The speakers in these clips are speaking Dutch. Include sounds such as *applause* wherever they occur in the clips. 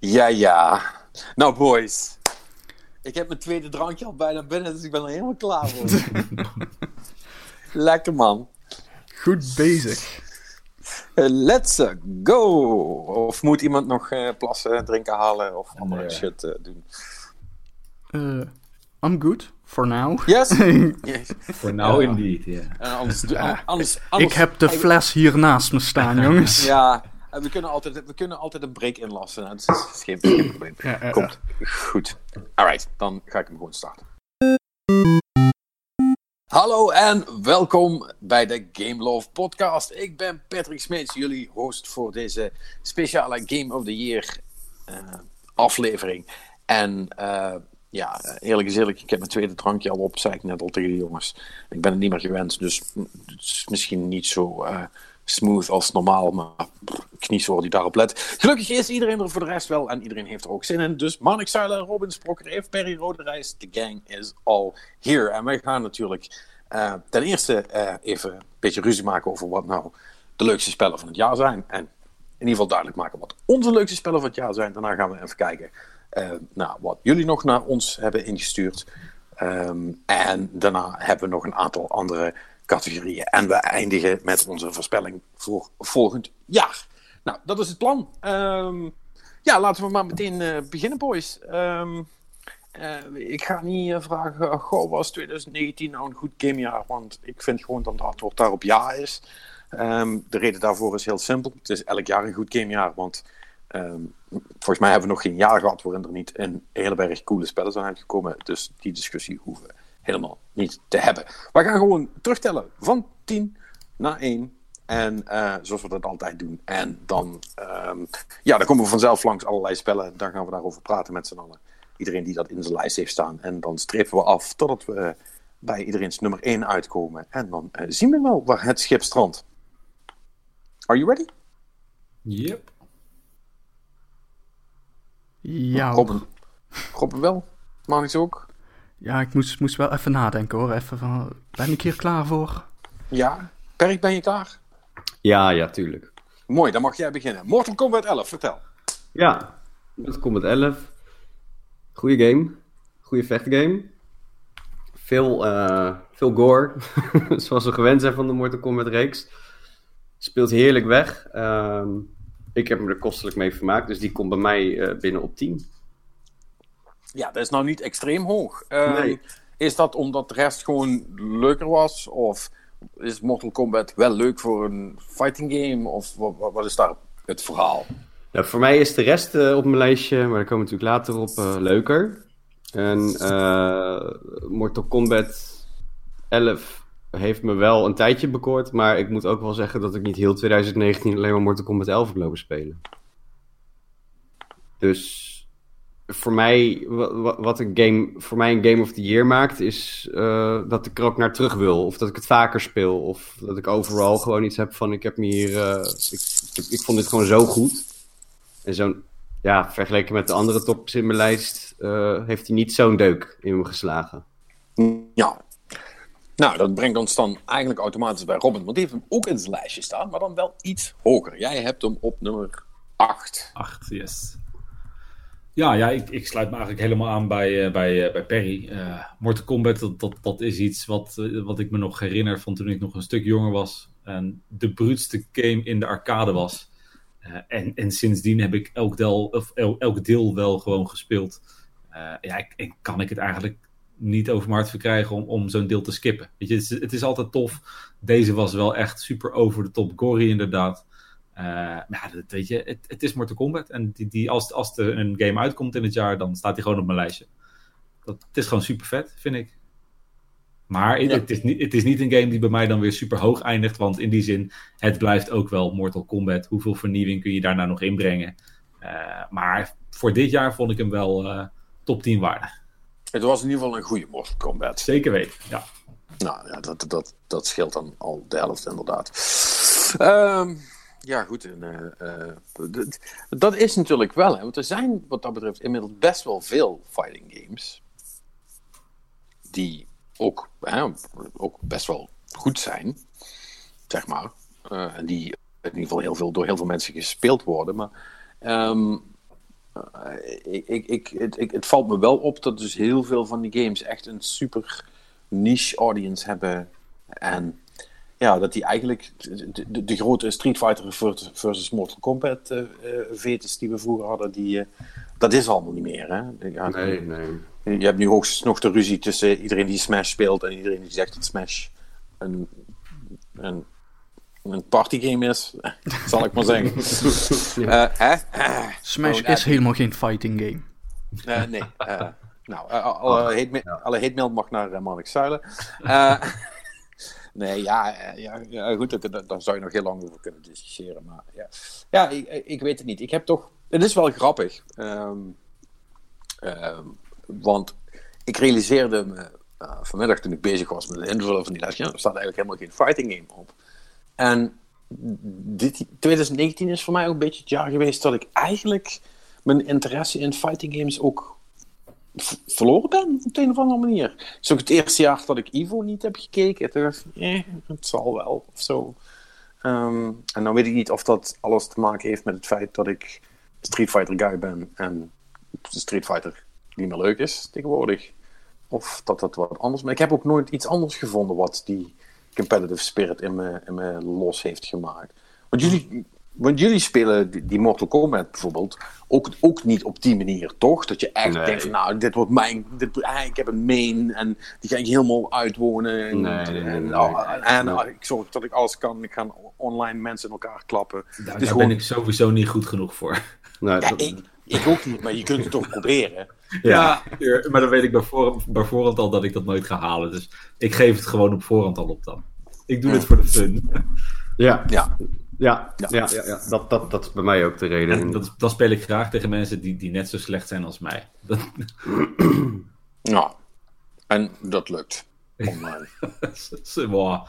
Ja, ja. Nou, boys. Ik heb mijn tweede drankje al bijna binnen, dus ik ben er helemaal klaar voor. *laughs* Lekker, man. Goed bezig. Uh, let's go! Of moet iemand nog uh, plassen, drinken halen of andere Nee. shit uh, doen? Uh, I'm good, for now. Yes? *laughs* yes. For now indeed, anders, anders, anders, anders- Ik heb de fles hier naast me staan, *laughs* jongens. Ja, en we kunnen altijd, we kunnen altijd een break inlassen. hè. Dat is geen, geen probleem. Ja, ja, Komt goed. Alright, dan ga ik hem gewoon starten. Hallo en welkom bij de Game Love Podcast. Ik ben Patrick Smeets, jullie host voor deze speciale Game of the Year eh, aflevering. En eh, ja, eerlijk is eerlijk, ik heb mijn tweede drankje al op, zei ik net al tegen de jongens. Ik ben het niet meer gewend, dus het is misschien niet zo eh, smooth als normaal, maar kniesoor die daarop let. Gelukkig is iedereen er voor de rest wel en iedereen heeft er ook zin in. Dus Manik Zuilen, Robin Sprokker, Eve Perry, Rode Reis, de gang is all here. En wij gaan natuurlijk eh, ten eerste eh, even een beetje ruzie maken over wat nou de leukste spellen van het jaar zijn. En in ieder geval duidelijk maken wat onze leukste spellen van het jaar zijn. Daarna gaan we even kijken eh, naar wat jullie nog naar ons hebben ingestuurd. Ehm, en daarna hebben we nog een aantal andere categorieën. En we eindigen met onze voorspelling voor volgend jaar. Nou, dat is het plan. Ehm, ja, laten we maar meteen eh, beginnen, boys. Ehm, eh, ik ga niet eh, vragen, goh, was 2019 nou een goed gamejaar? Want ik vind gewoon dat het antwoord daarop ja is. Ehm, de reden daarvoor is heel simpel. Het is elk jaar een goed gamejaar, want volgens mij hebben we nog geen jaar gehad waarin er niet een hele berg coole spellen zijn uitgekomen. Dus die discussie hoeven helemaal niet te hebben. We gaan gewoon terugtellen van 10 naar 1. En uh, zoals we dat altijd doen. En dan, um, ja, dan komen we vanzelf langs allerlei spellen. Dan gaan we daarover praten met z'n allen. Iedereen die dat in zijn lijst heeft staan. En dan strepen we af totdat we bij iedereen's nummer 1 uitkomen. En dan uh, zien we wel waar het schip strandt. Are you ready? Yep. Ja, Robin, Robin wel? Manix ook? Ja, ik moest, moest wel even nadenken hoor. Even van, ben ik hier klaar voor? Ja. Perk, ben je klaar? Ja, ja, tuurlijk. Mooi, dan mag jij beginnen. Mortal Kombat 11, vertel. Ja, Mortal Kombat 11. Goeie game. Goeie vechtgame. Veel, uh, veel gore. *laughs* Zoals we gewend zijn van de Mortal Kombat reeks. Speelt heerlijk weg. Uh, ik heb me er kostelijk mee vermaakt. Dus die komt bij mij uh, binnen op 10. Ja, dat is nou niet extreem hoog. Nee. Is dat omdat de rest gewoon leuker was? Of is Mortal Kombat wel leuk voor een fighting game? Of wat, wat is daar het verhaal? Nou, voor mij is de rest uh, op mijn lijstje, maar daar komen we natuurlijk later op, uh, leuker. En uh, Mortal Kombat 11 heeft me wel een tijdje bekoord, maar ik moet ook wel zeggen dat ik niet heel 2019 alleen maar Mortal Kombat 11 heb lopen spelen. Dus voor mij, wat een game, voor mij een Game of the Year maakt, is uh, dat ik er ook naar terug wil. Of dat ik het vaker speel. Of dat ik overal gewoon iets heb van, ik heb me hier, uh, ik, ik, ik, vond dit gewoon zo goed. En zo'n, ja, vergeleken met de andere tops in mijn lijst, uh, heeft hij niet zo'n deuk in me geslagen. Ja. Nou, dat brengt ons dan eigenlijk automatisch bij Robin. Want die heeft hem ook in zijn lijstje staan, maar dan wel iets hoger. Jij hebt hem op nummer 8. 8, yes. Ja, ja ik, ik, sluit me eigenlijk helemaal aan bij, uh, bij, uh, bij Perry. Uh, Mortal Kombat, dat, dat, dat is iets wat, wat ik me nog herinner van toen ik nog een stuk jonger was. En de bruutste game in de arcade was. en, en sindsdien heb ik elk deel, of el, elk deel wel gewoon gespeeld. ja, ik, en kan ik het eigenlijk niet over mijn hart verkrijgen om, om zo'n deel te skippen. Weet je, het, is, het is altijd tof. Deze was wel echt super over de top gory inderdaad. Uh, maar ja, weet je, het, het, is Mortal Kombat. En die, die, als, als er een game uitkomt in het jaar, dan staat hij gewoon op mijn lijstje. Dat, het is gewoon super vet, vind ik. Maar ja. het, is niet, het is niet een game die bij mij dan weer super hoog eindigt. Want in die zin, het blijft ook wel Mortal Kombat. Hoeveel vernieuwing kun je daar nou nog inbrengen? Uh, maar voor dit jaar vond ik hem wel uh, top 10 waardig. Het was in ieder geval een goede Mortal Kombat. Zeker weten, ja. Nou ja, dat, dat, dat scheelt dan al de helft inderdaad. Um, ja, goed. En, uh, dat is natuurlijk wel, hè, want er zijn wat dat betreft inmiddels best wel veel fighting games. Die ook, hè, ook best wel goed zijn, zeg maar. Uh, en die in ieder geval heel veel, door heel veel mensen gespeeld worden. Maar um, eh, ik, ik, ik, het, het valt me wel op dat dus heel veel van die games echt een super niche audience hebben. En ja, dat die eigenlijk de, de, de grote Street Fighter versus- Mortal Kombat eh eh, vetes die we vroeger hadden, die, eh, dat is allemaal niet meer. Hè? Ja, Nee, nee. Je hebt nu hoogstens nog de ruzie tussen iedereen die Smash speelt en iedereen die zegt dat Smash een, een, een partygame is, *laughs* zal ik maar zeggen. *laughs* Eh, hè? Smash gewoon, is helemaal geen fighting game. nee. nou, eh, alle, hate alle hate mail mag naar uh, Marnik Zuilen. *laughs* Eh, nee, ja, eh, ja, ja goed, daar- zou je nog heel lang over kunnen discussiëren. Maar ja, ja ik, ik weet het niet. Ik heb toch... Het is wel grappig. ehm, ehm, want ik realiseerde me eh, vanmiddag toen ik bezig was met het invullen van die les, ja, er staat eigenlijk helemaal geen fighting game op. En dit, 2019 is voor mij ook een beetje het jaar geweest dat ik eigenlijk mijn interesse in fighting games ook verloren ben op een of andere manier. Het is ook het eerste jaar dat ik Evo niet heb gekeken. Toen dacht ik, eh, het zal wel of zo. Ehm, en dan weet ik niet of dat alles te maken heeft met het feit dat ik Street Fighter guy ben en Street Fighter niet meer leuk is tegenwoordig. Of dat dat wat anders. Maar ik heb ook nooit iets anders gevonden wat die competitive spirit in in me los heeft gemaakt. Want jullie, want jullie spelen die, die Mortal Kombat bijvoorbeeld ook, ook niet op die manier, toch? Dat je echt Nee. denkt van, nou, dit wordt mijn... Dit, ah, ik heb een main en die ga ik helemaal uitwonen. En, Nee, nee, nee, en, nee. en Nee. ik zorg dat ik alles kan. Ik ga online mensen in elkaar klappen. Daar, Het gewoon- ben ik sowieso niet goed genoeg voor. *laughs* Nou, Ja, dat- ik, ik ook niet, maar je kunt het toch *laughs* proberen. Ja, maar dan weet ik bij, voor, bij voorhand al dat ik dat nooit ga halen. Dus ik geef het gewoon op voorhand al op dan. Ik doe Ja. dit voor de fun. ja, Ja, ja, Ja. ja, ja, ja. Dat, dat, dat is bij mij ook de reden. En dat, dan speel ik graag tegen mensen die, die net zo slecht zijn als mij. Dat, *clears throat* nou. En dat lukt. *laughs* Wow.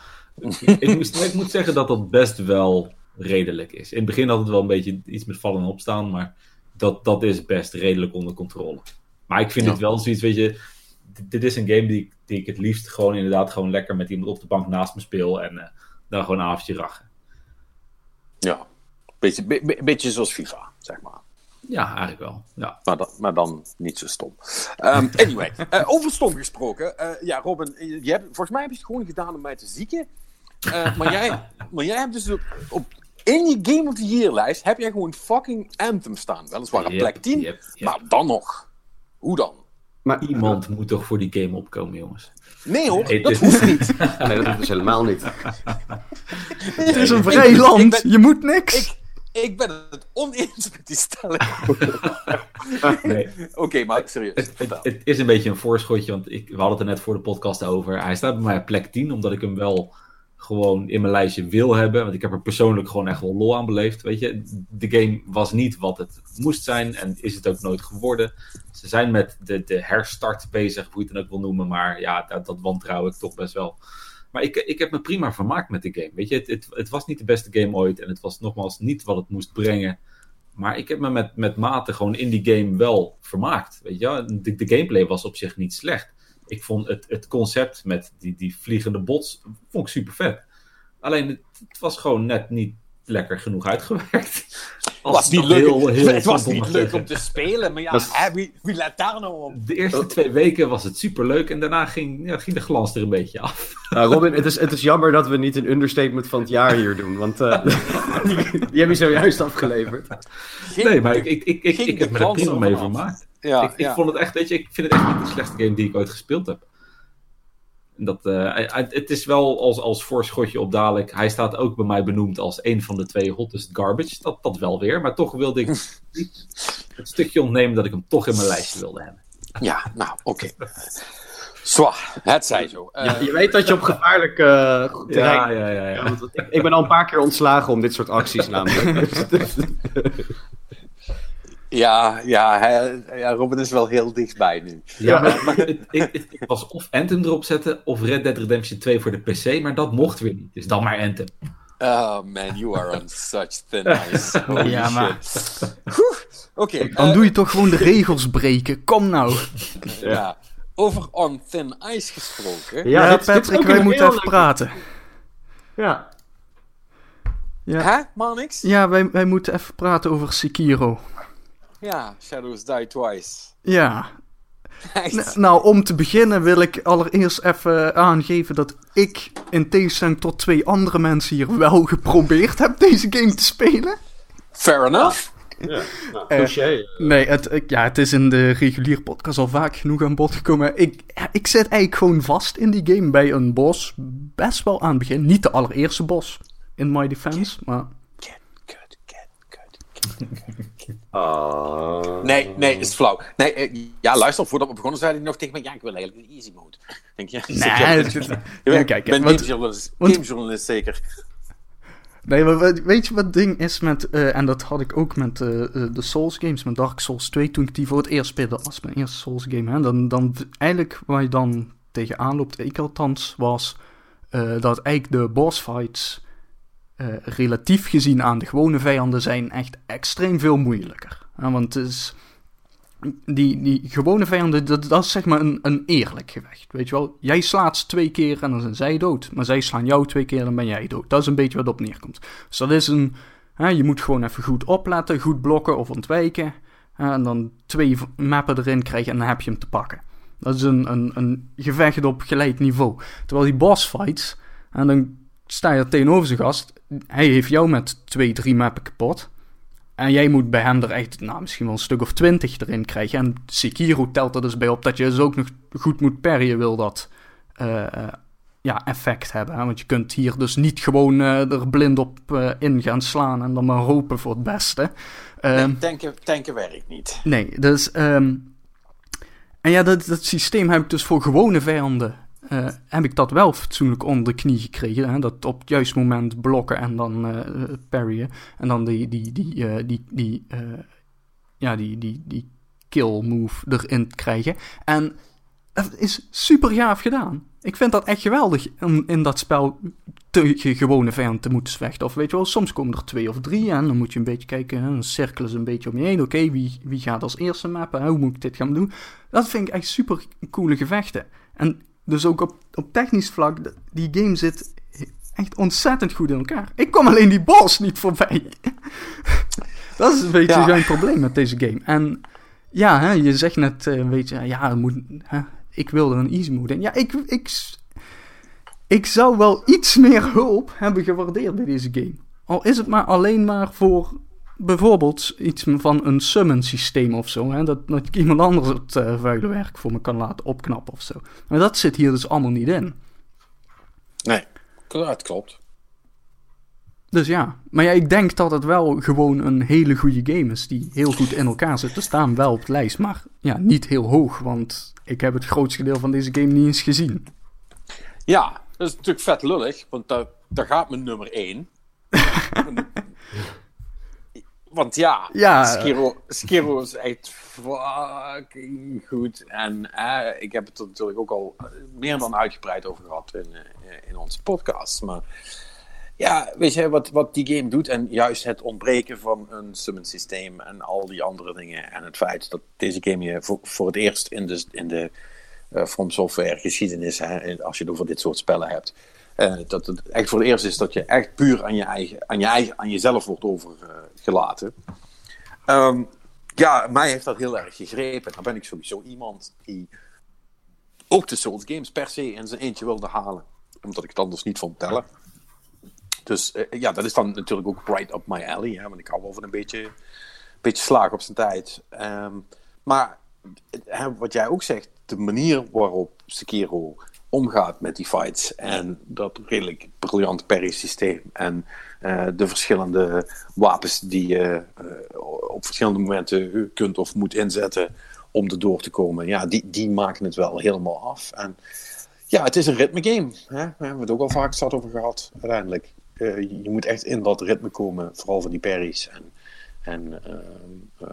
ik, moest, ik moet zeggen dat dat best wel redelijk is. In het begin had het wel een beetje iets met vallen en opstaan, maar dat, dat is best redelijk onder controle. Maar ik vind Ja. het wel zoiets, weet je, dit, dit is een game die, ik- die ik het liefst gewoon inderdaad gewoon lekker met iemand op de bank naast me speel en eh, dan gewoon een avondje rachen. Ja. Beetje, be- be- beetje zoals FIFA, zeg maar. Ja, eigenlijk wel. Ja. Maar dan, maar dan niet zo stom. Ehm, *laughs* anyway, eh, over stom gesproken. eh, ja, Robin, je je hebt, volgens mij heb je het gewoon gedaan om mij te zieken. Eh, maar, jij, *laughs* maar jij hebt dus op, op, in je Game of the Year lijst heb jij gewoon fucking Anthem staan. Weliswaar op Yep, plek 10, yep, yep. maar dan nog. Hoe dan? Maar Iemand moet toch voor die game opkomen, jongens. Nee hoor, Nee, dat hoeft niet. *laughs* Nee, dat hoeft dus helemaal niet. Het is een vrij ik land, ben- je moet niks. Ik, ik ben het oneens met die stelling. *laughs* Nee. Oké, maar serieus. Het, het is een beetje een voorschotje, want ik, we hadden het er net voor de podcast over. Hij staat bij mij op plek 10, omdat ik hem wel gewoon in mijn lijstje wil hebben. Want ik heb er persoonlijk gewoon echt wel lol aan beleefd. Weet je, de game was niet wat het moest zijn en is het ook nooit geworden. Ze zijn met de, de herstart bezig, hoe je het dan ook wil noemen. Maar ja, dat, dat wantrouw ik toch best wel. Maar ik, ik heb me prima vermaakt met de game. Weet je, het, het, het was niet de beste game ooit. En het was nogmaals niet wat het moest brengen. Maar ik heb me met, met mate gewoon in die game wel vermaakt. Weet je, de gameplay was op zich niet slecht. Ik vond het, het concept met die, die vliegende bots vond ik super vet. Alleen het, het was gewoon net niet lekker genoeg uitgewerkt. Het was niet leuk, heel- heel het was niet leuk om te spelen, maar ja, hè, wie, wie let daar nou op? De eerste twee weken was het super leuk en daarna ging, ja, ging de glans er een beetje af. Nou, Robin, het is, het is jammer dat we niet een understatement van het jaar hier doen. Want eh, die, *laughs* die heb je zojuist afgeleverd. Ging Nee, maar ik, ik, ik, ik, ik heb me er prima mee vermaakt. Ja, ik, ik ja. vond het echt, weet je, ik vind het echt niet de slechtste game die ik ooit gespeeld heb. En Dat, eh, het is wel als, als voorschotje op dadelijk. Hij staat ook bij mij benoemd als een van de twee hottest garbage. Dat, dat wel weer. Maar toch wilde ik *laughs* het stukje ontnemen dat ik hem toch in mijn lijstje wilde hebben. Ja, nou, oké. Zwaar, het zij zo. Eh, Je, je weet dat je op gevaarlijk eh, terrein... Ja, ja, ja. Ja, ja. want ik, ik ben al een paar keer ontslagen om dit soort acties namelijk. *laughs* *laughs* Ja, ja, hij- ja, Robin is wel heel dichtbij nu. Ja, maar, maar het, het- het- ik was of Anthem erop zetten of Red Dead Redemption 2 voor de PC, maar dat mocht weer niet. Dus dan maar Anthem. Oh man, you are on such thin ice. *laughs* Holy Ja, maar- shit. Oké, Dan eh, doe je toch gewoon de regels breken. Kom nou. ja. Over on thin ice gesproken. Ja, dit Patrick, wij moeten even leuk- praten. Ja. Ja, Hè, Manix? ja wij, wij moeten even praten over Sekiro. Ja, Shadows Die Twice. Ja. *laughs* Nou, om te beginnen wil ik allereerst even aangeven dat ik, in tegenstelling tot twee andere mensen hier, wel *laughs* geprobeerd heb deze game te spelen. Fair enough. Ja, nou, Eh, touché. Nee, het, ja, het is in de reguliere podcast al vaak genoeg aan bod gekomen. Ik, ik zit eigenlijk gewoon vast in die game bij een bos. Best wel aan het begin. Niet de allereerste bos, in my defense. Maar Kut, kut, kut, kut. Ah. Nee, nee, is flauw. Nee, eh, ja, luister, voordat we begonnen zei hij nog tegen me, ja, ik wil eigenlijk een easy mode. Denk je? *laughs* Nee, bent, kijk, bent want- gamejournalist, gamejournalist zeker. Nee, maar weet- je wat het ding is met... eh, en dat had ik ook met eh, de Souls games, met Dark Souls 2, toen ik die voor het eerst speelde als mijn eerste Souls game. Hè, dan, dan eigenlijk waar je dan tegenaan loopt, ik althans, was eh, dat eigenlijk de boss fights eh, relatief gezien aan de gewone vijanden zijn echt extreem veel moeilijker. Want het is... Die, die gewone vijanden, dat, is zeg maar een, een eerlijk gevecht. Weet je wel, jij slaat ze twee keer en dan zijn zij dood. Maar zij slaan jou twee keer en dan ben jij dood. Dat is een beetje wat op neerkomt. Dus dat is een. Je moet gewoon even goed opletten, goed blokken of ontwijken. en dan twee mappen erin krijgen en dan heb je hem te pakken. Dat is een, een, een gevecht op gelijk niveau. Terwijl die boss fights, en dan sta je er tegenover zijn gast. Hij heeft jou met twee, drie mappen kapot. En jij moet bij hem er echt, nou, misschien wel een stuk of twintig erin krijgen. En Sekiro telt er dus bij op dat je dus ook nog goed moet parryen, wil dat eh, eh, ja, effect hebben. Hè? Want je kunt hier dus niet gewoon eh, er blind op in gaan slaan en dan maar hopen voor het beste. Nee, tanken, tanken werkt niet. Nee, dus. ehm, en ja, dat, dat systeem heb ik dus voor gewone vijanden. Eh, heb ik dat wel fatsoenlijk onder de knie gekregen. Hè? Dat op het juiste moment blokken en dan eh parryen. En dan die, die, die, eh, die, die, ja, die, die, die kill move erin krijgen. En dat is super gaaf gedaan. Ik vind dat echt geweldig om in dat spel tegen gewone vijanden te moeten vechten. Of weet je wel, soms komen er twee of drie en dan moet je een beetje kijken. hè, Dan cirkelen ze een beetje om je heen. Oké, wie, wie gaat als eerste mappen? Hoe moet ik dit gaan doen? Dat vind ik echt super coole gevechten. En dus ook op, op technisch vlak, die game zit echt ontzettend goed in elkaar. Ik kom alleen die boss niet voorbij. *laughs* dat is een beetje Ja. probleem met deze game. En ja, hè, je zegt net, eh, weet je, ja, moet, hè, ik wil er een easy mode in. Ja, ik, ik, ik zou wel iets meer hulp hebben gewaardeerd bij deze game. Al is het maar alleen maar voor bijvoorbeeld iets van een summon systeem of zo. Hè? Dat, dat ik iemand anders het eh, vuile werk voor me kan laten opknappen of zo. Maar dat zit hier dus allemaal niet in. Nee, dat klopt. Dus ja, maar ja, ik denk dat het wel gewoon een hele goede game is. Die heel goed in elkaar zit. Er staan wel op de lijst, maar ja, niet heel hoog. Want ik heb het grootste deel van deze game niet eens gezien. Ja, dat is natuurlijk vet lullig, want daar, daar gaat mijn nummer 1. *laughs* want ja, Ja. Skiro, Skiro is echt fucking goed. En eh, ik heb het er natuurlijk ook al meer dan uitgebreid over gehad in, eh, in onze podcast. Maar ja, weet je wat, wat die game doet? En juist het ontbreken van een summon systeem en al die andere dingen. En het feit dat deze game je voor, voor het eerst in de, in de From Software geschiedenis, hè, als je het over dit soort spellen hebt. Eh, dat het echt voor het eerst is dat je echt puur aan, je eigen, aan, je eigen, aan jezelf wordt overgelaten. Ehm, ja, mij heeft dat heel erg gegrepen. Dan ben ik sowieso iemand die ook de Souls games per se in zijn eentje wilde halen. Omdat ik het anders niet vond tellen. Dus eh, ja, dat is dan natuurlijk ook right up my alley. Hè, want ik hou wel van een beetje, beetje slaag op zijn tijd. Ehm, maar wat jij ook zegt, de manier waarop Sekiro omgaat met die fights en dat redelijk briljant parry systeem en eh, de verschillende wapens die je eh, op verschillende momenten kunt of moet inzetten om er te komen, ja, die, die maken het wel helemaal af. En ja, het is een ritme game. Hè? We hebben het ook al vaak zat over gehad, uiteindelijk. Eh, je moet echt in dat ritme komen, vooral van die parries en, en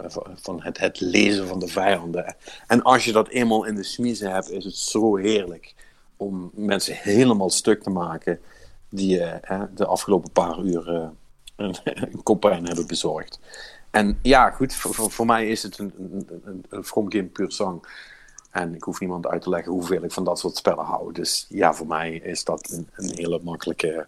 van- van het, het lezen van de vijanden. En als je dat eenmaal in de smiezen hebt, is het zo heerlijk om mensen helemaal stuk te maken die eh, de afgelopen paar uur eh, een, *laughs* een hebben bezorgd. En ja, goed, voor, mij is het een, een, From Game puur zang. En ik hoef niemand uit te leggen hoeveel ik van dat soort spellen hou. Dus ja, voor mij is dat een, een hele makkelijke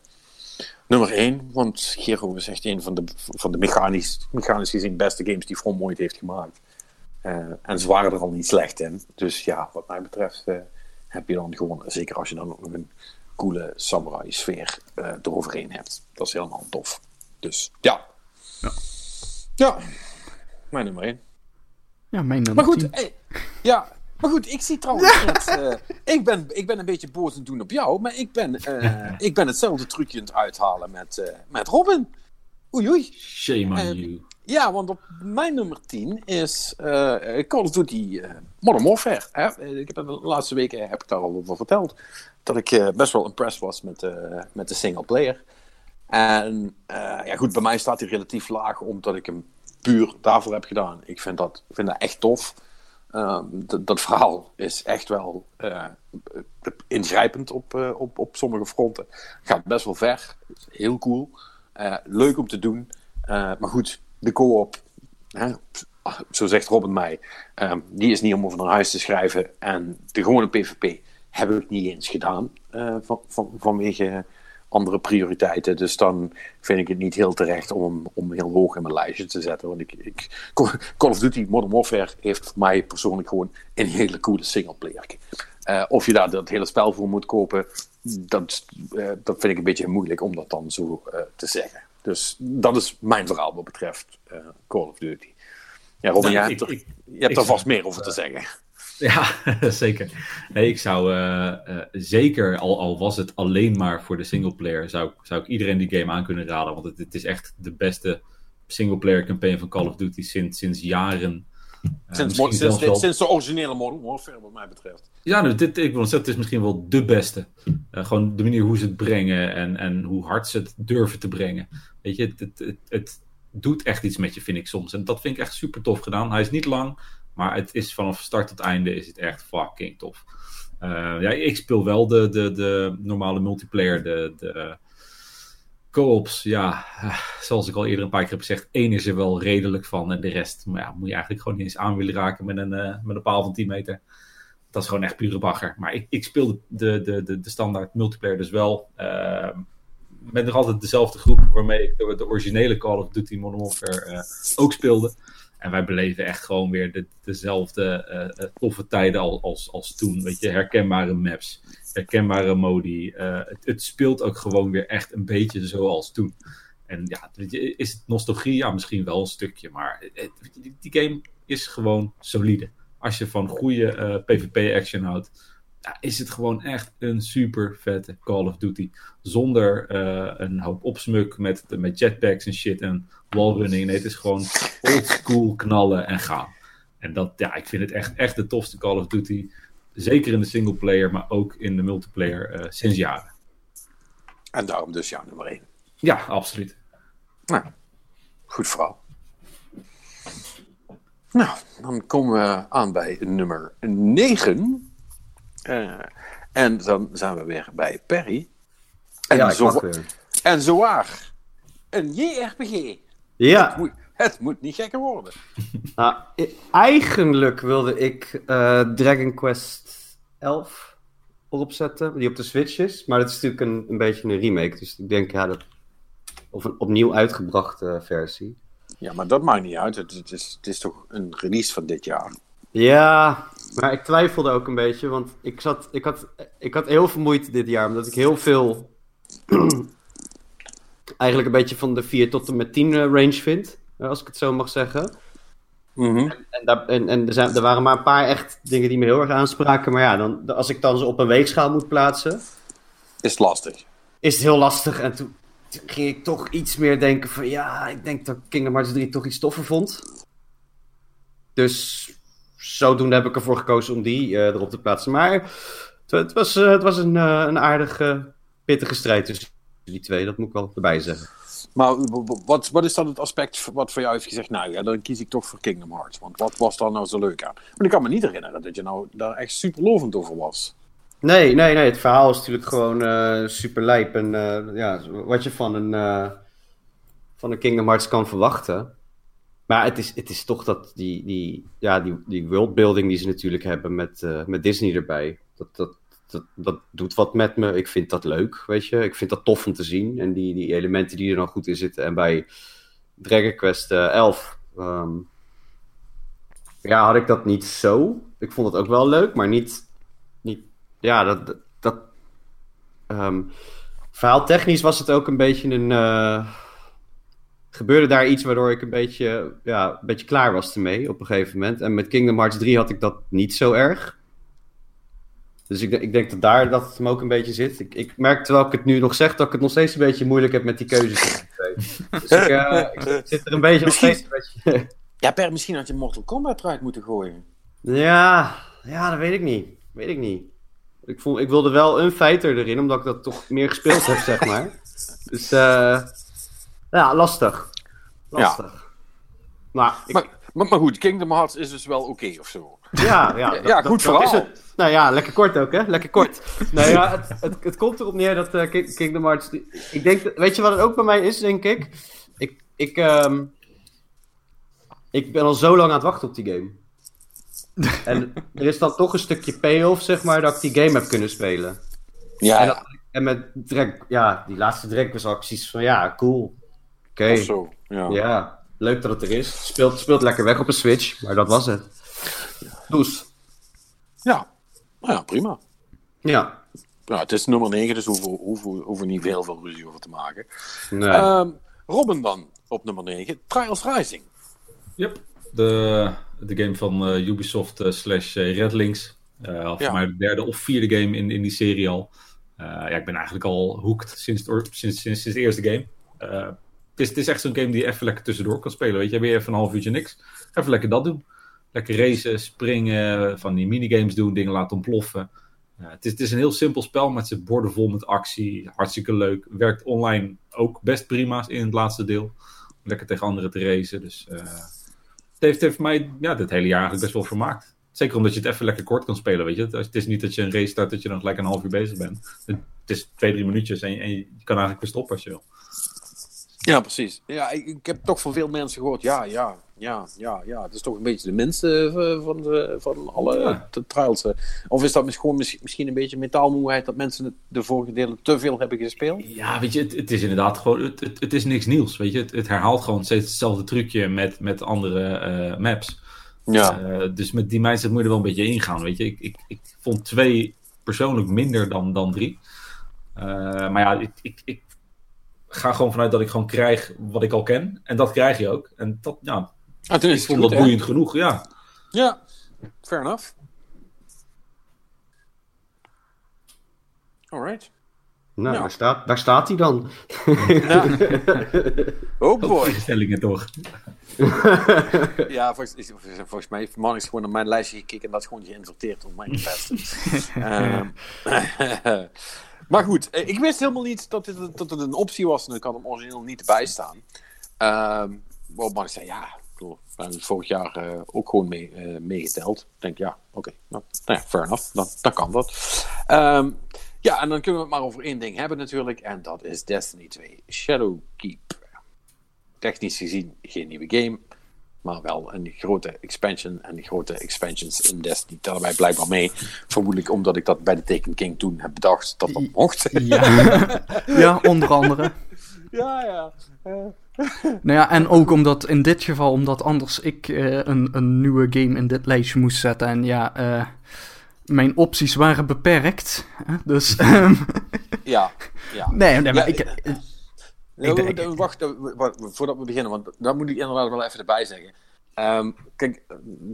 Nummer 1, want Gero is echt een van de, van de mechanisch, mechanisch gezien beste games die From ooit heeft gemaakt. Uh, en ze waren er al niet slecht in. Dus ja, wat mij betreft heb je dan gewoon, zeker als je dan ook nog een coole samurai sfeer uh, eroverheen hebt. Dat is helemaal tof. Dus ja. Ja, ja. mijn nummer 1. Ja, mijn nummer Maar goed, hey, ja, maar goed, ik zie trouwens uh, ik, ben, ik ben een beetje boos aan het doen op jou, maar ik ben, uh, *laughs* ik ben hetzelfde trucje aan het uithalen met, uh, met Robin. Oei oei. Shame on you. Ja, want op mijn nummer 10 is Call of Duty Modern Warfare. Hè? Ik heb de laatste weken heb ik daar al over verteld. Dat ik best wel impressed was met, met de single player. En ja, goed, bij mij staat hij relatief laag omdat ik hem puur daarvoor heb gedaan. Ik vind dat, vind dat echt tof. Uh, dat verhaal is echt wel uh, ingrijpend op, uh, op, op sommige fronten. Gaat best wel ver. Heel cool. leuk om te doen. maar goed, de co-op, zo zegt Robin mij, ehm, die is niet om over naar huis te schrijven. En de gewone PvP heb ik niet eens gedaan van, van, vanwege andere prioriteiten. Dus dan vind ik het niet heel terecht om om heel hoog in mijn lijstje te zetten. Want ik, ik, Call of Duty Modern Warfare heeft voor mij persoonlijk gewoon een hele coole singleplayer. Uh, of je daar dat hele spel voor moet kopen, dat, uh, dat vind ik een beetje moeilijk om dat dan zo uh, te zeggen. Dus dat is mijn verhaal wat betreft Call of Duty. Ja, Robin, nou, hebt, je hebt er vast meer over te zeggen. Ja, *laughs* zeker. Nee, ik zou uh, uh, zeker, al, al was het alleen maar voor de singleplayer, zou, zou ik iedereen die game aan kunnen raden. Want het, het is echt de beste singleplayer campaign van Call of Duty sinds, sinds jaren. Uh, sinds, sinds, wel... sinds, de originele Modern Warfare, wat mij betreft. Ja, dus dit, ik wil zeggen, het is misschien wel de beste. gewoon de manier hoe ze het brengen en, en hoe hard ze het durven te brengen. Weet je, het, het, het, het doet echt iets met je, vind ik soms. En dat vind ik echt super tof gedaan. Hij is niet lang. Maar het is vanaf start tot einde is het echt fucking tof. Uh, ja, ik speel wel de, de, de normale multiplayer, de, de co-ops. Ja, zoals ik al eerder een paar keer heb gezegd, één is er wel redelijk van. En de rest maar ja, moet je eigenlijk gewoon niet eens aan willen raken met een, uh, met een paal van 10 meter. Dat is gewoon echt pure bagger. Maar ik, ik de, de, de, de standaard multiplayer dus wel. Uh, met nog altijd dezelfde groep waarmee ik de, de originele Call of Duty Modern Warfare ook speelde. En wij beleven echt gewoon weer de, dezelfde uh, toffe tijden als, als, als toen. Weet je, herkenbare maps, herkenbare modi. Uh, het, het, speelt ook gewoon weer echt een beetje zoals toen. En ja, is het nostalgie? Ja, misschien wel een stukje. Maar het, die, die, game is gewoon solide. Als je van goede PvP-action houdt, is het gewoon echt een super vette Call of Duty. Zonder uh, een hoop opsmuk met, met jetpacks en shit en wallrunning. Nee, het is gewoon old school knallen en gaan. En dat, ja, ik vind het echt, echt de tofste Call of Duty. Zeker in de singleplayer, maar ook in de multiplayer uh, sinds jaren. En daarom dus jouw nummer 1. Ja, absoluut. Nou, goed verhaal. Nou, dan komen we aan bij nummer 9. Uh, en dan zijn we weer bij Perry. En, ja, zo, en zowaar een JRPG. Ja. Het moet, het moet niet gekker worden. *laughs* Nou, eigenlijk wilde ik uh, Dragon Quest 11 erop zetten, die op de Switch is. Maar dat is natuurlijk een, een beetje een remake. Dus ik denk, ja, dat, of een opnieuw uitgebrachte versie. Ja, maar dat maakt niet uit. Het, het, is, het is toch een release van dit jaar. Ja, maar ik twijfelde ook een beetje, want ik, zat, ik, had, ik had heel veel moeite dit jaar, omdat ik heel veel *clears throat* eigenlijk een beetje van de 4 tot en met 10 range vind, als ik het zo mag zeggen. Mm -hmm. En, en, daar, en, en er, zijn, er waren maar een paar echt dingen die me heel erg aanspraken, maar ja, dan, als ik dan ze op een weegschaal moet plaatsen... Is het lastig. Is het heel lastig en toen, toen ging ik toch iets meer denken van, ja, ik denk dat Kingdom Hearts 3 toch iets toffer vond. Dus zodoende heb ik ervoor gekozen om die uh, erop te plaatsen. Maar het, het was, uh, het was een, uh, een aardige, pittige strijd tussen die twee. Dat moet ik wel erbij zeggen. Maar wat, wat is dan het aspect wat voor jou heeft gezegd, nou ja, dan kies ik toch voor Kingdom Hearts. Want wat was daar nou zo leuk aan? Want ik kan me niet herinneren dat je nou daar echt super lovend over was. Nee, nee, nee. Het verhaal is natuurlijk gewoon super lijp. En ja, wat je van een, van een Kingdom Hearts kan verwachten. Maar het is, het is toch dat die, die, ja, die, die worldbuilding die ze natuurlijk hebben met, uh, met Disney erbij. Dat, dat, dat, dat doet wat met me. Ik vind dat leuk, weet je. Ik vind dat tof om te zien. En die, die elementen die er dan goed in zitten. En bij Dragon Quest uh, 11... Um, ja, had ik dat niet zo. Ik vond het ook wel leuk, maar niet... niet ja, dat... dat um, verhaaltechnisch was het ook een beetje een... Uh, gebeurde daar iets waardoor ik een beetje, ja, een beetje klaar was ermee op een gegeven moment. En met Kingdom Hearts 3 had ik dat niet zo erg. Dus ik, ik denk dat daar dat het hem ook een beetje zit. Ik, ik merk terwijl ik het nu nog zeg dat ik het nog steeds een beetje moeilijk heb met die keuzes. dus ik, uh, *laughs* ik, zit er een beetje misschien, nog steeds een beetje... *laughs* Ja, Per, misschien had je Mortal Kombat eruit moeten gooien. Ja, ja, dat weet ik niet. Weet ik niet. Ik, vond, ik wilde wel een fighter erin, omdat ik dat toch meer gespeeld heb, zeg maar. *laughs* Dus uh, ja, lastig. Lastig. Ja. Maar, ik... maar, maar, maar, goed, Kingdom Hearts is dus wel oké okay, of zo. Ja, ja, *laughs* dat, ja goed verhaal. Het. Nou ja, lekker kort ook, hè? Lekker kort. *laughs* nou ja, het, het, het, komt erop neer dat uh, Kingdom Hearts. Ik denk, weet je wat het ook bij mij is, denk ik? Ik, ik, um, ik ben al zo lang aan het wachten op die game. *laughs* en er is dan toch een stukje payoff, zeg maar, dat ik die game heb kunnen spelen. Ja. En, dat, en met Drek, ja, die laatste Drek was acties van ja, cool. Oké. Okay. Ja. ja, leuk dat het er is. Speelt, speelt lekker weg op een Switch, maar dat was het. Dus. Ja, nou ja, prima. Ja. Ja, het is nummer 9, dus hoeven, hoeven, hoeven niet heel veel ruzie over te maken. Nee. Um, Robin dan op nummer 9, Trials Rising. Yep, de, de game van uh, Ubisoft uh, slash Redlinks. Uh, voor Ja. mij de derde of vierde game in, in die serie al. Uh, ja, ik ben eigenlijk al hooked sinds, sinds, sinds, sinds de eerste game. Het, is, echt zo'n game die je even lekker tussendoor kan spelen. Weet je, je even een half uurtje niks. Even lekker dat doen. Lekker racen, springen, van die minigames doen, dingen laten ontploffen. Uh, het, is, het is een heel simpel spel, maar het zit bordenvol met actie. Hartstikke leuk. Werkt online ook best prima in het laatste deel. Lekker tegen anderen te racen. Dus uh, het heeft, heeft mij ja, dit hele jaar eigenlijk best wel vermaakt. Zeker omdat je het even lekker kort kan spelen, weet je. Het is niet dat je een race start dat je dan gelijk een half uur bezig bent. Het is twee, drie minuutjes en je, en je kan eigenlijk weer stoppen als je wil. Ja, precies. Ja, ik, ik, heb toch van veel mensen gehoord, ja, ja, ja, ja, ja. Het is toch een beetje de minste van, de, van alle Ja. de trials. Of is dat mis- gewoon mis- misschien een beetje metaalmoeheid dat mensen de vorige delen te veel hebben gespeeld? Ja, weet je, het, het is inderdaad gewoon, het, het, het is niks nieuws, weet je. Het, het herhaalt gewoon steeds hetzelfde trucje met, met andere uh, maps. Ja. Uh, dus met die mindset moet je er wel een beetje ingaan, weet je. Ik, ik, ik vond twee persoonlijk minder dan, dan drie. Uh, maar ja, ik, ik, ik ga gewoon vanuit dat ik gewoon krijg wat ik al ken. En dat krijg je ook. En dat, ja, Ah, ik vond goed, dat hè? boeiend genoeg, ja. Ja, fair enough. Alright. Nou, Ja. daar, staat, daar staat hij dan. Ja. *laughs* Oh boy. Stellingen toch. *laughs* Ja, volgens, volgens mij heeft man is gewoon naar mijn lijstje gekeken en dat is gewoon geïnverteerd om mij te *laughs* pesten. Ehm, maar goed, eh, ik wist helemaal niet dat, het een optie was en ik had hem origineel niet bij staan. Ehm man zei, ja, ik we hebben vorig jaar eh, ook gewoon mee, eh, meegeteld. Ik denk, ja, oké, nou, nou ja, fair enough, dan, dan kan dat. Ehm, ja, en dan kunnen we het maar over één ding hebben natuurlijk, en dat is Destiny 2 Shadowkeep. Technisch gezien geen nieuwe game, maar wel een grote expansion. En die grote expansions in Destiny tellen wij blijkbaar mee. Vermoedelijk omdat ik dat bij de Taken King toen heb bedacht dat dat mocht. *laughs* Ja, *laughs* ja onder andere. ja, ja. *laughs* Nou ja, en ook omdat in dit geval, omdat anders ik eh, een, een nieuwe game in dit lijstje moest zetten. En ja, eh, mijn opties waren beperkt. Hè? Dus, ehm, ja, ja. nee, nee, maar Ja, ik, wacht, eh, wacht, voordat we beginnen, want dat moet ik inderdaad wel even erbij zeggen. Ehm, kijk,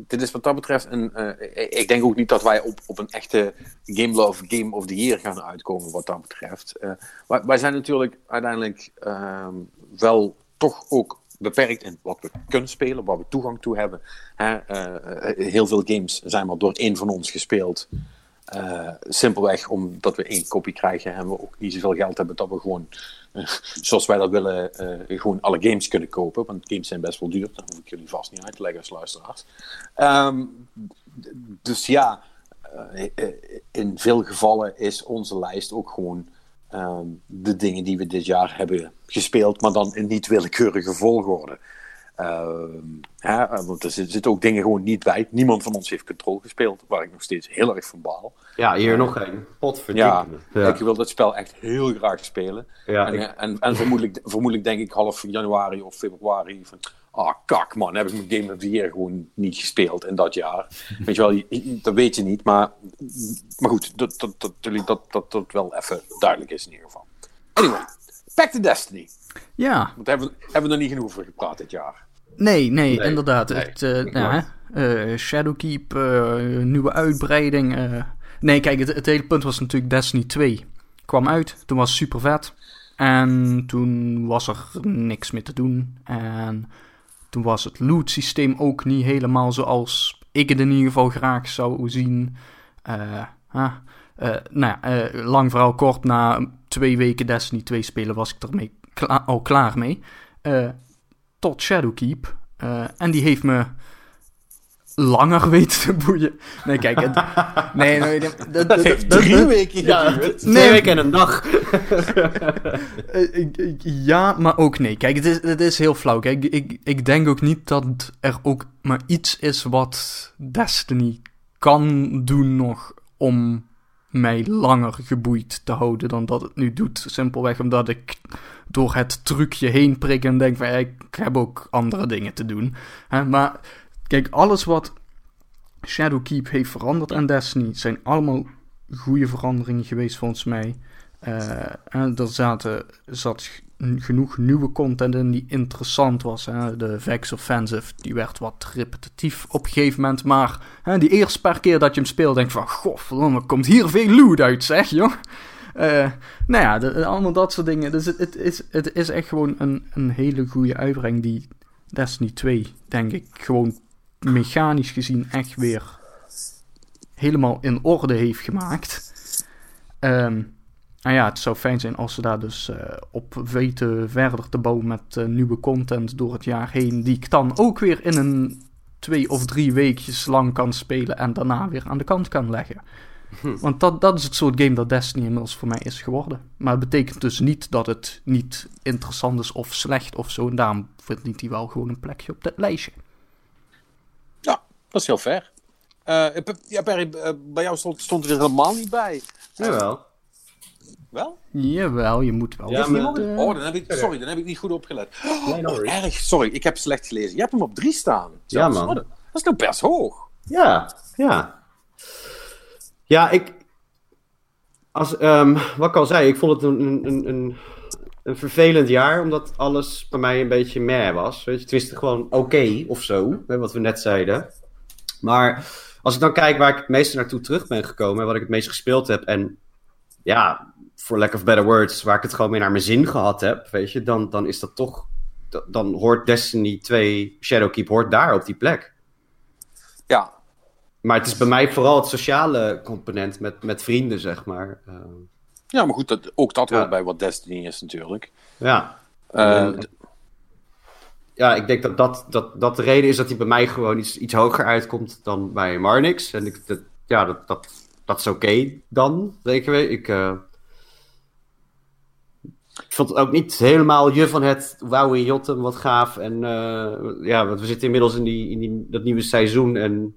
dit is wat dat betreft een. eh, ik denk ook niet dat wij op, op een echte Game Love Game of the Year gaan uitkomen, wat dat betreft. Eh, wij, zijn natuurlijk uiteindelijk ehm, wel toch ook beperkt in wat we kunnen spelen, waar we toegang toe hebben. Hè? heel veel games zijn maar door één van ons gespeeld. Simpelweg omdat we één kopie krijgen en we ook niet zoveel geld hebben dat we gewoon, *laughs* zoals wij dat willen, eh, gewoon alle games kunnen kopen. Want games zijn best wel duur, dat hoef ik jullie vast niet uit te leggen als luisteraars. Ehm, dus ja, eh, eh, in veel gevallen is onze lijst ook gewoon ehm, de dingen die we dit jaar hebben gespeeld, maar dan in niet willekeurige volgorde. Ehm, hè, want er zit- zitten ook dingen gewoon niet bij. Niemand van ons heeft Control gespeeld, waar ik nog steeds heel erg van baal. Ja, hier nog één. Potverdikke. Ja, Ja. ik wil dat spel echt heel graag spelen. Ja, en, ik- en, vermoedelijk, *laughs* vermoedelijk denk ik half januari of februari van... Ah, kak man, heb ik mijn Game of the Year gewoon niet gespeeld in dat jaar. *laughs* Weet je wel, dat weet je niet, maar... Maar goed, dat dat, dat, dat, dat, dat, wel even duidelijk is in ieder geval. Anyway, back to Destiny. Ja, Want daar hebben, hebben we er niet genoeg over gepraat dit jaar. Nee, nee, Nee, inderdaad. nee, het, eh, nou, eh, Shadowkeep, eh, nieuwe uitbreiding. Nee, kijk, het, het hele punt was natuurlijk Destiny 2. Kwam uit, toen was super vet. En toen was er niks meer te doen. En toen was het loot systeem ook niet helemaal zoals ik het in ieder geval graag zou zien. Ah, eh, nou ja, lang verhaal kort, na twee weken Destiny 2 spelen was ik ermee kla- al klaar mee. Tot Shadowkeep. Eh, en die heeft me langer *laughs* weten te boeien. Nee, kijk. Het, *laughs* nee, nee, nee, dat, dat, heeft dat- drie dat- weken Ja, geduurd. twee Nee. weken en een dag. *laughs* Eh, ja, maar ook nee. Kijk, het is, het is heel flauw. Kijk, ik, ik denk ook niet dat er ook maar iets is wat Destiny kan doen nog om mij langer geboeid te houden dan dat het nu doet. Simpelweg omdat ik door het trucje heen prik en denk van ik heb ook andere dingen te doen. Maar kijk, alles wat Shadowkeep heeft veranderd aan Destiny zijn allemaal goede veranderingen geweest volgens mij. Eh, en er zaten, zat genoeg nieuwe content in die interessant was. Hè. De Vex Offensive die werd wat repetitief op een gegeven moment. Maar hè, die eerste paar keer dat je hem speelt, denk je van... Goh, verdomme, komt hier veel loot uit, zeg, joh. Eh, nou ja, de- allemaal dat soort dingen. Dus het, het, is, het is echt gewoon een, een hele goede uitbreng die Destiny 2, denk ik, gewoon mechanisch gezien echt weer helemaal in orde heeft gemaakt. Ehm nou ja, het zou fijn zijn als ze daar dus eh, op weten verder te bouwen met eh, nieuwe content door het jaar heen. Die ik dan ook weer in een twee of drie weekjes lang kan spelen en daarna weer aan de kant kan leggen. Want dat, dat is het soort game dat Destiny inmiddels voor mij is geworden. Maar het betekent dus niet dat het niet interessant is of slecht of zo. En daarom verdient hij wel gewoon een plekje op dat lijstje. Ja, dat is heel fair. Eh, ja, Perry, bij jou stond, stond er helemaal niet bij. Jawel. Wel? Jawel, je moet wel. Ja, maar- iemand, eh, Oh, dan heb ik, sorry, dan heb ik niet goed opgelet. Oh, erg. Sorry, ik heb slecht gelezen. Je hebt hem op drie staan. Ja, man. Oh, dat, is nog best hoog. Ja, ja. Ja, ik. Als, ehm, wat ik al zei, ik vond het een, een, een, een, vervelend jaar, omdat alles bij mij een beetje meh was. Weet je, het wist gewoon oké of zo, hè, wat we net zeiden. Maar als ik dan kijk waar ik het meeste naartoe terug ben gekomen en wat ik het meest gespeeld heb, en ja, for lack of better words, waar ik het gewoon meer naar mijn zin gehad heb, weet je, dan, dan is dat toch. da- Dan hoort Destiny 2 Shadowkeep hoort daar op die plek. Ja, Maar het is bij mij vooral het sociale component met, met vrienden, zeg maar. Eh, ja maar goed, dat, ook dat Ja. hoort bij wat Destiny is natuurlijk. ja. Eh, ja, ik denk dat dat, dat dat de reden is dat hij bij mij gewoon iets, iets hoger uitkomt dan bij Marnix. En ik, dat, ja, dat, dat, dat is oké dan, zeker. Ik, eh, ik vond het ook niet helemaal je van het wauw in Jotten, wat gaaf. En eh, ja, want we zitten inmiddels in, die, in die, dat nieuwe seizoen. En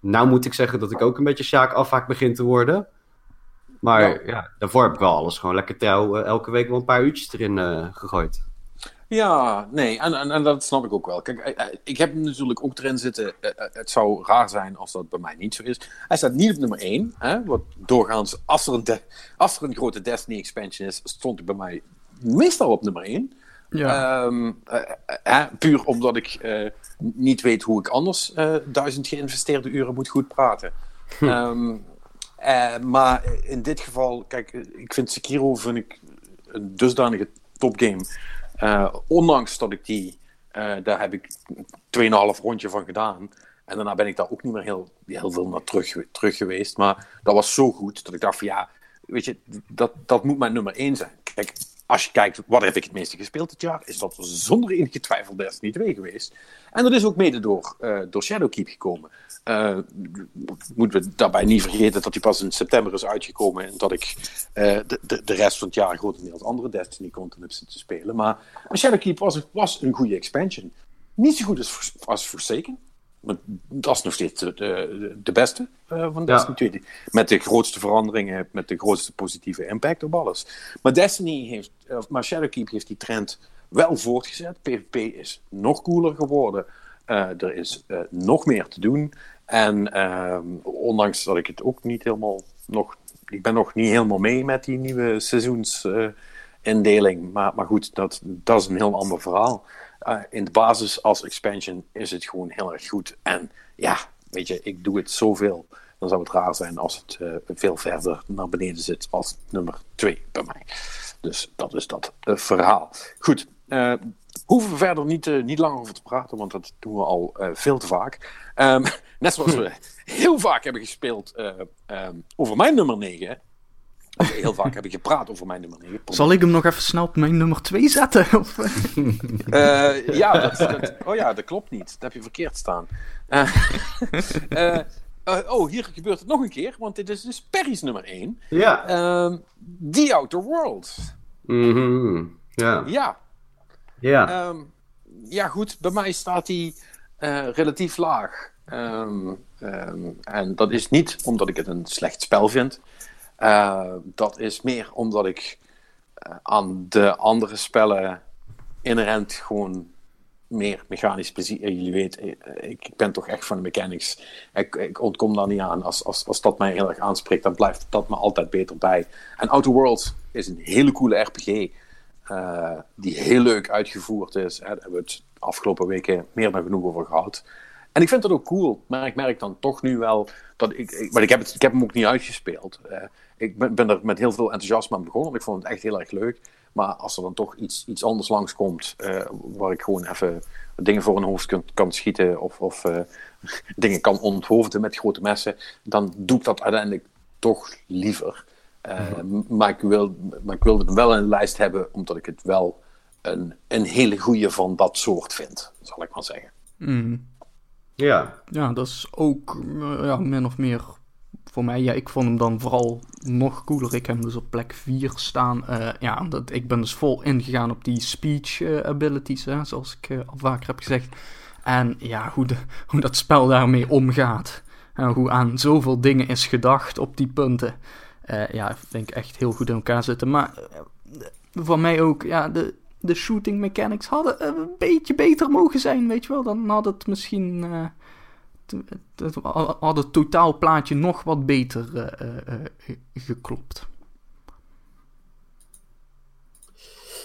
nou moet ik zeggen dat ik ook een beetje Sjaak afhaak begin te worden. Maar Ja. ja. daarvoor heb ik wel alles gewoon lekker trouw eh, elke week wel een paar uurtjes erin eh, gegooid. Ja, nee, en, en, en dat snap ik ook wel. Kijk, ik heb hem natuurlijk ook erin zitten. het zou raar zijn als dat bij mij niet zo is. Hij staat niet op nummer 1. Hè, wat doorgaans, als er, een de- als er een grote Destiny expansion is, stond hij bij mij meestal op nummer 1. ja. Ehm, eh, eh, eh, puur omdat ik niet weet hoe ik anders duizend geïnvesteerde uren moet goed praten. Ehm, eh, maar in dit geval, kijk, ik vind Sekiro vind ik een dusdanige topgame. Ondanks dat ik die, daar heb ik 2,5 rondje van gedaan. En daarna ben ik daar ook niet meer heel, heel veel naar terug, terug geweest. Maar dat was zo goed dat ik dacht van ja, weet je, dat, dat moet mijn nummer 1 zijn. Kijk, als je kijkt, wat heb ik het meeste gespeeld dit jaar, is dat zonder enige twijfel Destiny 2 geweest. En dat is ook mede door, eh, door Shadowkeep gekomen. Eh, moeten we daarbij niet vergeten dat die pas in september is uitgekomen en dat ik eh, de, de, de rest van het jaar grotendeels andere Destiny content heb zitten spelen. Maar, maar Shadowkeep was, was een goede expansion. Niet zo goed als, als Forsaken. Maar dat is nog steeds de, de, de beste uh, van Destiny 2. Met de grootste veranderingen, met de grootste positieve impact op alles. Maar Destiny heeft, maar Shadowkeep heeft die trend wel voortgezet. PvP is nog cooler geworden. Uh, er is nog meer te doen. En ehm, ondanks dat ik het ook niet helemaal nog. Ik ben nog niet helemaal mee met die nieuwe seizoensindeling. maar, maar goed, dat, dat is een heel ander verhaal. Uh, in de basis als expansion is het gewoon heel erg goed. En ja, weet je, ik doe het zoveel. Dan zou het raar zijn als het uh, veel verder naar beneden zit als nummer 2 bij mij. Dus dat is dat uh, verhaal. Goed, hoeven we verder niet, niet lang over te praten, want dat doen we al veel te vaak. Um, *laughs* net zoals we *laughs* heel vaak hebben gespeeld um, over mijn nummer 9 heel vaak heb ik gepraat over mijn nummer 9. Zal ik hem nog even snel op mijn nummer 2 zetten? uh, *laughs* ja, dat, dat, oh ja, dat klopt niet. Dat heb je verkeerd staan. Uh, uh, *laughs* oh, hier gebeurt het nog een keer, want dit is dus Perry's nummer 1. Ja. Ehm, The Outer Worlds. Mm -hmm. Ja. Ja. Ja. Um, ja, goed. Bij mij staat hij relatief laag. Um, en dat is niet omdat ik het een slecht spel vind. Uh, dat is meer omdat ik uh, aan de andere spellen inherent gewoon meer mechanisch plezier. Jullie weten, ik, ben toch echt van de mechanics. Ik, ik, ontkom daar niet aan. Als, als, als dat mij heel erg aanspreekt, dan blijft dat me altijd beter bij. En Outer Worlds is een hele coole RPG. Die heel leuk uitgevoerd is. Daar hebben we het afgelopen weken meer dan genoeg over gehad. En ik vind dat ook cool, maar ik merk dan toch nu wel dat ik. ik maar ik heb, het, ik heb hem ook niet uitgespeeld. Uh, ik ben, ben, er met heel veel enthousiasme aan begonnen. Ik vond het echt heel erg leuk. Maar als er dan toch iets, iets anders langskomt, uh, waar ik gewoon even dingen voor een hoofd kan, kan schieten of, of uh, *laughs* dingen kan onthoofden met grote messen, dan doe ik dat uiteindelijk toch liever. Mm maar, ik wil, maar ik wilde hem wel in de lijst hebben, omdat ik het wel een, een hele goede van dat soort vind, zal ik maar zeggen. Mm. Ja. Ja, dat is ook ja, min of meer voor mij. Ja, ik vond hem dan vooral nog cooler. Ik heb hem dus op plek 4 staan. Uh, ja, dat, ik ben dus vol ingegaan op die speech uh, abilities, hè, zoals ik uh, al vaker heb gezegd. En ja, hoe, hoe dat spel daarmee omgaat. En hoe aan zoveel dingen is gedacht op die punten. ja, vind ik echt heel goed in elkaar zitten. Maar voor mij ook, ja, de, de shooting mechanics hadden een beetje beter mogen zijn, weet je wel. Dan had het misschien het had het totaalplaatje nog wat beter uh, uh, geklopt.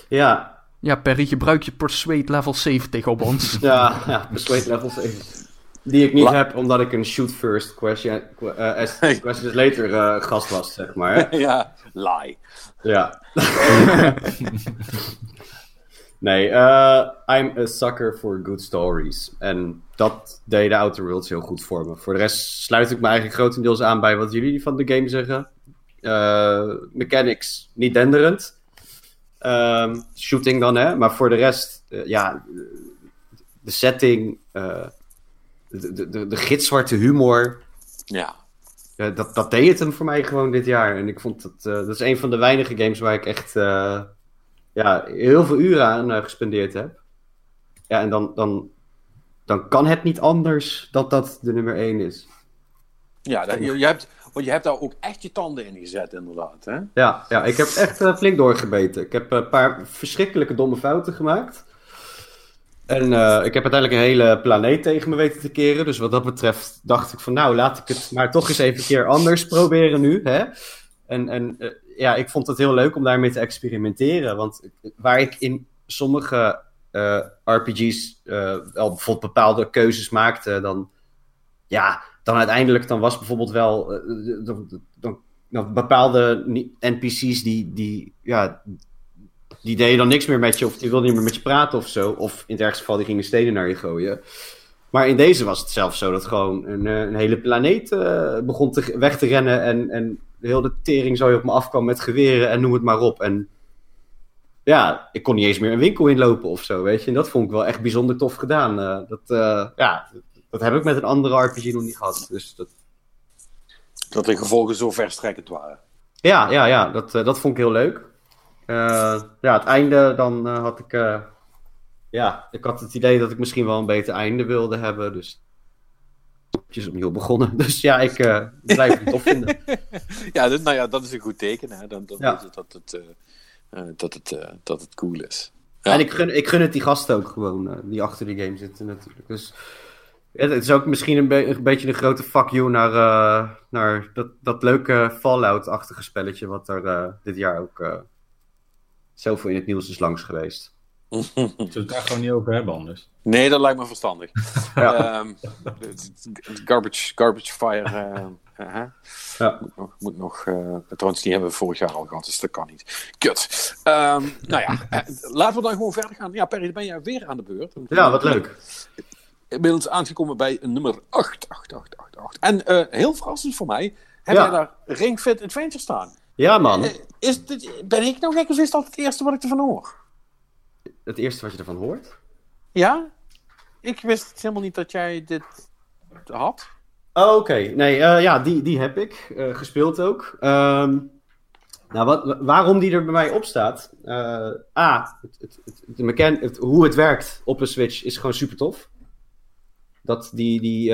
Ja. Ja, Perry, gebruik je Persuade level 70 op ons. *laughs* ja, ja, Persuade level 70. Die ik niet La heb, omdat ik een shoot first question, uh, questions later gast was, zeg maar. *laughs* ja, lie. Ja. *laughs* Nee, uh, I'm a sucker for good stories. En dat deed de Outer Worlds heel goed voor me. Voor de rest sluit ik me eigenlijk grotendeels aan bij wat jullie van de game zeggen. Uh, mechanics niet denderend. Um, shooting dan, hè. Maar voor de rest, uh, ja, de setting, de, de, de gitzwarte humor. Ja. dat, dat deed het hem voor mij gewoon dit jaar. En ik vond dat, dat is een van de weinige games waar ik echt ja, heel veel uren aan uh, gespendeerd heb. Ja, en dan, dan, dan kan het niet anders dat dat de nummer 1 is. Ja, dat, je, je, hebt, want je hebt daar ook echt je tanden in gezet, inderdaad. Hè? Ja, ja, ik heb echt uh, flink doorgebeten. Ik heb een paar verschrikkelijke domme fouten gemaakt. En uh, ik heb uiteindelijk een hele planeet tegen me weten te keren. Dus wat dat betreft dacht ik van nou, laat ik het maar toch eens even een keer anders proberen nu. Hè? En, en uh, ja, ik vond het heel leuk om daarmee te experimenteren. Want waar ik in sommige uh, RPG's uh, wel bijvoorbeeld bepaalde keuzes maakte, dan, ja, dan uiteindelijk dan was bijvoorbeeld wel dan, dan, dan, bepaalde NPC's die, die, ja, die deden dan niks meer met je, of die wilden niet meer met je praten of zo. Of in het ergste geval, die gingen stenen naar je gooien. Maar in deze was het zelfs zo dat gewoon een, een hele planeet begon te, weg te rennen en, en de hele tering zo je op me afkwam met geweren en noem het maar op. En ja, ik kon niet eens meer een winkel inlopen of zo, weet je. En dat vond ik wel echt bijzonder tof gedaan. Uh, dat, uh, ja, dat heb ik met een andere RPG nog niet gehad. Dus dat... dat de gevolgen zo verstrekkend waren. Ja, ja, ja dat, uh, dat vond ik heel leuk. ja, het einde, dan had ik ja, ik had het idee dat ik misschien wel een beter einde wilde hebben. Dus opnieuw begonnen. Dus ja, ik uh, blijf het tof vinden. *laughs* ja, dat, nou ja, dat is een goed teken. Hè? Dan, dan Ja. is het dat het, eh, eh, dat, het, eh, dat het cool is. Ja. En ik gun, ik gun het die gasten ook gewoon, eh, die achter die game zitten natuurlijk. Dus ja, het is ook misschien een, be- een beetje een grote fuck you naar, eh, naar dat, dat leuke Fallout-achtige spelletje wat er eh, dit jaar ook eh, zoveel in het nieuws is langs geweest. Zullen we het daar gewoon niet over hebben anders? Nee, dat lijkt me verstandig. *laughs* Ja. Ehm, garbage, garbage Fire eh, eh? Ja. moet nog. Moet nog eh, trouwens, die hebben we vorig jaar al gehad, dus dat kan niet. Kut. Ehm, nou ja, laten we dan gewoon verder gaan. Ja, Perry, dan ben jij weer aan de beurt. Ja, wat leuk. Inmiddels aangekomen bij nummer 8. 8, 8, 8, 8. En eh, heel verrassend voor mij, heb Ja. jij daar Ring Fit Adventure staan. Ja, man. Is dit, ben ik nou gek of is dat het eerste wat ik ervan hoor? Het eerste wat je ervan hoort. Ja? Ik wist helemaal niet dat jij dit had. Oh, oké. Nee, eh, ja, die, die heb ik eh, gespeeld ook. Ehm, nou, wat, waarom die er bij mij op staat? Eh, A, het, het, het, de mechan- het- hoe het werkt op een Switch is gewoon super tof. Dat die, die,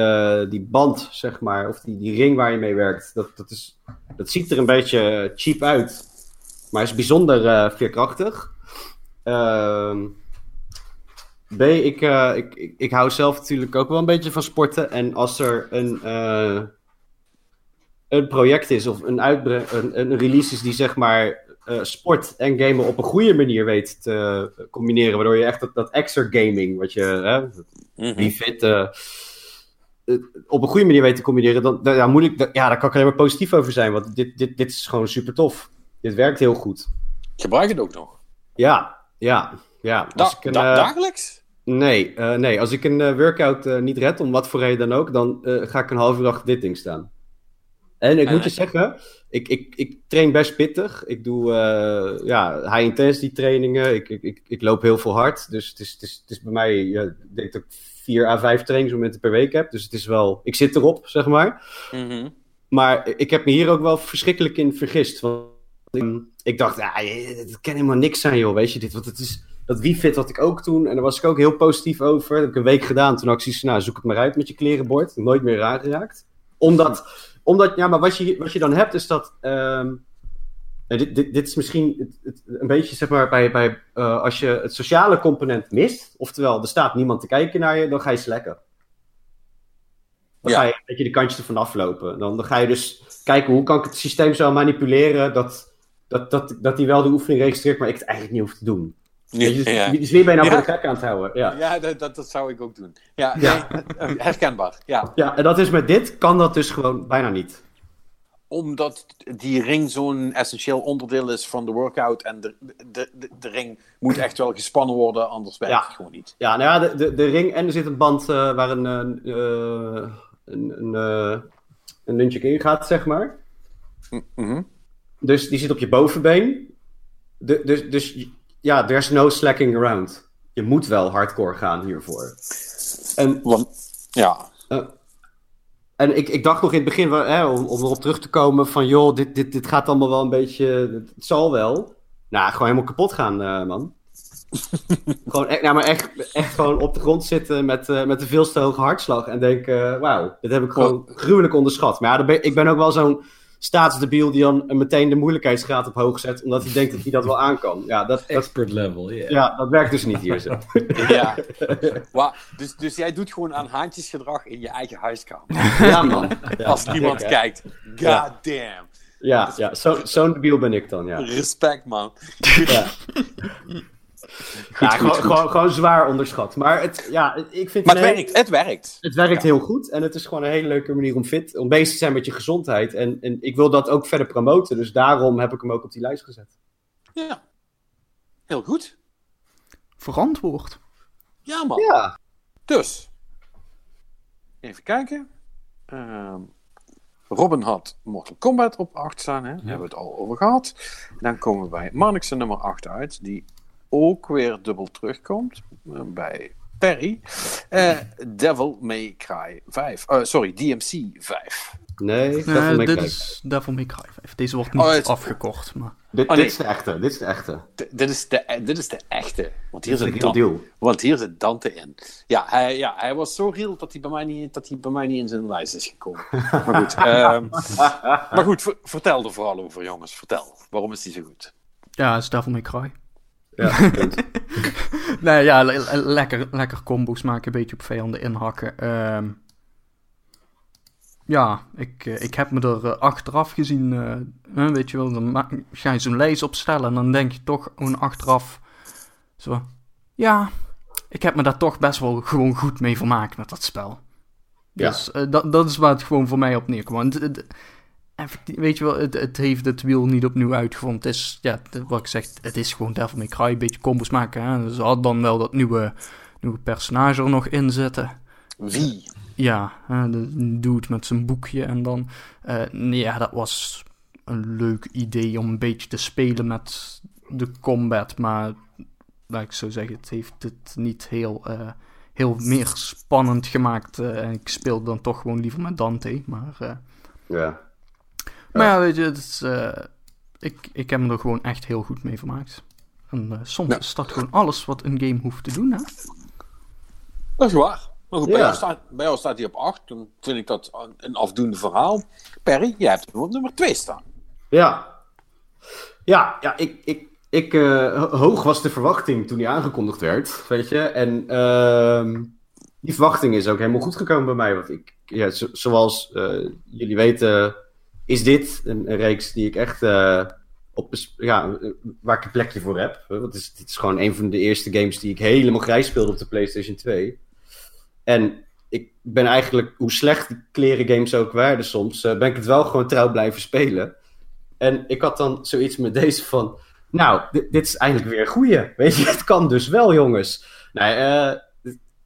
die band, zeg maar, of die, die ring waar je mee werkt, dat, dat, is, dat ziet er een beetje cheap uit. Maar is bijzonder veerkrachtig. Ehm B, ik, eh, ik, ik, ik hou zelf natuurlijk ook wel een beetje van sporten. En als er een, eh, een project is of een, uitbre- een, een release is die zeg maar eh, sport en gamen op een goede manier weet te combineren. Waardoor je echt dat, dat extra gaming, wat je, hè, wie fit, op een goede manier weet te combineren. Dan, dan, ja, moet ik, ja, daar kan ik alleen maar positief over zijn. Want dit, dit, dit is gewoon super tof. Dit werkt heel goed. Gebruik het ook nog. Ja, ja, ja. Da- Als ik een, da- eh, dagelijks? Nee, eh, nee, als ik een eh, workout niet red, om wat voor reden dan ook, dan ga ik een halve dag op dit ding staan. En ik moet je zeggen, ik, ik, ik train best pittig. Ik doe ja, high-intensity trainingen. Ik, ik, ik, ik loop heel veel hard. Dus het is, het is, het is bij mij, ik denk dat ik vier à vijf trainingsmomenten per week heb. Dus het is wel, ik zit erop, zeg maar. Mhm. Maar ik heb me hier ook wel verschrikkelijk in vergist. Want ik, ik dacht, ja, het kan helemaal niks zijn, joh. Weet je dit? Want het is dat WeFit had ik ook toen. En daar was ik ook heel positief over. Dat heb ik een week gedaan. Toen had ik zoiets nou, zoek het maar uit met je klerenbord. Nooit meer aangeraakt. Omdat, omdat ja, maar wat je, wat je dan hebt is dat... ehm, en dit, dit, dit is misschien het, het- een beetje, zeg maar, bij, bij, eh, als je het sociale component mist. Oftewel, er staat niemand te kijken naar je, dan ga je slekken. Dan Ja. ga je een beetje de kantjes ervan aflopen. Dan, dan ga je dus kijken hoe kan ik het systeem zo manipuleren dat, dat, dat, dat hij wel de oefening registreert, maar ik het eigenlijk niet hoef te doen. Weet je, dus, Ja, dus wie ben je nou Ja. voor de gek aan het houden? Ja. ja dat, dat, dat zou ik ook doen. Ja, Ja. nee, eh, herkenbaar. Ja. ja, en dat is met dit, kan dat dus gewoon bijna niet. Omdat die ring zo'n essentieel onderdeel is van de workout. En de, de, de, de ring moet echt wel gespannen worden, anders werkt Ja. het gewoon niet. Ja, nou ja, de, de, de ring en er zit een band eh, waar een, eh, eh, een, een, een nunchuk in gaat, zeg maar. Mhm. Dus die zit op je bovenbeen. De, dus, dus ja, there's no slacking around. Je moet wel hardcore gaan hiervoor. En Want, ja. En ik, ik dacht nog in het begin, hè, om, om erop terug te komen, van joh, dit, dit, dit gaat allemaal wel een beetje, het zal wel. Nou, gewoon helemaal kapot gaan, eh, man. *laughs* gewoon, echt, nou, maar echt, echt gewoon op de grond zitten met, eh, met een veel te hoge hartslag en denken, eh, wauw, dit heb ik gewoon gruwelijk onderschat. Maar ja, ben, ik ben ook wel zo'n staatsdebiel die dan meteen de moeilijkheidsgraad op hoog zet, omdat hij denkt dat hij dat wel aan kan. Ja, dat, dat, Expert level, yeah. ja, dat werkt dus niet hier zo. ja. *laughs* Wauw, dus, dus jij doet gewoon aan haantjesgedrag in je eigen huiskamer. ja, man. Ja, Als niemand kijkt. God Ja. damn. Ja, ja zo- zo'n debiel ben ik dan, ja. Respect, man. Ja. *laughs* ja, gewoon, Gewoon, gewoon zwaar onderschat. Maar het, ja, ik vind Maar het hele- werkt. Het werkt. het werkt heel goed. En het is gewoon een hele leuke manier om fit, om bezig te zijn met je gezondheid. En, en ik wil dat ook verder promoten. Dus daarom heb ik hem ook op die lijst gezet. Ja. Heel goed. Verantwoord. Ja, man. Ja. Dus. Even kijken. Ehm, Robin had Mortal Kombat op 8 staan. Hè? Daar hebben we het al over gehad. Dan komen we bij Marnixen nummer 8 uit. Die ook weer dubbel terugkomt. eh, bij Perry. Eh, Devil May Cry 5. Eh, sorry, DMC 5. Nee, Devil May dit Cry. is Devil May Cry 5. Deze wordt niet Oh, het- afgekocht, maar... Dit, Oh, dit is de echte, dit is de echte. D- dit, is de, dit is de echte. Want hier, zit de real Dan- deal. want hier zit Dante in. Ja hij, ja, hij was zo real dat hij bij mij niet, dat hij bij mij niet in zijn lijst is gekomen. Maar goed, *laughs* ehm, maar goed ver- vertel er vooral over, jongens. Vertel. Waarom is hij zo goed? Ja, het is Devil May Cry. Ja. *laughs* Nee, ja, le- le- lekker, lekker combo's maken, een beetje op vijanden inhakken. Ehm, ja, ik, eh, ik heb me er eh, achteraf gezien, eh, weet je wel, dan ga je zo'n lijst opstellen en dan denk je toch gewoon achteraf zo, ja, ik heb me daar toch best wel gewoon goed mee vermaakt met dat spel. Ja. Dus dat, dat is waar het gewoon voor mij op neerkomt. Effectief- weet je wel, het, het heeft het wiel niet opnieuw uitgevonden. Het is, ja, wat ik zeg, het is gewoon Devil May Cry, een beetje combos maken. Hè? Ze had dan wel dat nieuwe, nieuwe personage er nog in zitten. Wie? Ja, de dude met zijn boekje en dan... eh, nee, ja, dat was een leuk idee om een beetje te spelen met de combat, maar laat ik zo zeggen, het heeft het niet heel, eh, heel meer spannend gemaakt. eh, en ik speel dan toch gewoon liever met Dante, maar... ja. Maar ja, weet je, het is, eh, ik, ik heb me er gewoon echt heel goed mee vermaakt. En eh, soms Ja. is dat gewoon alles wat een game hoeft te doen, hè? Dat is waar. Maar goed, bij, Ja. jou staat, bij jou staat hij op 8. Dan vind ik dat een afdoende verhaal. Perry, jij hebt hem op nummer 2 staan. Ja. Ja, ja ik, ik, ik, eh, ho- hoog was de verwachting toen die aangekondigd werd, weet je. En ehm, die verwachting is ook helemaal goed gekomen bij mij. Want ik, ja, zo- zoals eh, jullie weten, is dit een, reeks die ik echt eh, op, ja, waar ik een plekje voor heb. Want het is, dit is gewoon een van de eerste games die ik helemaal grijs speelde op de PlayStation 2. En ik ben eigenlijk, hoe slecht die kleren games ook werden soms, eh, ben ik het wel gewoon trouw blijven spelen. En ik had dan zoiets met deze van, nou, dit, is eigenlijk weer een goeie. Weet je, het kan dus wel, jongens. Eh,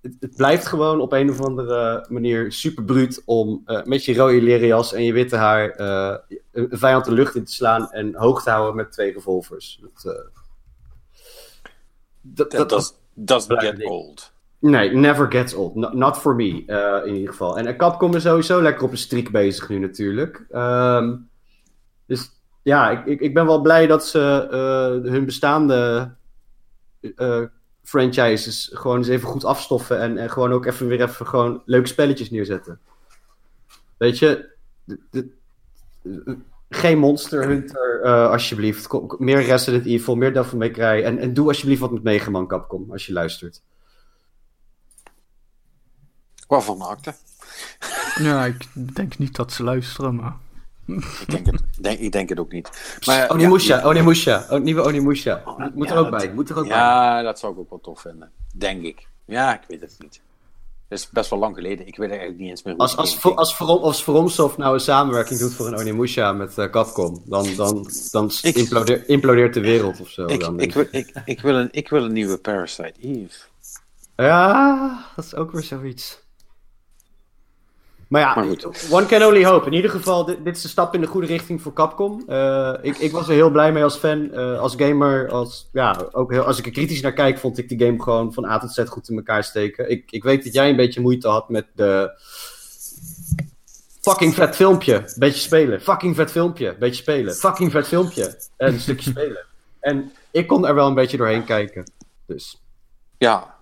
het, blijft gewoon op een of andere manier super bruut om eh, met je rode leren jas en je witte haar eh, een vijand de lucht in te slaan en hoog te houden met twee revolvers. Dat, eh, dat, Dat does- doesn't get ding. old. Nee, never gets old. No- not for me, in ieder geval. En Capcom is sowieso lekker op een streak bezig nu natuurlijk. Ehm, dus ja, ik, ik, ben wel blij dat ze hun bestaande franchises gewoon eens even goed afstoffen. En, en gewoon ook even weer even gewoon leuke spelletjes neerzetten. Weet je, geen Monster Hunter, eh, alsjeblieft. Kom- meer Resident Evil, meer Devil May Cry. En, en doe alsjeblieft wat met Mega Man Capcom, als je luistert. Waarvan maakte? Ja, ik denk niet dat ze luisteren, maar... Ik denk het, denk, ik denk het ook niet. Maar, Onimusha, ja, Onimusha, nieuwe Onimusha. Moet ja, er ook dat- bij, moet er ook bij. Ja, dat zou ik ook wel tof vinden. Denk ik. Ja, ik weet het niet. Het is best wel lang geleden. Ik weet eigenlijk niet eens meer hoe Als, als, als, From, als FromSoft nou een samenwerking doet voor een Onimusha met eh, Capcom, dan, dan, dan Ik- implodeer- implodeert de wereld of zo. Ik, dan, ik, wil, ik, ik, wil een, ik wil een nieuwe Parasite Eve. Ja, dat is ook weer zoiets. Maar ja, Maar one can only hope. In ieder geval, dit, dit is een stap in de goede richting voor Capcom. Eh, ik, ik was er heel blij mee als fan, eh, als gamer. Als, ja, ook heel, als ik er kritisch naar kijk, vond ik die game gewoon van A tot Z goed in elkaar steken. Ik, ik weet dat jij een beetje moeite had met de... Fucking vet filmpje, beetje spelen. Fucking vet filmpje, beetje spelen. Fucking vet filmpje, en een stukje spelen. En ik kon er wel een beetje doorheen kijken. Dus... Ja,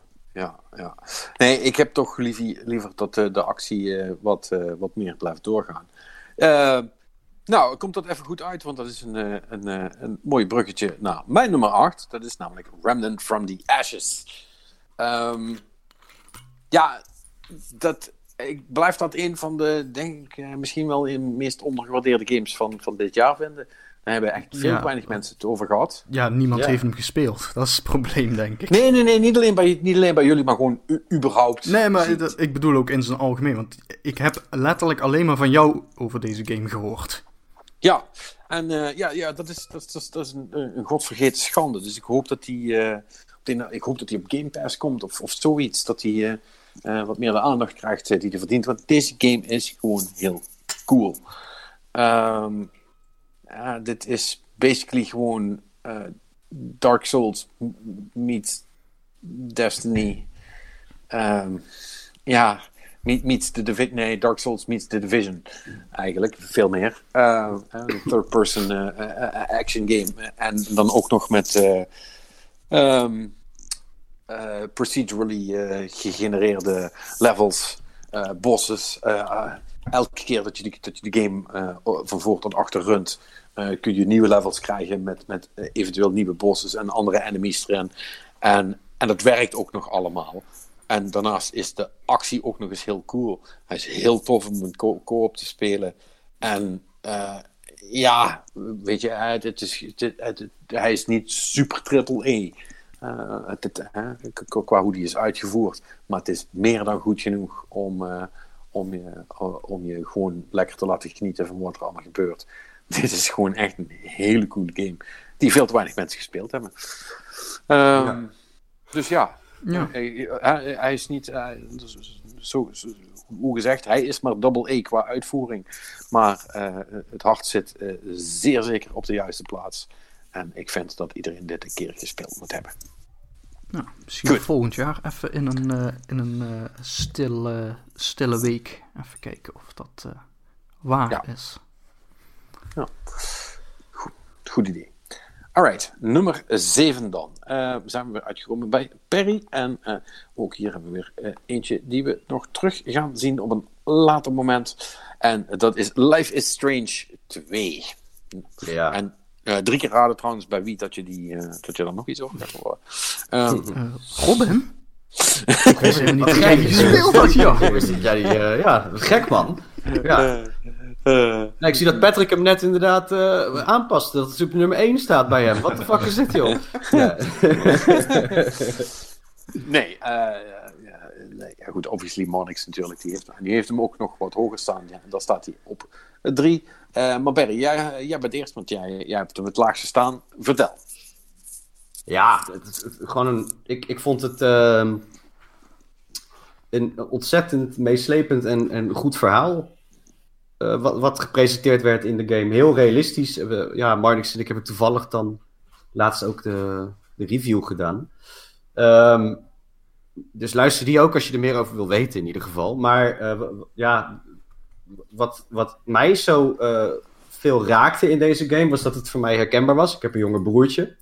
ja. Nee, ik heb toch liever, dat de, de actie eh, wat, eh, wat meer blijft doorgaan. Eh, nou, komt dat even goed uit, want dat is een, eh, een, eh, een mooi bruggetje naar mijn nummer 8. Dat is namelijk Remnant from the Ashes. Ehm, ja, dat, ik blijf dat een van de, denk ik, eh, misschien wel de meest ondergewaardeerde games van, van dit jaar vinden. Daar hebben echt veel Ja. weinig mensen het over gehad. Ja, niemand Ja. heeft hem gespeeld. Dat is het probleem, denk ik. Nee, nee, nee, niet alleen bij, niet alleen bij jullie, maar gewoon überhaupt. Nee, maar dat- ik bedoel ook in zijn algemeen. Want ik heb letterlijk alleen maar van jou over deze game gehoord. Ja, en eh, ja, ja, dat is, dat, is- dat is, dat is een, een godvergeten schande. Dus ik hoop dat die, eh, ik hoop dat die op Game Pass komt of, of zoiets. Dat die eh, eh, wat meer de aandacht krijgt die hij verdient. Want deze game is gewoon heel cool. Ehm, ja, dit is basically gewoon eh, Dark Souls meets Destiny. Ehm, ja, meet- meets the Division. Nee, Dark Souls meets the Division. Eigenlijk, veel meer. Eh, een third-person eh, eh, action game. En dan ook nog met eh, ehm, eh, procedurally gegenereerde levels, bosses. Elke keer dat je, dat je de game eh, van voor tot achter runt, eh, kun je nieuwe levels krijgen met, met eh, eventueel nieuwe bosses en andere enemies erin. En, en dat werkt ook nog allemaal. En daarnaast is de actie ook nog eens heel cool. Hij is heel tof om co- co-op te spelen. En ja, weet je, het, is, het, het- hij is niet super triple E. Qua hoe die is uitgevoerd. Maar het is meer dan goed genoeg om, om, je, om je gewoon lekker te laten genieten van wat er allemaal gebeurt. *laughs* Dit is gewoon echt een hele coole game. Die veel te weinig mensen gespeeld hebben. Ehm, Dus ja, Ja. hij, hij, hij is niet, eh, zo, zo- hoe gezegd, hij is maar double E qua uitvoering. Maar eh, het hart zit eh, zeer zeker op de juiste plaats. En ik vind dat iedereen dit een keer gespeeld moet hebben. Nou, misschien Goed. volgend jaar even in een, eh, in een eh, stille, week even kijken of dat eh, waar Ja. is. Goed idee. Alright, nummer 7 dan. Eh, zijn we weer uitgekomen bij Perry. En eh, ook hier hebben we weer eentje die we nog terug gaan zien op een later moment. En dat is Life is Strange 2. Ja. En eh, drie keer raden trouwens bij wie dat je, die, dat je daar nog iets over gaat horen. *laughs* Ehm, Eh, Robin? Ik wist helemaal niet dat jij die gespeeld had, joh. Ik wist dat jij die, eh, ja, gek man. Ja. eh, Nee, ik zie dat Patrick hem net inderdaad eh aanpast. Dat het op nummer 1 staat bij hem. Wat de fuck is dit, joh? Ja. Nee, eh, ja, nee, ja, goed, obviously Monix natuurlijk. Die heeft, die heeft hem ook nog wat hoger staan. Ja, daar staat hij op 3. maar Barry, jij, jij bent eerst, want jij, jij hebt hem het laagste staan. Vertel. Ja, gewoon een. Ik, ik vond het ehm, een ontzettend meeslepend en, en goed verhaal. eh, wat, wat gepresenteerd werd in de game. Heel realistisch. Eh, ja, Marnix en ik hebben toevallig dan laatst ook de, de review gedaan. Ehm, dus luister die ook als je er meer over wil weten, in ieder geval. Maar eh, ja, wat, wat mij zo veel raakte in deze game was dat het voor mij herkenbaar was. Ik heb een jonger broertje.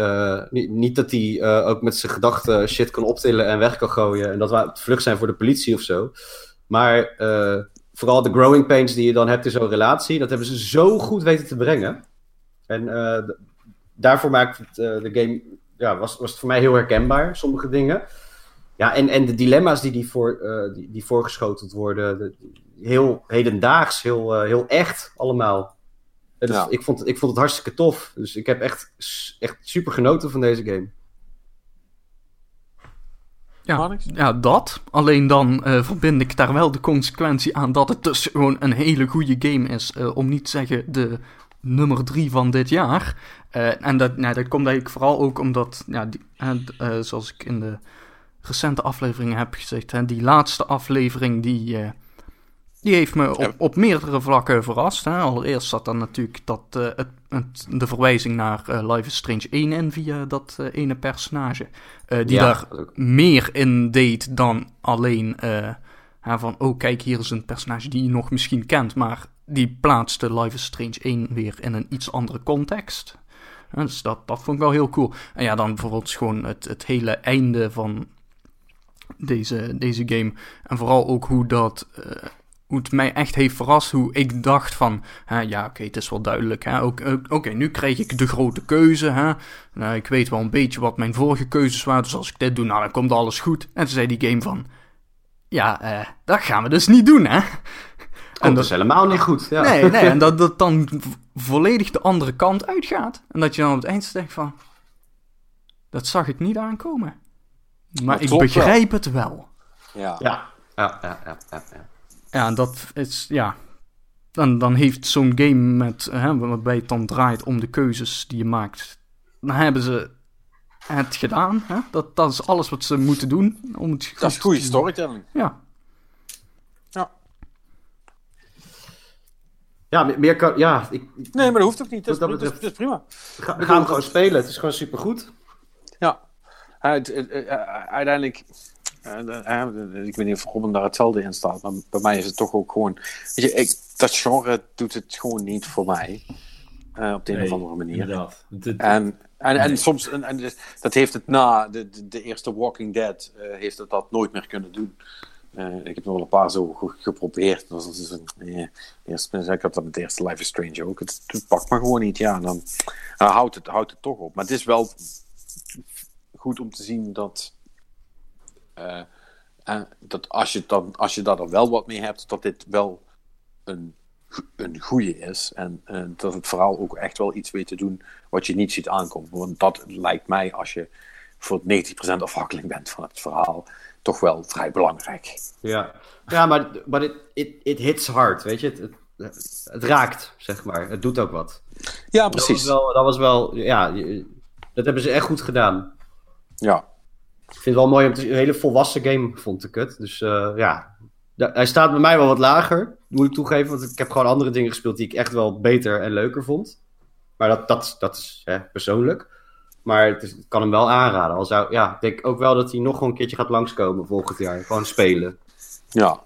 Eh, niet, niet dat hij eh, ook met zijn gedachten shit kan optillen en weg kan gooien. En dat we vlucht zijn voor de politie of zo. Maar eh, vooral de growing pains die je dan hebt in zo'n relatie, dat hebben ze zo goed weten te brengen. En daarvoor maakt het, de game, ja, was, was het voor mij heel herkenbaar, sommige dingen. Ja, en, en de dilemma's die, die, voor, die, die voorgeschoteld worden, de- heel hedendaags, heel, heel echt allemaal. Is- Ja. ik, vond, het- ik vond het hartstikke tof. Dus ik heb echt, echt super genoten van deze game. Ja, ja, dat. Alleen dan eh, verbind ik daar wel de consequentie aan dat het dus gewoon een hele goede game is. eh, om niet te zeggen de nummer drie van dit jaar. Eh, en dat, nou, dat komt eigenlijk vooral ook omdat, ja, die, eh, eh, zoals ik in de recente afleveringen heb gezegd, hè, die laatste aflevering die, eh, die heeft me op, op meerdere vlakken verrast. Hè. Allereerst zat dan natuurlijk dat, eh, het, het- de verwijzing naar eh, Life is Strange 1 in via dat eh, ene personage. die Ja, daar meer in deed dan alleen van, oh kijk, hier is een personage die je nog misschien kent, maar die plaatste Life is Strange 1 weer in een iets andere context. Dus dat, dat vond ik wel heel cool. En ja, dan bijvoorbeeld gewoon het, het hele einde van deze, deze game. En vooral ook hoe dat... hoe het mij echt heeft verrast, hoe ik dacht van... Hè, ja, oké, het is wel duidelijk. hè, ook- ook- Oké, nu krijg ik de grote keuze. Hè. Nou, ik weet wel een beetje wat mijn vorige keuzes waren. Dus als ik dit doe, nou, dan komt alles goed. En toen zei die game van... Ja, eh, dat gaan we dus niet doen, hè. En dat is helemaal niet goed. Ja. Nee, nee, *laughs* en dat dat dan volledig de andere kant uitgaat. En dat je dan op het eind denkt van... Dat zag ik niet aankomen. Maar Dat ik wel. begrijp het wel. Ja. Ja, ja, ja, ja. ja, ja. Ja, en dat is, ja... Dan, dan heeft zo'n game met, hè, waarbij het dan draait om de keuzes die je maakt... Dan hebben ze het gedaan. Hè? Dat, dat is alles wat ze moeten doen. Om het Dat is goed- goede storytelling. Ja, Ja. Ja, me- meer kan. Ja, ik, Nee, maar dat hoeft ook niet. Dat is, Wat dat dat is- betreft- dat is prima. ga, we gaan gewoon spelen. Het is gewoon supergoed. Ja. Uiteindelijk, uh, ik weet niet of Robin daar hetzelfde in staat, maar bij mij is het toch ook gewoon. Weet je, ik, dat genre doet het gewoon niet voor mij. Uh, op de een of andere manier. Inderdaad. En, en, en soms, en, en dus, dat heeft het na de, de, de eerste Walking Dead, uh, heeft het dat nooit meer kunnen doen. Ik heb nog wel een paar zo geprobeerd. Dat was een, nee, eerst, ik had dat met de eerste Life is Strange ook. Het, het pakt me gewoon niet. Ja, dan, dan houdt, het, houdt het toch op. Maar het is wel goed om te zien dat, uh, uh, dat als, je dan, als je daar wel wat mee hebt, dat dit wel een, een goede is. En uh, dat het vooral ook echt wel iets weet te doen wat je niet ziet aankomen. Want dat lijkt mij, als je voor 90% afhankelijk bent van het verhaal, toch wel vrij belangrijk. Ja, ja maar but it, it, it hits hard, weet je. Het, het, het, raakt, zeg maar. Het doet ook wat. Ja, precies. Dat was wel, dat was wel ja, dat hebben ze echt goed gedaan. Ja. Ik vind het wel mooi om te. Een hele volwassen game vond ik het. Dus uh, ja, hij staat bij mij wel wat lager, moet ik toegeven. Want ik heb gewoon andere dingen gespeeld die ik echt wel beter en leuker vond. Maar dat, dat, dat is hè, persoonlijk. Maar het, is, kan hem wel aanraden. Al zou, ja, ik denk ook wel dat hij nog gewoon een keertje gaat langskomen volgend jaar. Gewoon spelen. Ja,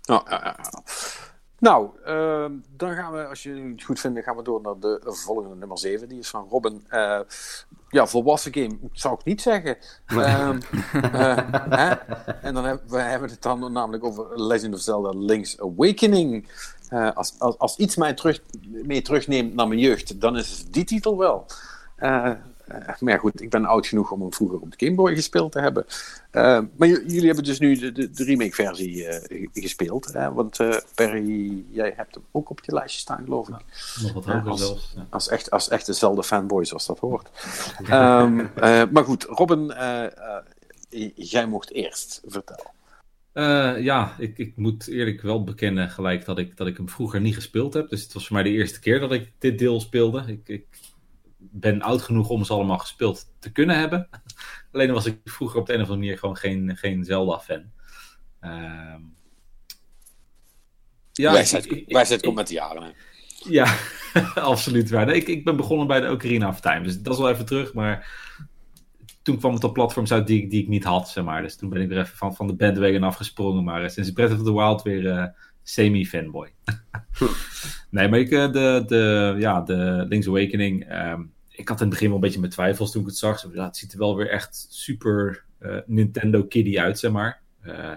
ja, ja. Nou, uh, dan gaan we, als je het goed vindt, gaan we door naar de volgende nummer 7. Die is van Robin. Uh, ja, volwassen game zou ik niet zeggen. Um, uh, *laughs* hè? En dan hebben we hebben het dan namelijk over Legend of Zelda Link's Awakening. Uh, als, als, als iets mij terug, mee terugneemt naar mijn jeugd, dan is het die titel wel. Uh, maar ja, goed, ik ben oud genoeg om hem vroeger op de Game Boy gespeeld te hebben. Uh, maar jullie hebben dus nu de, de, de remake-versie uh, gespeeld. Hè? Want Perry, jij hebt hem ook op je lijstje staan, geloof ik. Ja, nog wat hoger als, zelfs. Ja. Als, echt, als echte Zelda-fanboy, zoals dat hoort. um, *laughs* maar goed, Robin, jij mocht eerst vertellen. Uh, ja, ik, ik, moet eerlijk wel bekennen gelijk dat ik, dat ik hem vroeger niet gespeeld heb. Dus het was voor mij de eerste keer dat ik dit deel speelde. Ik, ik ben oud genoeg om ze allemaal gespeeld te kunnen hebben. *laughs* Alleen was ik vroeger op de een of andere manier gewoon geen, geen Zelda-fan. Uh, ja, wijsheid komt met de jaren. Hè? Ja, *laughs* absoluut waar. Nee, ik, ik ben begonnen bij de Ocarina of Time, dus dat is wel even terug. Maar toen kwam het op platforms uit die, die ik niet had, zeg maar. Dus toen ben ik er even van, van de bandwagon afgesprongen. Maar uh, sinds Breath of the Wild weer uh, semi-fanboy. *laughs* nee, maar ik, uh, de, de, ja, de Link's Awakening... Um, ik had in het begin wel een beetje mijn twijfels toen ik het zag. Het ziet er wel weer echt super uh, Nintendo kiddie uit, zeg maar. Uh,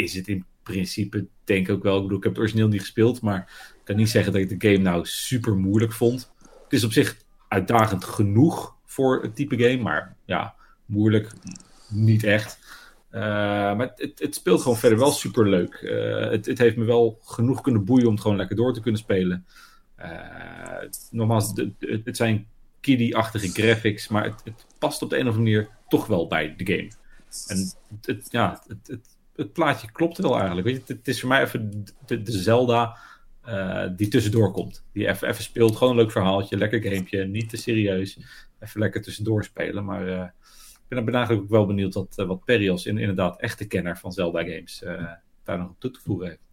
is het in principe, denk ik ook wel. Ik bedoel, ik heb het origineel niet gespeeld, maar ik kan niet zeggen dat ik de game nou super moeilijk vond. Het is op zich uitdagend genoeg voor het type game, maar ja, moeilijk niet echt. Uh, maar het, het, speelt gewoon verder wel super leuk. het, het, heeft me wel genoeg kunnen boeien om het gewoon lekker door te kunnen spelen. nogmaals, het zijn kiddie-achtige graphics, maar het, het, past op de een of andere manier toch wel bij de game. En het, ja, het, het, plaatje klopt wel eigenlijk. Weet je, het, is voor mij even de, Zelda uh, die tussendoor komt. Die even, speelt, gewoon een leuk verhaaltje, lekker gamepje, niet te serieus. Even lekker tussendoor spelen, maar uh, ik ben, eigenlijk ook wel benieuwd wat, uh, wat Perry als in, inderdaad echte kenner van Zelda games daar nog op toe te voegen heeft.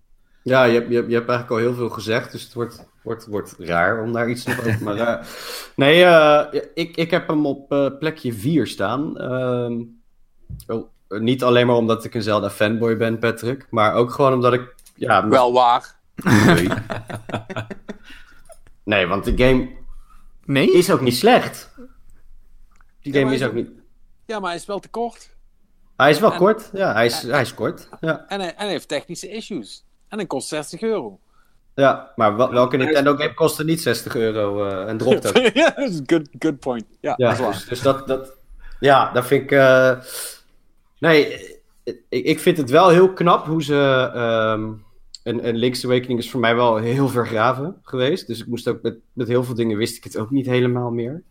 Ja, je, je, je hebt eigenlijk al heel veel gezegd, dus het wordt, wordt, wordt raar om daar iets te over. *laughs* Maar uh, nee, uh, ik, ik heb hem op uh, plekje 4 staan. Oh, niet alleen maar omdat ik een Zelda fanboy ben, Patrick, maar ook gewoon omdat ik. Ja, Wel waar. Nee. *laughs* nee, want de game nee? is ook niet slecht. Die game ja, is ook niet. Ja, maar hij is wel te kort. Hij is wel en, kort, ja, hij is, en, hij is kort. Ja. En, hij, en hij heeft technische issues. En hij kost 60 euro. Ja, maar wel, welke Nintendo game kostte niet 60 euro uh, en dropt ook? *laughs* ja, dat is een good, good point. Ja, ja dat is dus, dus, dat, dat, ja, dat vind ik... Uh, nee, ik, ik vind het wel heel knap hoe ze... Um, en, en Link's Awakening is voor mij wel heel vergraven geweest. Dus ik moest ook met, met heel veel dingen wist ik het ook niet helemaal meer.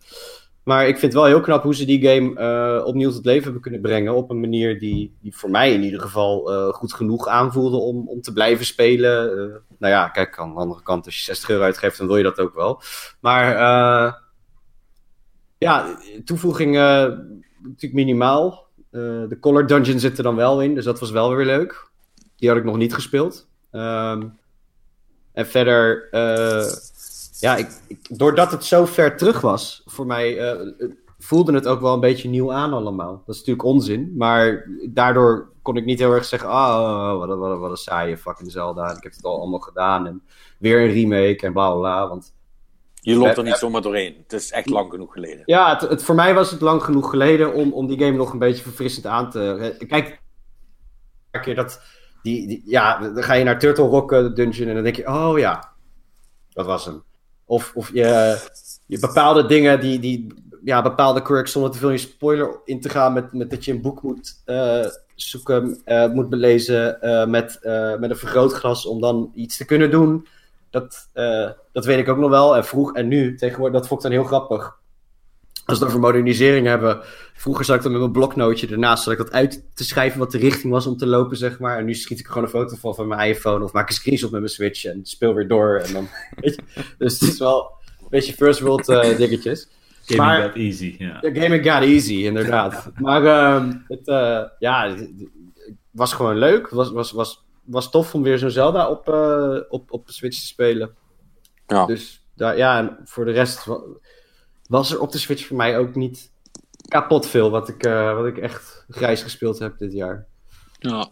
Maar ik vind het wel heel knap hoe ze die game uh, opnieuw tot leven hebben kunnen brengen. Op een manier die, die voor mij in ieder geval uh, goed genoeg aanvoelde om, om te blijven spelen. Uh, nou ja, kijk, aan de andere kant, als je 60 euro uitgeeft, dan wil je dat ook wel. Maar ja, toevoegingen natuurlijk minimaal. de Color Dungeon zit er dan wel in, dus dat was wel weer leuk. Die had ik nog niet gespeeld. Um, en verder ja, ik, ik, doordat het zo ver terug was voor mij, uh, voelde het ook wel een beetje nieuw aan allemaal. Dat is natuurlijk onzin, maar daardoor kon ik niet heel erg zeggen, ah, wat, wat, wat een saaie fucking Zelda. Ik heb het al allemaal gedaan en weer een remake en bla bla bla, want... Je loopt er niet zomaar doorheen. Het is echt lang genoeg geleden. Ja, het, het, voor mij was het lang genoeg geleden om, om die game nog een beetje verfrissend aan te... Kijk, een keer dat... Die, die, ja, dan ga je naar Turtle Rock uh, Dungeon en dan denk je, oh ja, dat was hem. Of, of je, bepaalde dingen, die, die, ja, bepaalde quirks, zonder te veel in spoiler in te gaan, met, met dat je een boek moet uh, zoeken, uh, moet belezen uh, met, met een vergrootglas om dan iets te kunnen doen. Dat, dat weet ik ook nog wel. En vroeg en nu, tegenwoordig, dat vond ik dan heel grappig. Als we het over modernisering hebben. Vroeger zat ik dan met mijn bloknootje ernaast, zodat ik dat uit te schrijven wat de richting was om te lopen, zeg maar. En nu schiet ik gewoon een foto van van mijn iPhone of maak een screenshot met mijn Switch en speel weer door. En dan, *laughs* weet je, dus het is wel een beetje first world uh, dingetjes. Gaming maar, got easy, ja. Yeah. Gaming got easy, inderdaad. maar uh, het, uh, ja, het was gewoon leuk. Was, was, was, was tof om weer zo'n Zelda op, uh, op, op de Switch te spelen. Ja. Dus daar, ja, en voor de rest was er op de Switch voor mij ook niet kapot veel wat ik, uh, wat ik echt grijs gespeeld heb dit jaar. Ja.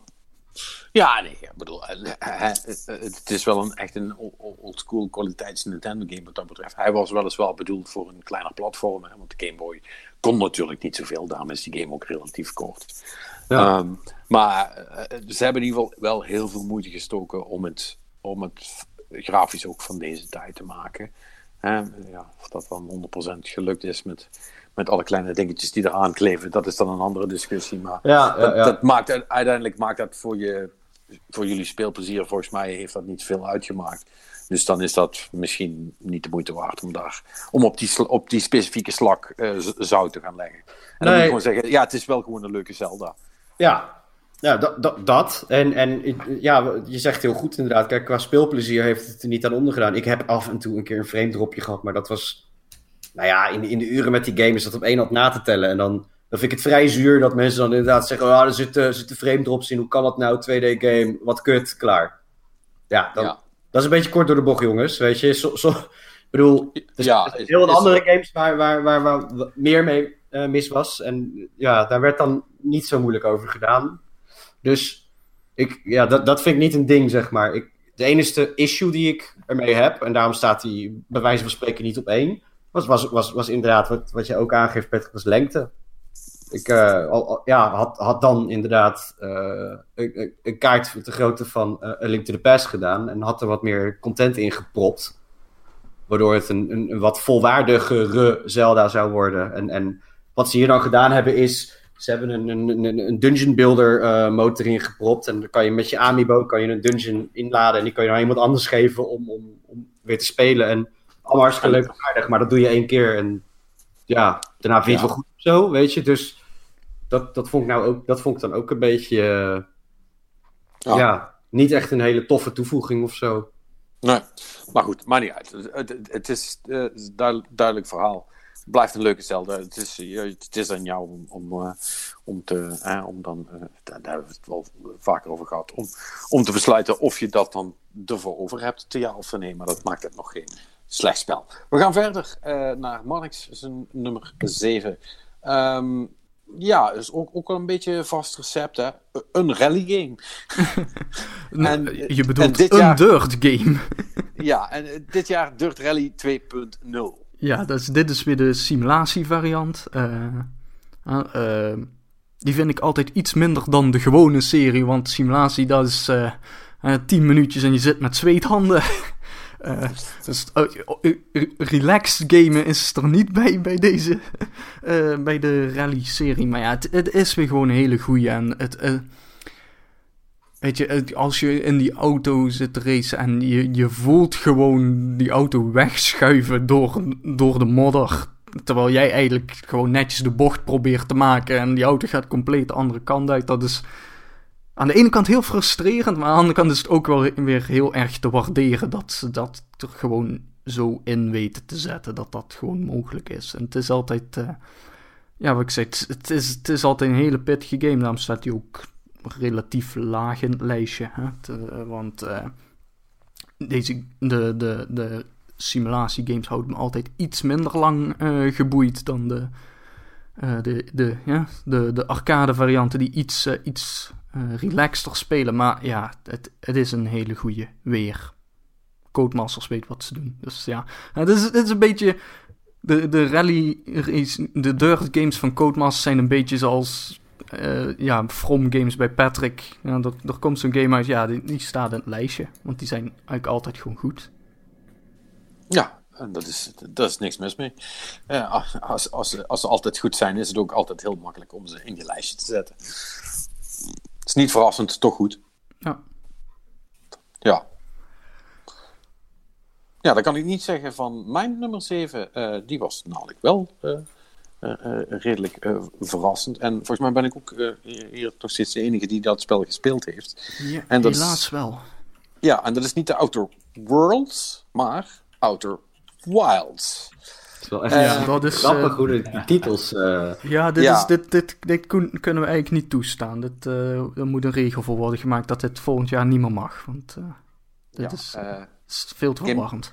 Ja, nee, ik bedoel, het is wel een, echt een oldschool kwaliteits Nintendo game wat dat betreft. Hij was weliswaar bedoeld voor een kleiner platform, hè, want de Game Boy kon natuurlijk niet zoveel, daarom is die game ook relatief kort. Ja. Um, maar ze hebben in ieder geval wel heel veel moeite gestoken om het, om het grafisch ook van deze tijd te maken. Um, ja, of dat dan 100% gelukt is met, met alle kleine dingetjes die eraan kleven, dat is dan een andere discussie. Maar ja, dat, maakt, uiteindelijk maakt dat voor, je, voor jullie speelplezier, volgens mij heeft dat niet veel uitgemaakt. Dus dan is dat misschien niet de moeite waard om, daar, om op, die, op die specifieke slak uh, zout te gaan leggen. En dan Nee. moet ik gewoon zeggen, ja, het is wel gewoon een leuke Zelda. Ja, ja dat, dat, dat. En, en ja, je zegt heel goed inderdaad. Kijk, qua speelplezier heeft het er niet aan ondergedaan. Ik heb af en toe een keer een frame dropje gehad, maar dat was... Nou ja, in, in de uren met die game is dat op één hand na te tellen. En dan, dan vind ik het vrij zuur dat mensen dan inderdaad zeggen... Oh, er zitten, zitten frame drops in, hoe kan dat nou? 2D game, wat kut, klaar. Ja, dan, Ja. dat is een beetje kort door de bocht, jongens. Weet je, zo, zo, ik bedoel, er Ja, is- heel wat is- andere games waar, waar, waar, waar meer mee eh, mis was. En ja, daar werd dan niet zo moeilijk over gedaan. Dus ik, ja, dat, dat vind ik niet een ding, zeg maar. Ik, de enige issue die ik ermee heb, en daarom staat die bij wijze van spreken niet op één, was, was, was, was inderdaad wat, wat je ook aangeeft, Patrick, was lengte. Ik eh, ja, had, had dan inderdaad eh, een, een- kaart de grootte van eh, A Link to the Past gedaan en had er wat meer content in gepropt. Waardoor het een, een, een wat volwaardigere Zelda zou worden. En, en wat ze hier dan gedaan hebben is... Ze hebben een, een, een, dungeon builder eh, motor in gepropt. En dan kan je met je amiibo kan je een dungeon inladen. En die kan je dan iemand anders geven om, om, om weer te spelen. En allemaal hartstikke leuk en aardig. Maar dat doe je één keer. En ja, daarna vind je het wel goed of zo, weet je. Dus dat, dat, vond ik nou ook, dat vond ik dan ook een beetje... eh, Ja. ja, niet echt een hele toffe toevoeging of zo. Nee, maar goed, maakt niet uit. Het, het, het is duidelijk, duidelijk verhaal. Het blijft een leuke Zelda. Het is, eh, het is aan jou om, om, eh, om, te, eh, om dan, eh, daar, daar hebben we het wel vaker over gehad, om, om te besluiten of je dat dan ervoor over hebt, te ja of te nee. Maar dat maakt het nog geen slecht spel. We gaan verder naar Marnix, zijn nummer 7. Ehm, ja, is ook, ook wel een beetje vast recept, hè? Een rally game. *laughs* En, eh, je en bedoelt dit een jaar- dirt game. *laughs* Ja, en dit jaar Dirt Rally 2.0. Ja, is, dit is weer de simulatievariant. Eh, eh, eh, die vind ik altijd iets minder dan de gewone serie, want simulatie dat is eh eh, 10 minuutjes en je zit met zweethanden. *laughs* Eh, dus relaxed gamen is er niet bij bij deze, *laughs* bij de rally-serie. Maar ja, het, het is weer gewoon een hele goeie en het... Weet je, als je in die auto zit te racen en je, je voelt gewoon die auto wegschuiven door, door de modder. Terwijl jij eigenlijk gewoon netjes de bocht probeert te maken en die auto gaat compleet de andere kant uit. Dat is aan de ene kant heel frustrerend, maar aan de andere kant is het ook wel weer heel erg te waarderen dat ze dat er gewoon zo in weten te zetten. Dat dat gewoon mogelijk is. En het is altijd, eh, ja wat ik zei, het, het is, het is altijd een hele pittige game. Daarom staat hij ook relatief laag in lijstje. Hè? Te- want eh, deze, de, de, de simulatiegames houden me altijd iets minder lang eh, geboeid dan de, eh, de, de, ja, de, de arcade varianten die iets, iets relaxter spelen. Maar ja, het, het is een hele goede weer. Codemasters weet wat ze doen. Dus ja, het is, het is een beetje... De, de rally de dirt games van Codemasters zijn een beetje zoals... ja, From games bij Patrick. Ja, er, er komt zo'n game uit, ja, die, die staat in het lijstje. Want die zijn eigenlijk altijd gewoon goed. Ja, en dat is, daar is niks mis mee. Uh, als, als, als ze altijd goed zijn, is het ook altijd heel makkelijk om ze in je lijstje te zetten. Het is niet verrassend, toch goed. Ja. Ja. Ja, dan kan ik niet zeggen van mijn nummer 7, uh, die was namelijk wel uh, redelijk verrassend. En volgens mij ben ik ook hier nog steeds de enige die dat spel gespeeld heeft. Ja, en dat helaas is, wel. Ja, en dat is niet de Outer Worlds, maar Outer Wilds. Dat is wel echt uh, dat is, grappig uh, hoe de titels... Uh... Ja, dit, ja. Is, dit, dit, dit kunnen we eigenlijk niet toestaan. Dit, er moet een regel voor worden gemaakt dat dit volgend jaar niet meer mag. Want dit ja, is, is, veel te verwarrend.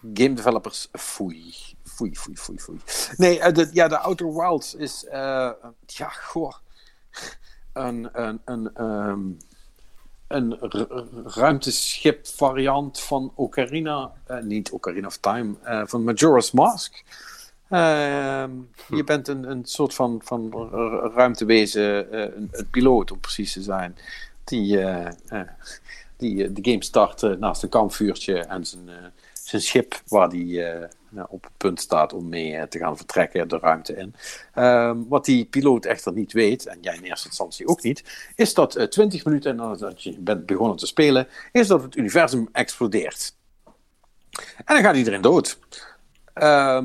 Game, game developers, foei. Foei, foei, foei, foei. Nee, de, ja, de Outer Wilds is... ja, goh. Een... een, een um, een ruimteschip variant van Ocarina, uh, niet Ocarina of Time, uh, van Majora's Mask. Uh, je bent een, een soort van, van ruimtewezen, eh, een, een, piloot om precies te zijn, die, die de game start naast een kampvuurtje en zijn, zijn schip waar die op het punt staat om mee eh, te gaan vertrekken de ruimte in. Ehm, wat die piloot echter niet weet, en jij in eerste instantie ook niet, is dat uh, eh, 20 minuten nadat je bent begonnen te spelen, is dat het universum explodeert. En dan gaat iedereen dood. Uh,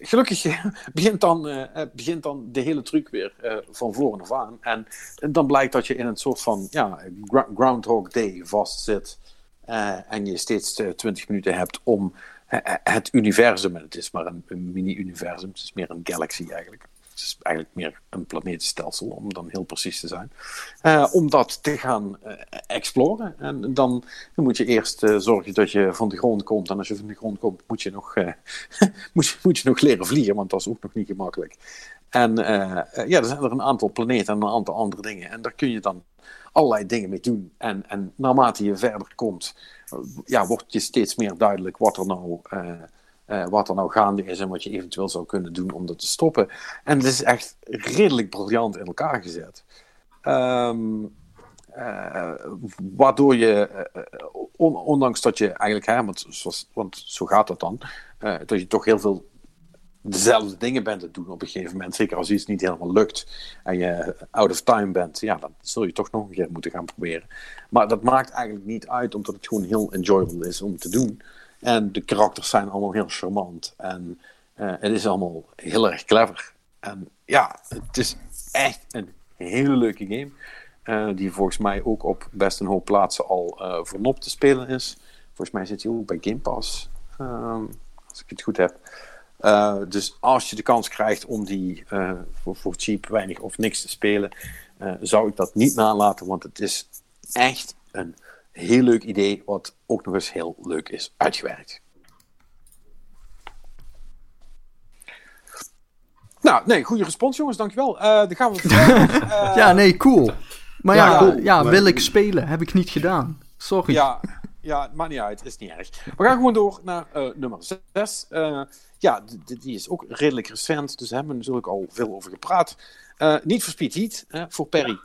gelukkig *laughs* begint dan, begint dan de hele truc weer van voren af aan. En dan blijkt dat je in een soort van ja, Groundhog Day vastzit. en je steeds 20 minuten hebt om het universum, en het is maar een, mini-universum, het is meer een galaxy eigenlijk. Het is eigenlijk meer een planeetstelsel, om dan heel precies te zijn. Uh, om dat te gaan uh, exploren. En dan, dan, moet je eerst uh, zorgen dat je van de grond komt. En als je van de grond komt, moet je nog, *laughs* moet je, moet je nog leren vliegen, want dat is ook nog niet gemakkelijk. En ja, er zijn er een aantal planeten en een aantal andere dingen. En daar kun je dan allerlei dingen mee doen. En, en naarmate je verder komt, ja, wordt je steeds meer duidelijk wat er nou. Uh, wat er nou gaande is en wat je eventueel zou kunnen doen om dat te stoppen. En het is echt redelijk briljant in elkaar gezet. Um, uh, waardoor je, on, ondanks dat je eigenlijk, want, want zo gaat dat dan, dat je toch heel veel dezelfde dingen bent te doen op een gegeven moment. Zeker als iets niet helemaal lukt en je out of time bent, ja, dan zul je toch nog een keer moeten gaan proberen. Maar dat maakt eigenlijk niet uit, omdat het gewoon heel enjoyable is om te doen. En de karakters zijn allemaal heel charmant. En uh, het is allemaal heel erg clever. En ja, het is echt een hele leuke game. Uh, die volgens mij ook op best een hoop plaatsen al uh, voor nop te spelen is. Volgens mij zit hij ook bij Game Pass. Um, als ik het goed heb. Uh, dus als je de kans krijgt om die uh, voor, voor cheap weinig of niks te spelen, uh, zou ik dat niet nalaten, want het is echt een heel leuk idee, wat ook nog eens heel leuk is uitgewerkt. Nou, nee, goede respons, jongens, dankjewel. dan gaan we. *laughs* ja, nee, cool. Maar ja, ja, cool. ja wil ik spelen? Heb ik niet gedaan. Sorry. Ja, ja, het maakt niet uit, is niet erg. We gaan gewoon door naar nummer 6 ja, die is ook redelijk recent, dus daar hebben we natuurlijk al veel over gepraat. Uh, niet voor Speed Heat, voor Perry.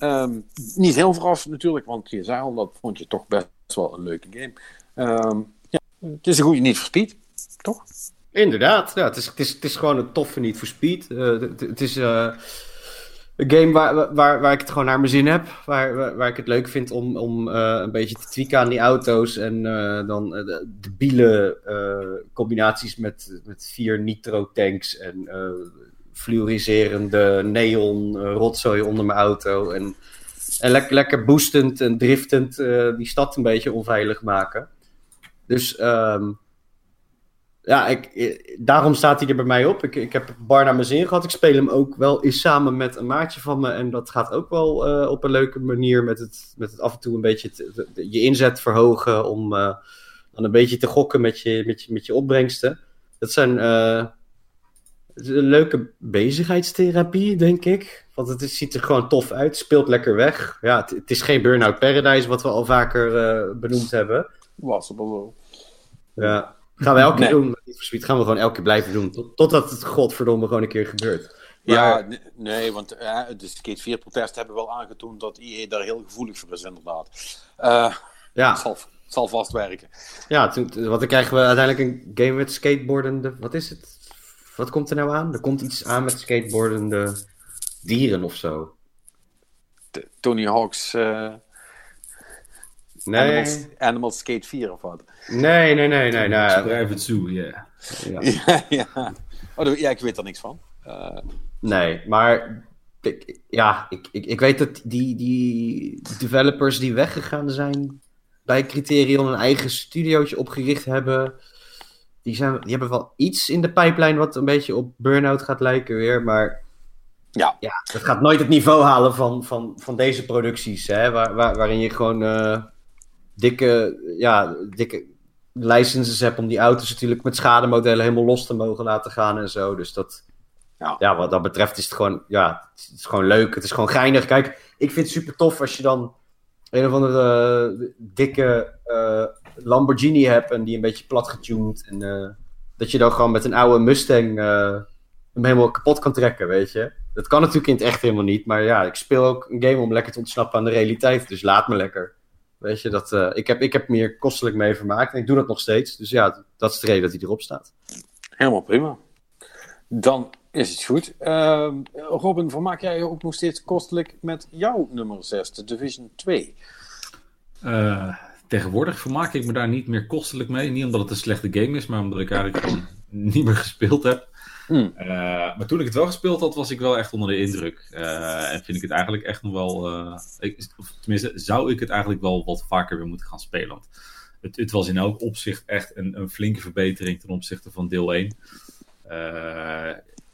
Um, niet heel verrassend natuurlijk, want je zei al, dat vond je toch best wel een leuke game. Um, ja, het is een goede niet voor Speed, toch? Inderdaad, ja, het, is, het, is, het is gewoon een toffe niet voor Speed. Het, het, is... Een game waar, waar, waar ik het gewoon naar mijn zin heb. Waar, waar, ik het leuk vind om, om uh, een beetje te tweaken aan die auto's. En uh, dan uh, de debiele combinaties met, met vier nitro-tanks. En fluoriserende neon rotzooi onder mijn auto. En, en lekker, lekker boostend en driftend die stad een beetje onveilig maken. Dus um, ja, ik, daarom staat hij er bij mij op. Ik, ik heb bar naar mijn zin gehad. Ik speel hem ook wel eens samen met een maatje van me. En dat gaat ook wel uh, op een leuke manier met het, met het af en toe een beetje te, je inzet verhogen. Om uh, dan een beetje te gokken met je, met je, met je opbrengsten. Dat zijn uh, een leuke bezigheidstherapie, denk ik. Want het is, ziet er gewoon tof uit, speelt lekker weg. Ja, het, het is geen Burnout Paradise, wat we al vaker eh, benoemd hebben. Was het wel. Ja. Gaan we elke keer Nee. doen. Gaan we gewoon elke keer blijven doen. Tot, totdat het godverdomme gewoon een keer gebeurt. Ja, Maar- nee, want eh, de Skate 4 protest hebben wel aangetoond dat IE daar heel gevoelig voor is, inderdaad. Eh, Ja, het, zal, het zal vast werken. ja toen, want dan krijgen we uiteindelijk een game met skateboardende... Wat is het? Wat komt er nou aan? Er komt iets aan met skateboardende dieren of zo. De- Tony Hawk's eh Nee, Animals, Animals Skate 4 of wat? nee, nee, nee, nee. nee. Private Zoo, ja. Ja. ja, *laughs* ja. Oh, ja, ik weet er niks van. Eh, Nee, maar ik, ja, ik, ik, ik weet dat die, die developers die weggegaan zijn bij Criterion een eigen studiootje opgericht hebben. Die, zijn, die hebben wel iets in de pijplijn wat een beetje op Burnout gaat lijken weer. Maar Ja. ja dat gaat nooit het niveau halen van, van, van deze producties. Hè, waar, waar, waarin je gewoon eh, dikke, ja, dikke licenses hebt om die auto's natuurlijk met schademodellen helemaal los te mogen laten gaan en zo. Dus dat, Ja. ja, wat dat betreft is het gewoon, ja, het is gewoon leuk. Het is gewoon geinig. Kijk, ik vind het super tof als je dan een of andere eh, dikke eh, Lamborghini hebt en die een beetje plat getuned. En eh, dat je dan gewoon met een oude Mustang hem helemaal kapot kan trekken, weet je. Dat kan natuurlijk in het echt helemaal niet. Maar ja, ik speel ook een game om lekker te ontsnappen aan de realiteit. Dus laat me lekker. Weet je, dat, eh, ik, heb, ik heb me hier kostelijk mee vermaakt. En ik doe dat nog steeds. Dus ja, dat is de reden dat hij erop staat. helemaal prima. Dan is het goed. Ehm, Robin, vermaak jij je ook nog steeds kostelijk met jouw nummer 6, de Division 2? Eh, tegenwoordig vermaak ik me daar niet meer kostelijk mee. Niet omdat het een slechte game is, maar omdat ik eigenlijk gewoon niet meer gespeeld heb. Hmm. Eh, maar toen ik het wel gespeeld had, was ik wel echt onder de indruk. Eh, en vind ik het eigenlijk echt nog wel. eh, of tenminste, zou ik het eigenlijk wel wat vaker weer moeten gaan spelen. Want het, het was in elk opzicht echt een, een flinke verbetering ten opzichte van deel 1. Eh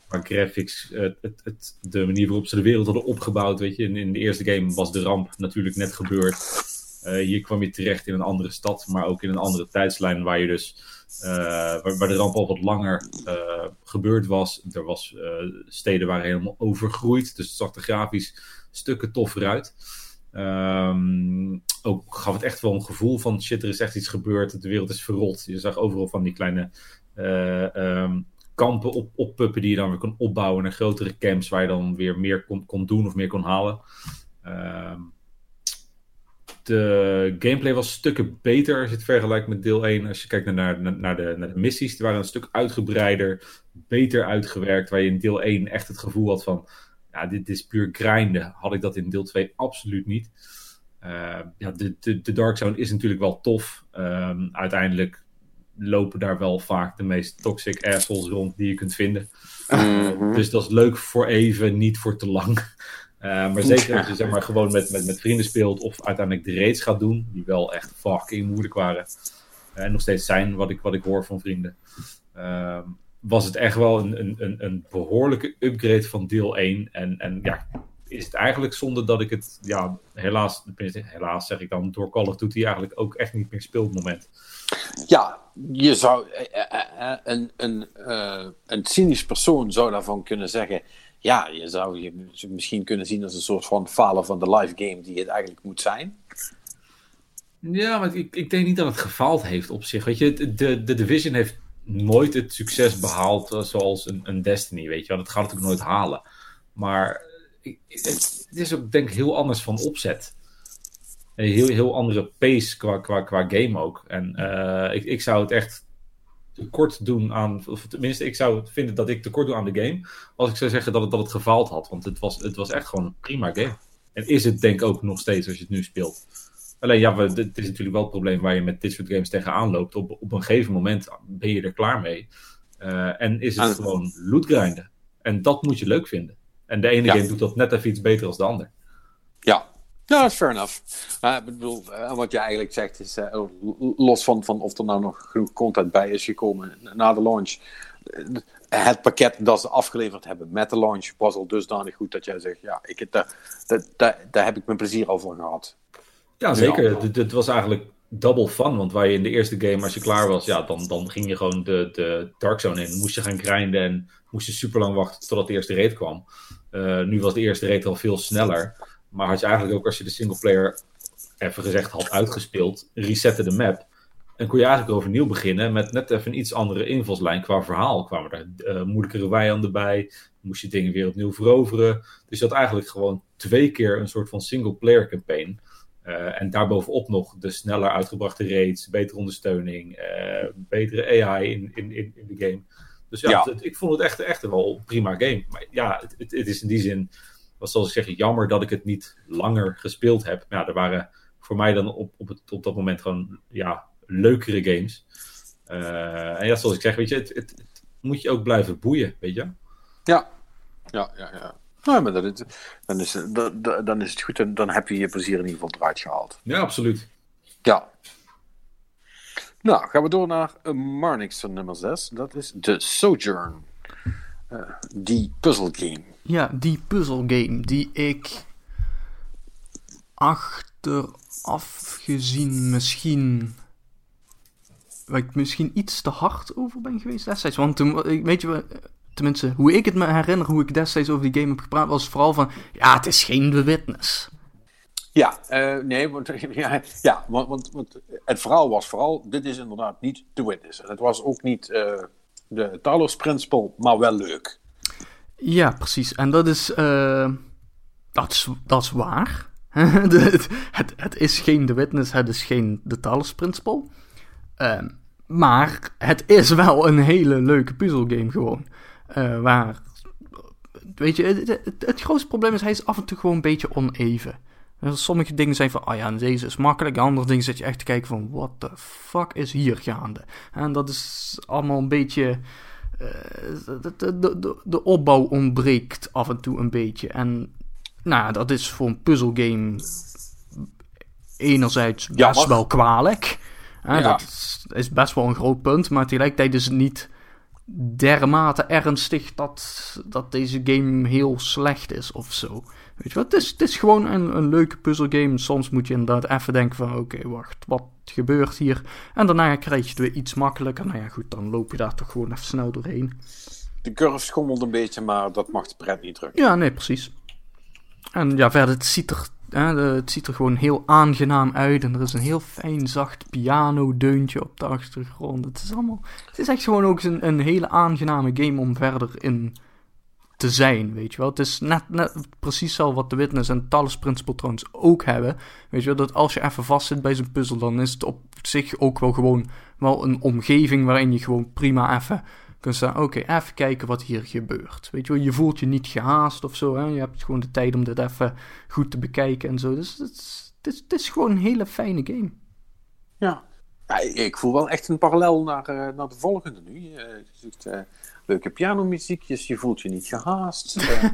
qua graphics, het, het, de manier waarop ze de wereld hadden opgebouwd. Weet je, in, in de eerste game was de ramp natuurlijk net gebeurd. Hier kwam je terecht in een andere stad, maar ook in een andere tijdslijn waar je dus waar, waar de ramp al wat langer eh, gebeurd was. Er was eh, steden waren helemaal overgroeid, dus het zag er grafisch stukken toffer uit. Ehm, ook gaf het echt wel een gevoel van shit, er is echt iets gebeurd, de wereld is verrot. Je zag overal van die kleine eh, ehm, kampen op, oppuppen die je dan weer kon opbouwen naar grotere camps waar je dan weer meer kon, kon doen of meer kon halen. Ehm, de gameplay was stukken beter als je het vergelijkt met deel 1. Als je kijkt naar, naar, naar, de, naar de missies, die waren een stuk uitgebreider, beter uitgewerkt. Waar je in deel 1 echt het gevoel had van, ja, dit is puur grinden. Had ik dat in deel 2 absoluut niet. Uh, ja, de, de, de Dark Zone is natuurlijk wel tof. Um, uiteindelijk lopen daar wel vaak de meest toxic assholes rond die je kunt vinden. Uh, dus dat is leuk voor even, niet voor te lang. Uh, maar zeker als je zeg maar, gewoon met, met, met vrienden speelt of uiteindelijk de raids gaat doen, die wel echt fucking moeilijk waren. Uh, en nog steeds zijn, wat ik, wat ik hoor van vrienden. Uh, was het echt wel een, een, een, een behoorlijke upgrade van deel 1. En, en ja, is het eigenlijk zonder dat ik het, ja, helaas, helaas zeg ik dan, door Call of Duty eigenlijk ook echt niet meer speel op het moment. Ja, je zou, uh, een, een, een cynisch persoon zou daarvan kunnen zeggen, ja, je zou je misschien kunnen zien als een soort van falen van de live game die het eigenlijk moet zijn. Ja, maar ik, ik denk niet dat het gefaald heeft op zich. Weet je, de, de Division heeft nooit het succes behaald zoals een, een Destiny, weet je wel. Dat gaat natuurlijk nooit halen. Maar het is ook denk ik heel anders van opzet. Een heel, heel andere pace qua, qua, qua game ook. En uh, ik, ik zou het echt tekort doen aan, of tenminste, ik zou vinden dat ik tekort doe aan de game, als ik zou zeggen dat het, dat het gefaald had. Want het was, het was echt gewoon een prima game. En is het denk ik ook nog steeds als je het nu speelt. Alleen ja, we, dit is natuurlijk wel het probleem waar je met dit soort games tegenaan loopt. Op, op een gegeven moment ben je er klaar mee. Uh, en is het ah. gewoon lootgrinden. En dat moet je leuk vinden. En de ene ja. game doet dat net even iets beter dan de ander. Ja, ja, dat is fair enough. Uh, ik bedoel, uh, wat je eigenlijk zegt is, uh, los van, van of er nou nog genoeg content bij is gekomen na de launch. Het pakket dat ze afgeleverd hebben met de launch was al dusdanig goed dat jij zegt, ja, ik, daar, daar, daar heb ik mijn plezier al van gehad. Ja, zeker. Het, het was eigenlijk double fun. Want waar je in de eerste game, als je klaar was, ja, dan, dan ging je gewoon de, de Dark Zone in. Moest je gaan grinden en moest je super lang wachten totdat de eerste raid kwam. Nu was de eerste raid al veel sneller. Maar had je eigenlijk ook, als je de singleplayer even gezegd had uitgespeeld, resette de map. En kon je eigenlijk overnieuw beginnen met net even een iets andere invalslijn qua verhaal. Kwamen er uh, moeilijkere vijanden bij, moest je dingen weer opnieuw veroveren. Dus je had eigenlijk gewoon twee keer een soort van single-player campaign. Uh, en daarbovenop nog de sneller uitgebrachte raids, betere ondersteuning, uh, betere AI in, in, in, in, de game. Dus ja, ja. Het, ik vond het echt, echt wel een prima game. Maar ja, het, het, het, is in die zin, was zoals ik zeg, jammer dat ik het niet langer gespeeld heb. Ja, er waren voor mij dan op, op, het, op dat moment gewoon ja, leukere games. Uh, en ja, zoals ik zeg, weet je, het, het, het, moet je ook blijven boeien, weet je? Ja, ja, ja, ja. Nou, maar dat, dan, is, dat, dan is het goed en dan heb je je plezier in ieder geval eruit gehaald. Ja, absoluut. Ja. Nou, gaan we door naar uh, Marnix van nummer 6. Dat is The Sojourn. Die puzzelgame. Ja, die puzzelgame die ik achteraf gezien misschien waar ik misschien iets te hard over ben geweest destijds. Want toen, weet je, tenminste, hoe ik het me herinner, hoe ik destijds over die game heb gepraat, was vooral van, ja, het is geen The Witness. Ja, uh, nee, want, *laughs* ja, ja want, want, want, het verhaal was vooral, dit is inderdaad niet The Witness. En het was ook niet uh, de Talos Principle, maar wel leuk. Ja, precies. En dat is, uh, dat is, dat is waar. *laughs* het, het, is geen The Witness, het is geen The Talos Principle. Ehm, maar het is wel een hele leuke puzzelgame gewoon. Uh, waar, weet je, het, het, grootste probleem is, hij is af en toe gewoon een beetje oneven. Sommige dingen zijn van, oh ja, deze is makkelijk. Andere dingen zit je echt te kijken van, what the fuck is hier gaande? En dat is allemaal een beetje... Uh, de, de, de, de, opbouw ontbreekt af en toe een beetje. En nou, dat is voor een puzzelgame enerzijds best wel kwalijk. Ja. Dat is best wel een groot punt, maar tegelijkertijd is het niet dermate ernstig dat, dat deze game heel slecht is of zo. Weet je wat? Het is, het is gewoon een, een leuke puzzelgame. Soms moet je inderdaad even denken van oké, wacht, wat gebeurt hier? En daarna krijg je het weer iets makkelijker. Nou ja, goed, dan loop je daar toch gewoon even snel doorheen. De curve schommelt een beetje, maar dat mag de pret niet drukken. Ja, nee, precies. En ja, verder, het ziet er het ziet er gewoon heel aangenaam uit. En er is een heel fijn, zacht piano-deuntje op de achtergrond. Het is allemaal. Het is echt gewoon ook een, een hele aangename game om verder in te zijn, weet je wel. Het is net, net precies zo wat de Witness en Talos Principle trouwens ook hebben. Weet je wel, dat als je even vast zit bij zo'n puzzel, dan is het op zich ook wel gewoon wel een omgeving waarin je gewoon prima even kunt zeggen, oké, even kijken wat hier gebeurt. Weet je wel, je voelt je niet gehaast of zo. Hè? Je hebt gewoon de tijd om dit even goed te bekijken en zo. Dus het is, het is gewoon een hele fijne game. Ja. Ja ik voel wel echt een parallel naar, uh, naar de volgende nu. Uh, uh, leuke pianomuziekjes, je voelt je niet gehaast. Uh,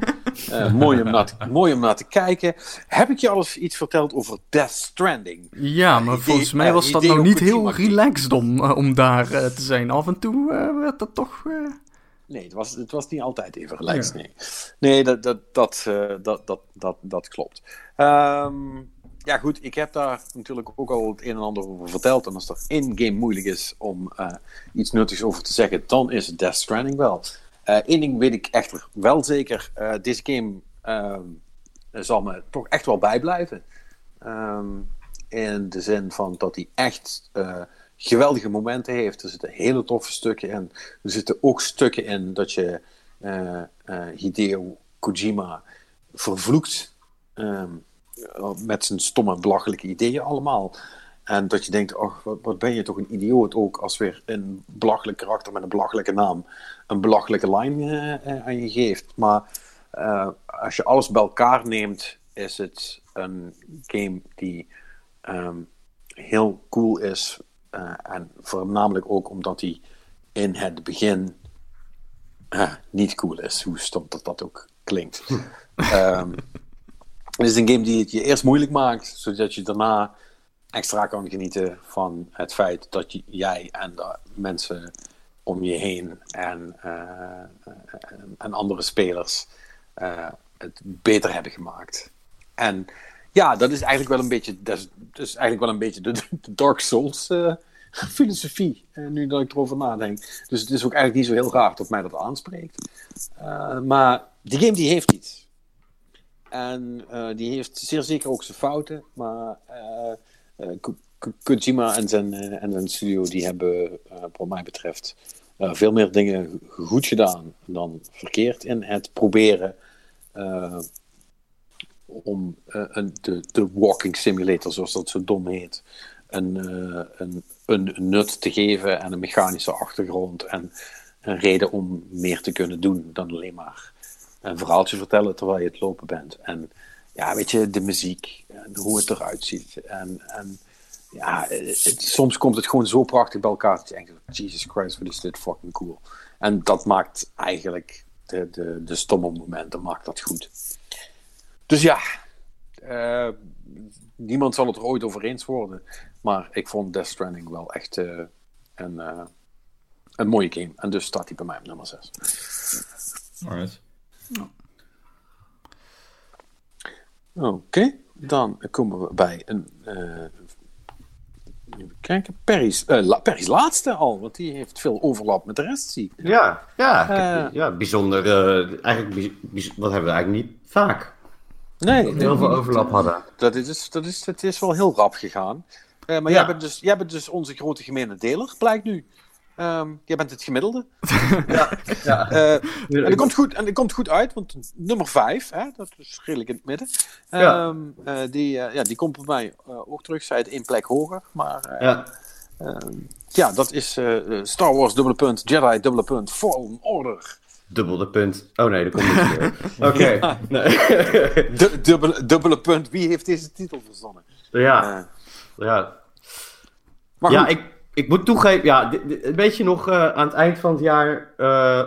uh, *laughs* mooi, om naar te, mooi om naar te kijken. Heb ik je alles iets verteld over Death Stranding? Ja, maar volgens mij was dat nou niet heel relaxed om, uh, om daar te zijn. Af en toe werd dat toch... Nee, het was, het was niet altijd even relaxed, ja. nee. Nee, dat, dat, dat, dat, dat, dat, dat klopt. Um, ja, goed, ik heb daar natuurlijk ook al het een en ander over verteld. En als er in-game moeilijk is om uh, iets nuttigs over te zeggen, dan is het Death Stranding wel. Eén uh, ding weet ik echter wel zeker: uh, deze game ehm, zal me toch echt wel bijblijven. Um, in de zin van dat hij echt geweldige momenten heeft. Er zitten hele toffe stukken in. Er zitten ook stukken in dat je Hideo Kojima vervloekt. Um, met zijn stomme, belachelijke ideeën allemaal. En dat je denkt, oh, wat, wat, ben je toch een idioot ook als weer een belachelijk karakter met een belachelijke naam een belachelijke line uh, aan je geeft. Maar uh, als je alles bij elkaar neemt, is het een game die um, heel cool is. Uh, en voornamelijk ook omdat hij in het begin niet cool is, hoe stom dat dat ook klinkt. um, *laughs* Het is een game die het je eerst moeilijk maakt, zodat je daarna extra kan genieten van het feit dat je, jij en de mensen om je heen en, uh, en andere spelers uh, het beter hebben gemaakt. En Ja, dat is eigenlijk wel een beetje, dat is, eigenlijk wel een beetje de, Dark Souls eh, filosofie, eh, nu dat ik erover nadenk. Dus het is ook eigenlijk niet zo heel raar dat mij dat aanspreekt. Eh, maar die game die heeft iets. En eh, die heeft zeer zeker ook zijn fouten, maar Ko- Kojima en zijn, en studio die hebben, wat mij betreft, veel meer dingen goed gedaan dan verkeerd in het proberen om een, de, de walking simulator, zoals dat zo dom heet, een, een, een nut te geven en een mechanische achtergrond en een reden om meer te kunnen doen dan alleen maar een verhaaltje vertellen terwijl je het lopen bent. En ja, weet je, de muziek en hoe het eruit ziet. En, en ja, het- soms komt het gewoon zo prachtig bij elkaar dat je denkt, Jesus Christ, wat is dit fucking cool. En dat maakt eigenlijk de, de, de stomme momenten maakt dat goed. Dus ja, eh, niemand zal het er ooit over eens worden. Maar ik vond Death Stranding wel echt eh, een, eh, een mooie game. En dus staat hij bij mij op nummer 6. Alright. Oké, dan komen we bij een. eh, even kijken, Perry's, la- Perry's laatste al, want die heeft veel overlap met de rest, zie ik. Ja, ja, Eh. ja bijzonder. eigenlijk, bij- wat hebben we eigenlijk niet vaak? Nee, Dat we heel veel overlap hadden. Dat is, dat is, het is wel heel rap gegaan. Maar Ja. jij, bent dus, jij bent dus onze grote gemene deler, blijkt nu. Ehm, jij bent het gemiddelde. *laughs* Ja. Eh, en, dat komt goed, en dat komt goed uit, want nummer 5, hè, dat is redelijk in het midden. Ja. Ehm, eh, die, eh, ja, die komt bij mij ook terug. Zij het één plek hoger. Maar eh, ja. ehm, ja, dat is Star Wars dubbele punt, Jedi dubbele punt, Fallen Order. Dubbel de punt. Oh nee, dat komt niet meer. *laughs* Oké. Nee. Du- dubbele, dubbele punt, wie heeft deze titel verzonnen? ja. Ja. maar ja, goed, ik, ik moet toegeven, ja, een beetje nog eh, aan het eind van het jaar eh,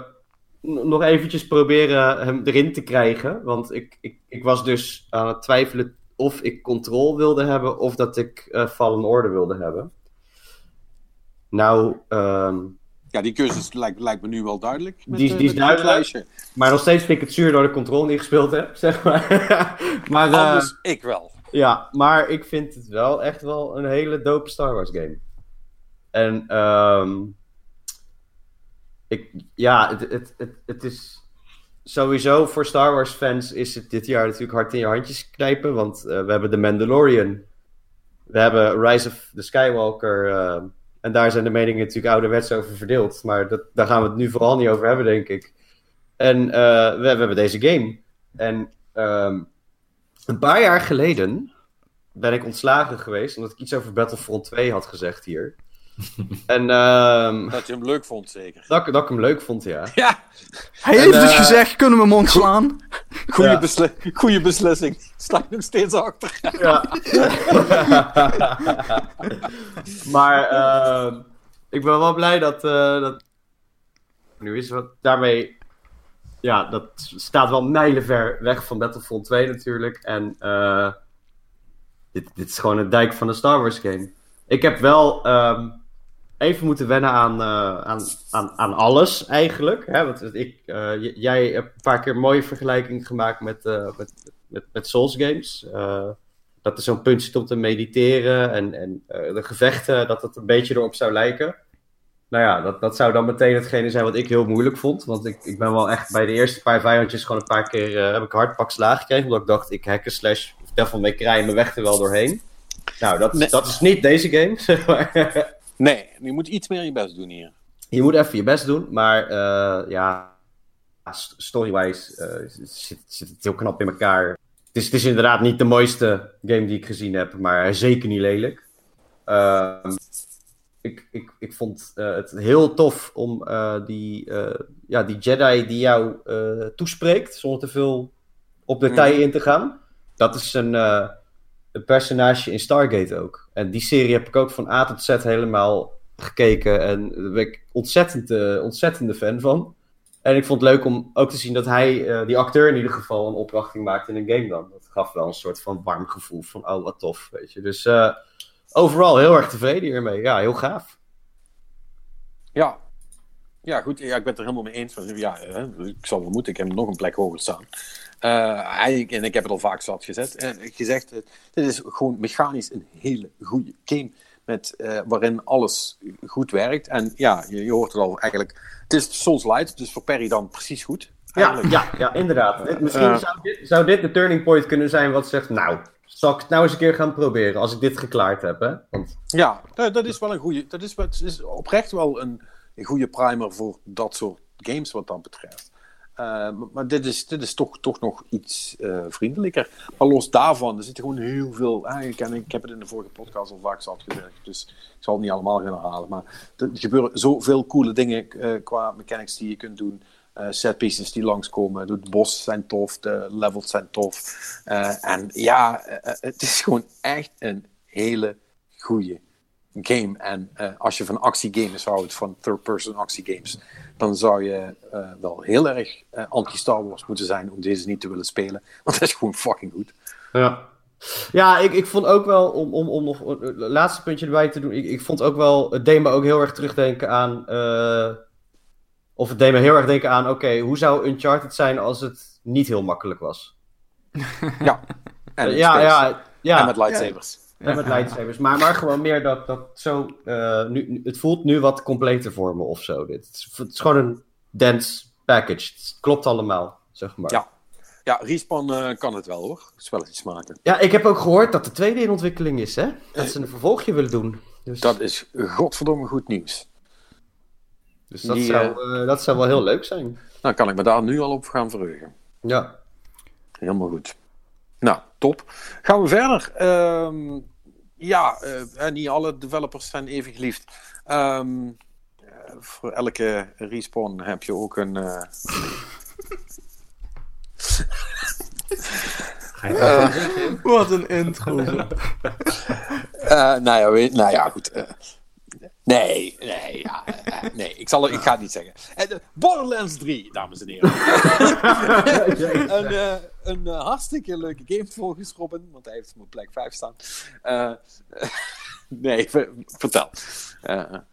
nog eventjes proberen hem erin te krijgen. Want ik, ik, ik was dus aan het twijfelen of ik Control wilde hebben of dat ik eh, Fallen Order wilde hebben. Nou, ehm, ja, die is- lijkt, lijkt me nu wel duidelijk. Met, Die is- die is duidelijk. maar nog steeds vind ik het zuur dat ik Control niet gespeeld heb, *laughs* zeg maar. maar Anders ik wel. Ja, maar ik vind het wel echt wel een hele dope Star Wars game. En ehm ik, ja, het, het, het, het is sowieso voor Star Wars fans is het dit jaar natuurlijk hard in je handjes knijpen, want eh, we hebben The Mandalorian, we hebben Rise of the Skywalker, eh, en daar zijn de meningen natuurlijk ouderwets over verdeeld, maar dat, daar gaan we het nu vooral niet over hebben, denk ik. En eh, we, we hebben deze game. En ehm, een paar jaar geleden ben ik ontslagen geweest omdat ik iets over Battlefront 2 had gezegd hier. *laughs* en ehm, Dat je hem leuk vond, zeker. dat, ik- dat ik hem leuk vond, ja. Ja, Hij En, heeft het eh, gezegd, kunnen we hem ontslaan? goede, Ja. besli- beslissing. Sta ik nog steeds achter. ja. *laughs* maar ehm, ik ben wel blij dat, eh, dat nu is wat daarmee ja, dat staat wel mijlenver weg van Battlefront 2 natuurlijk. En eh, dit, dit is gewoon een dijk van een Star Wars game. Ik heb wel ehm, even moeten wennen aan, eh, aan, aan, aan alles eigenlijk. Hè? Want ik, eh, jij hebt een paar keer een mooie vergelijking gemaakt met, eh, met, met, met Souls games. Dat er zo'n punt zit om te mediteren en, en de gevechten, dat het een beetje erop zou lijken. Nou ja, dat, dat zou dan meteen hetgene zijn wat ik heel moeilijk vond. Want ik, ik ben wel echt bij de eerste paar vijandjes gewoon een paar keer heb ik hard pak slaag gekregen. Omdat ik dacht, ik hacken slash of Devil May Cry mijn weg er wel doorheen. Nou, dat, Nee. dat is niet deze game, *laughs* zeg maar. Nee, je moet iets meer je best doen hier. Je moet even je best doen, maar eh, ja, st- story-wise eh, zit, zit het heel knap in elkaar. Het is, het is inderdaad niet de mooiste game die ik gezien heb, maar zeker niet lelijk. Ehm, ik, ik, ik vond eh, het heel tof om die, ja, die Jedi die jou toespreekt, zonder te veel op detail Mhm. in te gaan. Dat is een, een personage in Stargate ook. En die serie heb ik ook van A tot Z helemaal gekeken. En daar ben ik ontzettend, eh, ontzettende fan van. En ik vond het leuk om ook te zien dat hij, eh, die acteur in ieder geval, een opwachting maakte in een game dan. Dat gaf wel een soort van warm gevoel van, oh wat tof, weet je. Dus eh, overal heel erg tevreden hiermee. Ja, heel gaaf. Ja. Ja, goed. Ja, ik ben het er helemaal mee eens. Ja, ik zal wel moeten. Ik heb nog een plek hoger staan. Eigenlijk, en ik heb het al vaak zat gezet, en gezegd. Dit is gewoon mechanisch een hele goede game. Met, uh, waarin alles goed werkt. En ja, je, je, hoort het al eigenlijk. Het is Souls Light, dus voor Perry dan precies goed. Ja, ja, ja, inderdaad. Misschien uh, zou, dit, zou dit de turning point kunnen zijn wat zegt. Nou, zal ik het nou eens een keer gaan proberen als ik dit geklaard heb? Hè? Want... Ja, dat, dat, is wel een goede. Dat is, dat is oprecht wel een, een goede primer voor dat soort games wat dat betreft. Uh, maar dit is, dit is toch, toch nog iets uh, vriendelijker. Maar los daarvan, er zit gewoon heel veel. Ik, ik, heb het in de vorige podcast al vaak zat gezegd, dus ik zal het niet allemaal gaan herhalen. Maar er gebeuren zoveel coole dingen uh, qua mechanics die je kunt doen. set pieces die langskomen. De bossen zijn tof, de levels zijn tof. en ja, het is gewoon echt een hele goede game. En als je van actiegames houdt, van third-person actiegames dan zou je uh, wel heel erg uh, anti-Star Wars moeten zijn om deze niet te willen spelen. *laughs* Want dat is gewoon fucking goed. Ja. Ja, ik, ik vond ook wel, om, om, om nog een laatste puntje erbij te doen, ik, ik vond ook wel, het deed me ook heel erg terugdenken aan, of het deed me heel erg denken aan, oké, okay, hoe zou Uncharted zijn als het niet heel makkelijk was? ja. *laughs* En ja, ja, ja. En met lightsabers. En met lightsabers. Maar, maar gewoon meer dat, dat zo. Uh, nu, het voelt nu wat completer voor me of zo. Dit. Het, is, het is gewoon een dense package. Het klopt allemaal, zeg maar. Ja, ja Respawn uh, kan het wel hoor. Spelletjes maken. Ja, ik heb ook gehoord dat de tweede in ontwikkeling is, hè? Dat ze een vervolgje willen doen. Dus... Dat is godverdomme goed nieuws. Dus dat, Die, zou, uh, dat zou wel heel leuk zijn. Nou, kan ik me daar nu al op gaan verheugen. Ja. Helemaal goed. Nou, top. Gaan we verder. Um, ja, uh, niet alle developers zijn even geliefd. Um, uh, voor elke respawn heb je ook een. Uh... Wat een intro. nou, ja, weet, nou ja, goed. Nee, nee, ja, nee, ik, zal, ik ga het niet zeggen. Borderlands 3, dames en heren. *laughs* een, uh, een uh, hartstikke leuke game volgens Robin, want hij heeft hem op plek 5 staan. Uh, *laughs* nee, vertel. ja,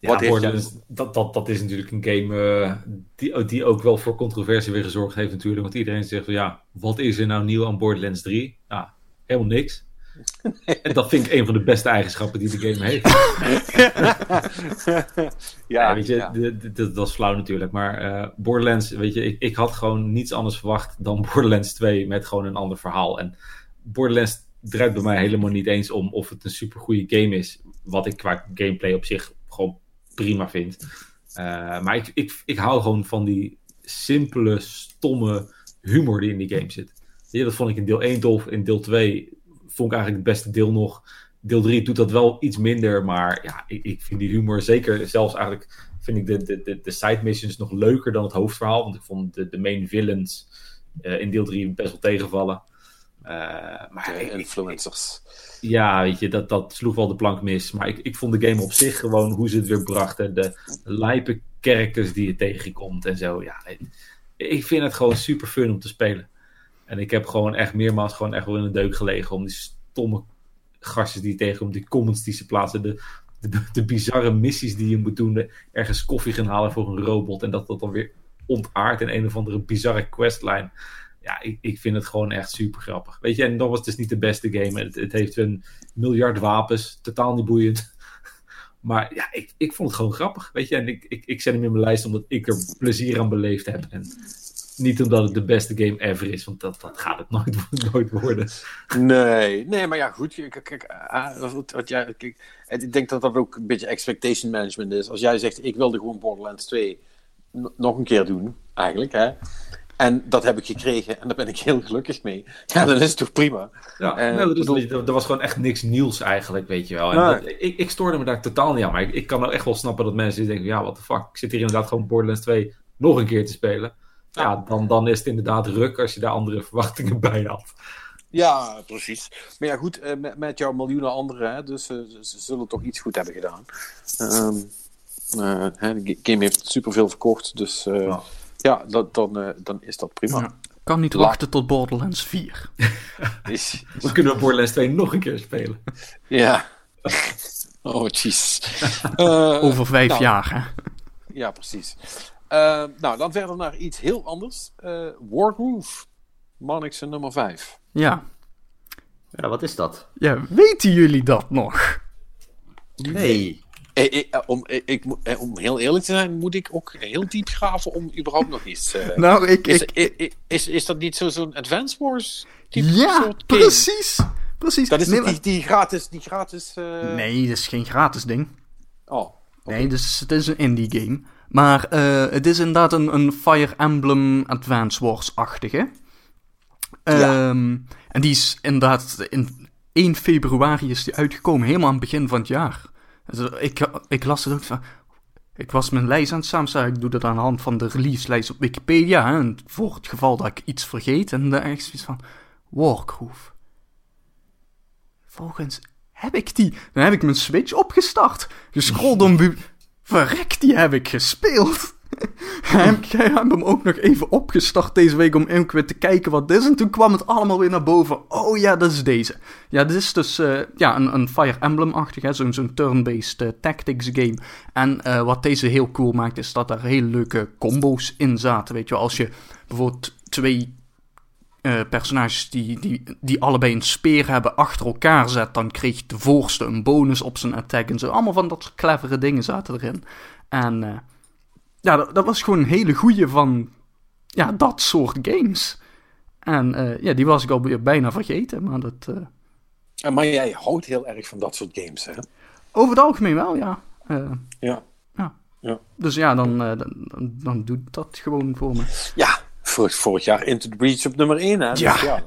Borderlands, dat, dat, dat is natuurlijk een game die, die ook wel voor controversie weer gezorgd heeft natuurlijk. Want iedereen zegt van ja, wat is er nou nieuw aan Borderlands 3? Ja, helemaal niks. En dat vind ik een van de beste eigenschappen die de game heeft. *laughs* ja, weet je, ja. dat was flauw natuurlijk. Maar uh, Borderlands, weet je, ik, ik, had gewoon niets anders verwacht dan Borderlands 2 met gewoon een ander verhaal. En Borderlands draait bij mij helemaal niet eens om of het een super goede game is. Wat ik qua gameplay op zich gewoon prima vind. Uh, maar ik, ik, ik hou gewoon van die simpele, stomme humor die in die game zit. Ja, dat vond ik in deel 1 tof. In deel 2 vond ik eigenlijk het beste deel nog. Deel 3 doet dat wel iets minder, maar ja, ik, ik vind die humor zeker, zelfs eigenlijk vind ik de, de, de, de side missions nog leuker dan het hoofdverhaal. Want ik vond de, de main villains uh, in deel 3 best wel tegenvallen. Uh, maar de influencers. ja, weet je, dat, dat sloeg wel de plank mis. Maar ik, ik vond de game op zich gewoon hoe ze het weer brachten. De, de lijpe characters die je tegenkomt en zo. Ja, ik vind het gewoon super fun om te spelen. En ik heb gewoon echt meermaals gewoon echt wel in de deuk gelegen om die stomme gastjes die tegenkomt, die comments die ze plaatsen, de, de, bizarre missies die je moet doen, ergens koffie gaan halen voor een robot en dat dat dan weer ontaart in een of andere bizarre questline. Ja, ik, ik vind het gewoon echt super grappig. Weet je, en dat was dus niet de beste game. Het, het heeft een miljard wapens, totaal niet boeiend. *laughs* Maar ja, ik, ik vond het gewoon grappig. Weet je, en ik, ik, ik zet hem in mijn lijst omdat ik er plezier aan beleefd heb. En niet omdat het de beste game ever is, want dat, dat gaat het nooit, *laughs* nooit worden. Nee, nee, maar ja, goed. Kijk, kijk, ah, wat, wat jij, kijk, ik denk dat dat ook een beetje expectation management is. Als jij zegt, ik wilde gewoon Borderlands 2 nog een keer doen, eigenlijk, hè. En dat heb ik gekregen en daar ben ik heel gelukkig mee. *laughs* Ja, dan is het toch prima. Ja, en, nee, bedoel... er was gewoon echt niks nieuws eigenlijk, weet je wel. En dat, ik, ik stoorde me daar totaal niet aan. Maar ik, ik kan nou echt wel snappen dat mensen denken, ja, what the fuck. Ik zit hier inderdaad gewoon Borderlands 2 nog een keer te spelen ja, dan, dan is het inderdaad ruk als je daar andere *laughs* verwachtingen bij had. Ja, precies. Maar ja, goed, eh, met, met jouw miljoenen anderen, hè, dus uh, ze zullen toch iets goed hebben gedaan. Um, uh, de game heeft superveel verkocht, dus ja, ja dat, dan, dan is dat prima. Ja. Kan niet wachten tot Borderlands 4. *laughs* is... *laughs* Dan kunnen we Borderlands 2 nog een keer spelen. Ja. Oh, jeez. Over vijf nou, jaar, hè? Ja, precies. Uh, nou, dan verder naar iets heel anders. Uh, Wargroove. Monix nummer 5. Ja. Ja, wat is dat? Ja, weten jullie dat nog? Nee. Ik, ik, om, ik, om heel eerlijk te zijn, moet ik ook heel diep graven om überhaupt nog iets. Uh, *laughs* nou, ik, is, ik, is, is, is, dat niet zo'n zo Advance Wars type ja, soort precies. Precies. Dat is nee, die, die gratis. Die gratis uh... Nee, dat is geen gratis ding. Oh. Okay. Nee, dus het is een indie game. Maar uh, het is inderdaad een, een Fire Emblem Advance Wars-achtige. Ja. Um, en die is inderdaad in 1 februari is die uitgekomen, helemaal aan het begin van het jaar. Dus ik, ik las het ook van. Ik was mijn lijst aan het samenstellen. Ik doe dat aan de hand van de release-lijst op Wikipedia. Hè, voor het geval dat ik iets vergeet. En dan echt zoiets van. Wargroove. Volgens heb ik die. Dan heb ik mijn Switch opgestart. Gescrolld *laughs* om. Verrek, die heb ik gespeeld. *laughs* heb, jij hebt hem ook nog even opgestart deze week om even weer te kijken wat dit is. En toen kwam het allemaal weer naar boven. Oh ja, dat is deze. Ja, dit is dus uh, ja, een, een Fire Emblem-achtig, zo'n turn-based uh, tactics game. En uh, wat deze heel cool maakt, is dat er hele leuke combo's in zaten. Weet je als je bijvoorbeeld twee personages die, die, die allebei een speer hebben achter elkaar zet, dan kreeg de voorste een bonus op zijn attack en zo. Allemaal van dat soort clevere dingen zaten erin. En ja, dat, dat, was gewoon een hele goeie van ja, dat soort games. En uh, ja, die was ik al bijna vergeten, maar dat... Maar jij houdt heel erg van dat soort games, hè? Over het algemeen wel, ja. Ja. ja. ja. Dus ja, dan, dan, dan doet dat gewoon voor me. Ja, vorig, vorig jaar Into the Breach op nummer 1, hè? Ja, dus ja.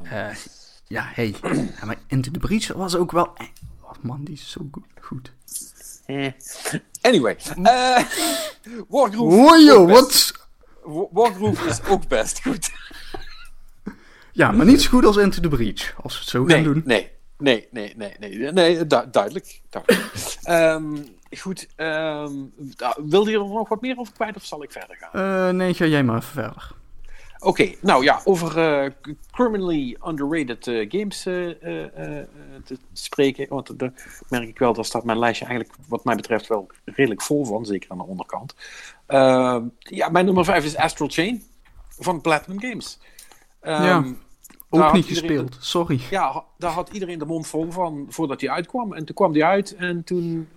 ja, hey. ja, maar Into the Breach was ook wel... Oh man, die is zo goed. goed. Anyway, uh, Wargroove. Wojo, wat? Wargroove is ook best goed. *laughs* Ja, maar niet zo goed als Into the Breach, als we het zo gaan nee, doen. Nee, nee, nee, nee, nee, nee du duidelijk. duidelijk. um, goed, um, wilde je er nog wat meer over kwijt of zal ik verder gaan? Uh, nee, ga jij maar even verder. Oké, okay, nou ja, over uh, criminally underrated uh, games uh, te spreken. Want daar merk ik wel, daar staat mijn lijstje eigenlijk, wat mij betreft, wel redelijk vol van. Zeker aan de onderkant. ja, mijn nummer 5 is Astral Chain van Platinum Games. Um, ja, ook niet gespeeld, sorry. Ja, daar had iedereen de mond vol van voordat hij uitkwam. En toen kwam hij uit en toen,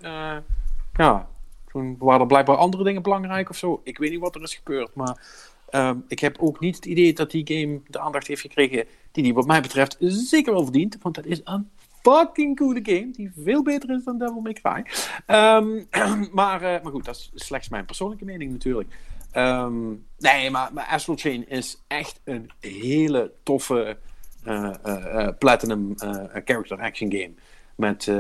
ja, toen waren er blijkbaar andere dingen belangrijk of zo. Ik weet niet wat er is gebeurd, maar... Um, ik heb ook niet het idee dat die game de aandacht heeft gekregen die die wat mij betreft zeker wel verdient. Want dat is een fucking coole game die veel beter is dan Devil May Cry. Um, *clears throat* maar, uh, maar goed, dat is slechts mijn persoonlijke mening natuurlijk. Um, nee, maar, maar Astral Chain is echt een hele toffe uh, uh, platinum character action game. Met,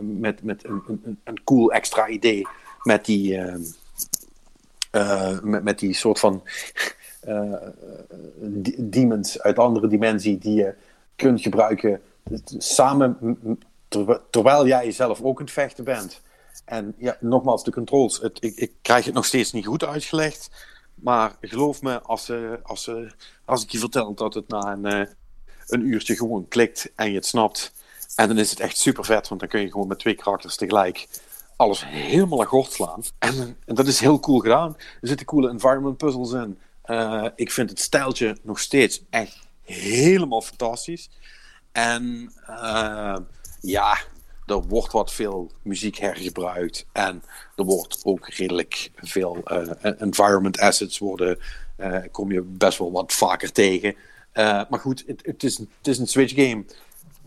met, met een, een, een cool extra idee. Met die... Uh, met, met die soort van *laughs* uh, demons uit andere dimensie die je kunt gebruiken samen ter, terwijl jij zelf ook aan het vechten bent. En ja, nogmaals, de controls. Het, ik, ik, krijg het nog steeds niet goed uitgelegd. Maar geloof me, als, uh, als, als ik je vertel dat het na een, een uurtje gewoon klikt en je het snapt. En dan is het echt super vet, want dan kun je gewoon met twee karakters tegelijk alles helemaal aan gort slaan. En, en, dat is heel cool gedaan. Er zitten coole environment puzzles in. Uh, ik vind het stijltje nog steeds echt helemaal fantastisch. En uh, ja, er wordt wat veel muziek hergebruikt. En er wordt ook redelijk veel uh, environment assets worden. kom je best wel wat vaker tegen. maar goed, het, is, is een Switch game.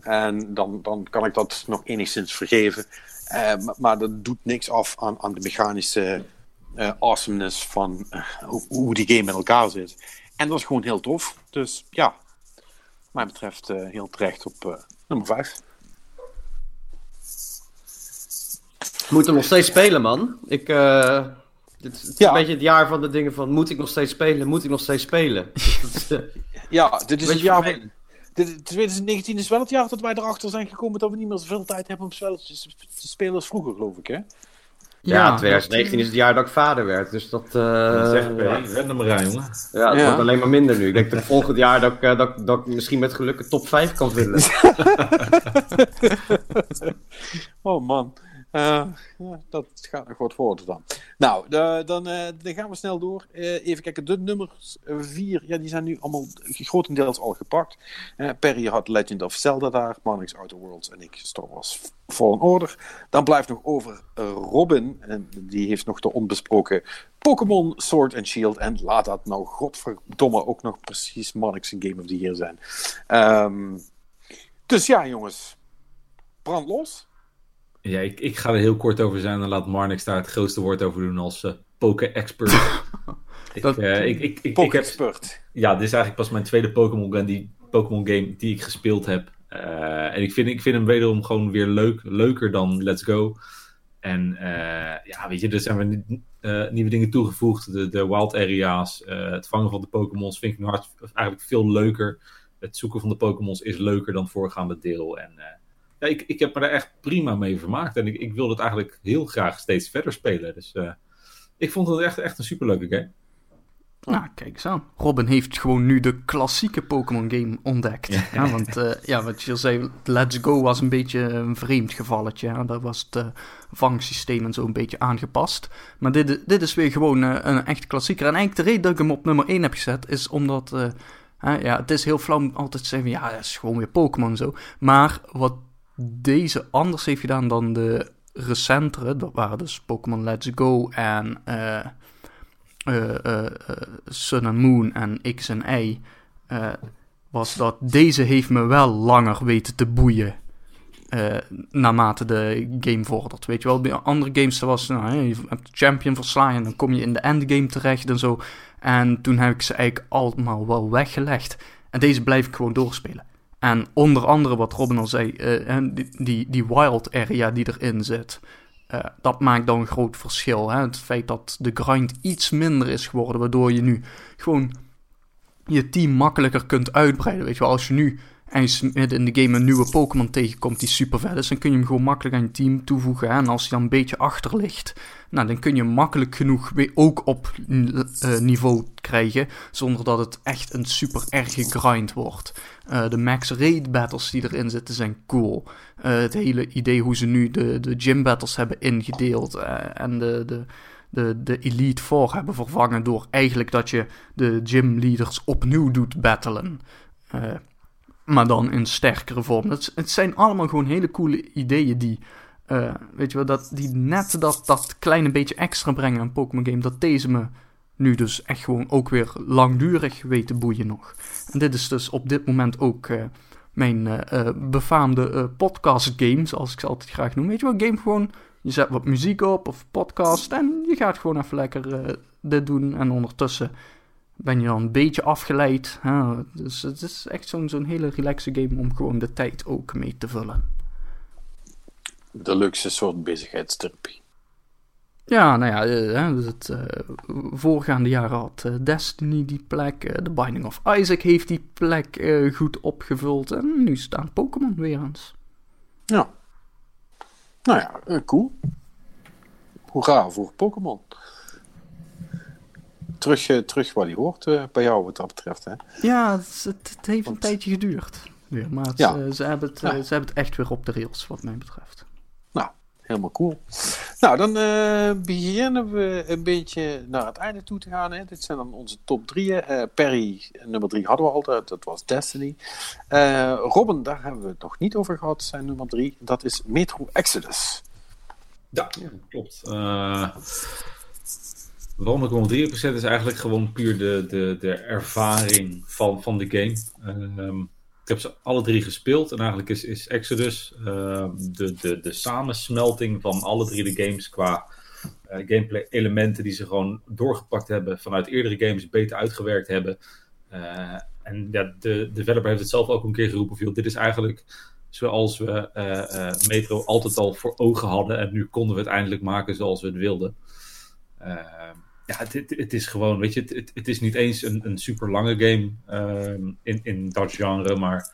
En dan, dan kan ik dat nog enigszins vergeven. Uh, maar, dat doet niks af aan, aan de mechanische uh, awesomeness van uh, hoe, hoe, die game in elkaar zit. En dat is gewoon heel tof. Dus ja, wat mij betreft heel terecht op nummer 5. Moet hem nog steeds spelen, man. Ik, dit is Ja. een beetje het jaar van de dingen van... Moet ik nog steeds spelen? Moet ik nog steeds spelen? *laughs* Dat is, eh, Ja, dit is het jaar van. Dit, 2019 is wel het jaar dat wij erachter zijn gekomen dat we niet meer zoveel tijd hebben om spelletjes te spelen als vroeger, geloof ik, hè? ja, 2019 is het jaar dat ik vader werd. Dus dat... eh, zeg, ren er maar aan, jongen. ja, het Ja. wordt alleen maar minder nu. Ik denk dat volgend jaar dat ik, eh, dat, dat ik misschien met geluk een top 5 kan vinden. *laughs* *laughs* Oh man. Uh, ja, dat gaat nog wat worden dan. Nou, de, dan, uh, dan, gaan we snel door. Uh, even kijken, de nummers 4, ja, die zijn nu allemaal grotendeels al gepakt. Perry had Legend of Zelda daar, Monix Outer Worlds en ik Star Wars Fallen Order. Dan blijft nog over Robin, en die heeft nog de onbesproken Pokémon Sword and Shield. En laat dat nou godverdomme ook nog precies Monix een Game of the Year zijn. Um, dus ja, jongens, brand los. Ja, ik, ik ga er heel kort over zijn en laat Marnix daar het grootste woord over doen als uh, *laughs* ik, uh, ik, ik, ik, ik heb, ja, dit is eigenlijk pas mijn tweede Pokémon game die, Pokémon game die ik gespeeld heb. Uh, en ik vind, ik vind hem wederom gewoon weer leuk, leuker dan Let's Go. En ja, weet je, er zijn weer nieuwe dingen toegevoegd. De, de wild area's, het vangen van de Pokémons vind ik nu hard, eigenlijk veel leuker. Het zoeken van de Pokémons is leuker dan voorgaande deel. En ja, ik, ik heb me daar echt prima mee vermaakt. En ik, ik wil het eigenlijk heel graag steeds verder spelen. Dus uh, ik vond het echt, echt een superleuke game. Nou, kijk eens aan. Robin heeft gewoon nu de klassieke Pokémon game ontdekt. Ja. ja want uh, ja, wat je zei, Let's Go was een beetje een vreemd gevalletje. Hè? Daar was het uh, vangsysteem en zo een beetje aangepast. Maar dit, dit is weer gewoon uh, een echt klassieker. En eigenlijk de reden dat ik hem op nummer 1 heb gezet, is omdat... ja, het is heel flauw altijd te zeggen, ja, het is gewoon weer Pokémon zo. Maar wat deze anders heeft gedaan dan de recentere. Dat waren dus Pokémon Let's Go en uh, uh, Sun and Moon en X en Y. was dat deze heeft me wel langer weten te boeien. naarmate de game vordert. Weet je wel, bij andere games was nou, je hebt de champion verslaan en dan kom je in de endgame terecht en zo. En toen heb ik ze eigenlijk allemaal wel weggelegd. En deze blijf ik gewoon doorspelen. En onder andere wat Robin al zei, uh, die, die wild area die erin zit. Uh, dat maakt dan een groot verschil. Hè? Het feit dat de grind iets minder is geworden, waardoor je nu gewoon je team makkelijker kunt uitbreiden. Weet je wel, als je nu eens midden in de game een nieuwe Pokémon tegenkomt die super vet is, dan kun je hem gewoon makkelijk aan je team toevoegen. Hè? En als hij dan een beetje achter ligt, nou, dan kun je makkelijk genoeg weer ook op uh, niveau krijgen, zonder dat het echt een super erge grind wordt. Uh, de max raid battles die erin zitten zijn cool. Uh, het hele idee hoe ze nu de, de gym battles hebben ingedeeld en de, de, de, de Elite Four hebben vervangen door eigenlijk dat je de gym leaders opnieuw doet battelen. Maar dan in sterkere vorm. Het, zijn allemaal gewoon hele coole ideeën die uh, weet je wel, dat die net dat, dat kleine beetje extra brengen aan Pokémon game, dat deze me nu dus echt gewoon ook weer langdurig weet te boeien nog. En dit is dus op dit moment ook uh, mijn uh, befaamde podcast game, zoals ik ze altijd graag noem. Weet je wel, game gewoon, je zet wat muziek op of podcast en je gaat gewoon even lekker dit doen. En ondertussen ben je dan een beetje afgeleid. Hè? Dus het is echt zo'n zo'n hele relaxe game om gewoon de tijd ook mee te vullen de luxe soort bezigheidstherapie. Ja, nou ja, uh, het uh, voorgaande jaren had uh, Destiny die plek, The Binding of Isaac heeft die plek goed opgevuld en nu staan Pokémon weer eens. Ja. Nou ja, cool. Hoera voor Pokémon. Terug, terug waar die hoort bij jou wat dat betreft. Hè? Ja, het, het, heeft een tijdje geduurd. Weer, maar ja. ze, hebben het, ze hebben het echt weer op de rails wat mij betreft helemaal cool. Nou, dan uh, beginnen we een beetje naar het einde toe te gaan. Hè. Dit zijn dan onze top drieën. Uh, Perry, nummer drie hadden we al, dat was Destiny. Uh, Robin, daar hebben we het nog niet over gehad, zijn nummer drie. Dat is Metro Exodus. Ja, klopt. Waarom ik om 3% is eigenlijk gewoon puur de, de, de ervaring van, van de game. Ehm, ik heb ze alle drie gespeeld. En eigenlijk is, is Exodus uh, de, de, de samensmelting van alle drie de games qua uh, gameplay elementen die ze gewoon doorgepakt hebben vanuit eerdere games, beter uitgewerkt hebben. Uh, en ja, de developer heeft het zelf ook een keer geroepen. Viel, dit is eigenlijk zoals we Metro altijd al voor ogen hadden. En nu konden we het eindelijk maken zoals we het wilden. Ja, het, het, is gewoon, weet je, het, het is niet eens een, een super lange game uh, in, in dat genre, maar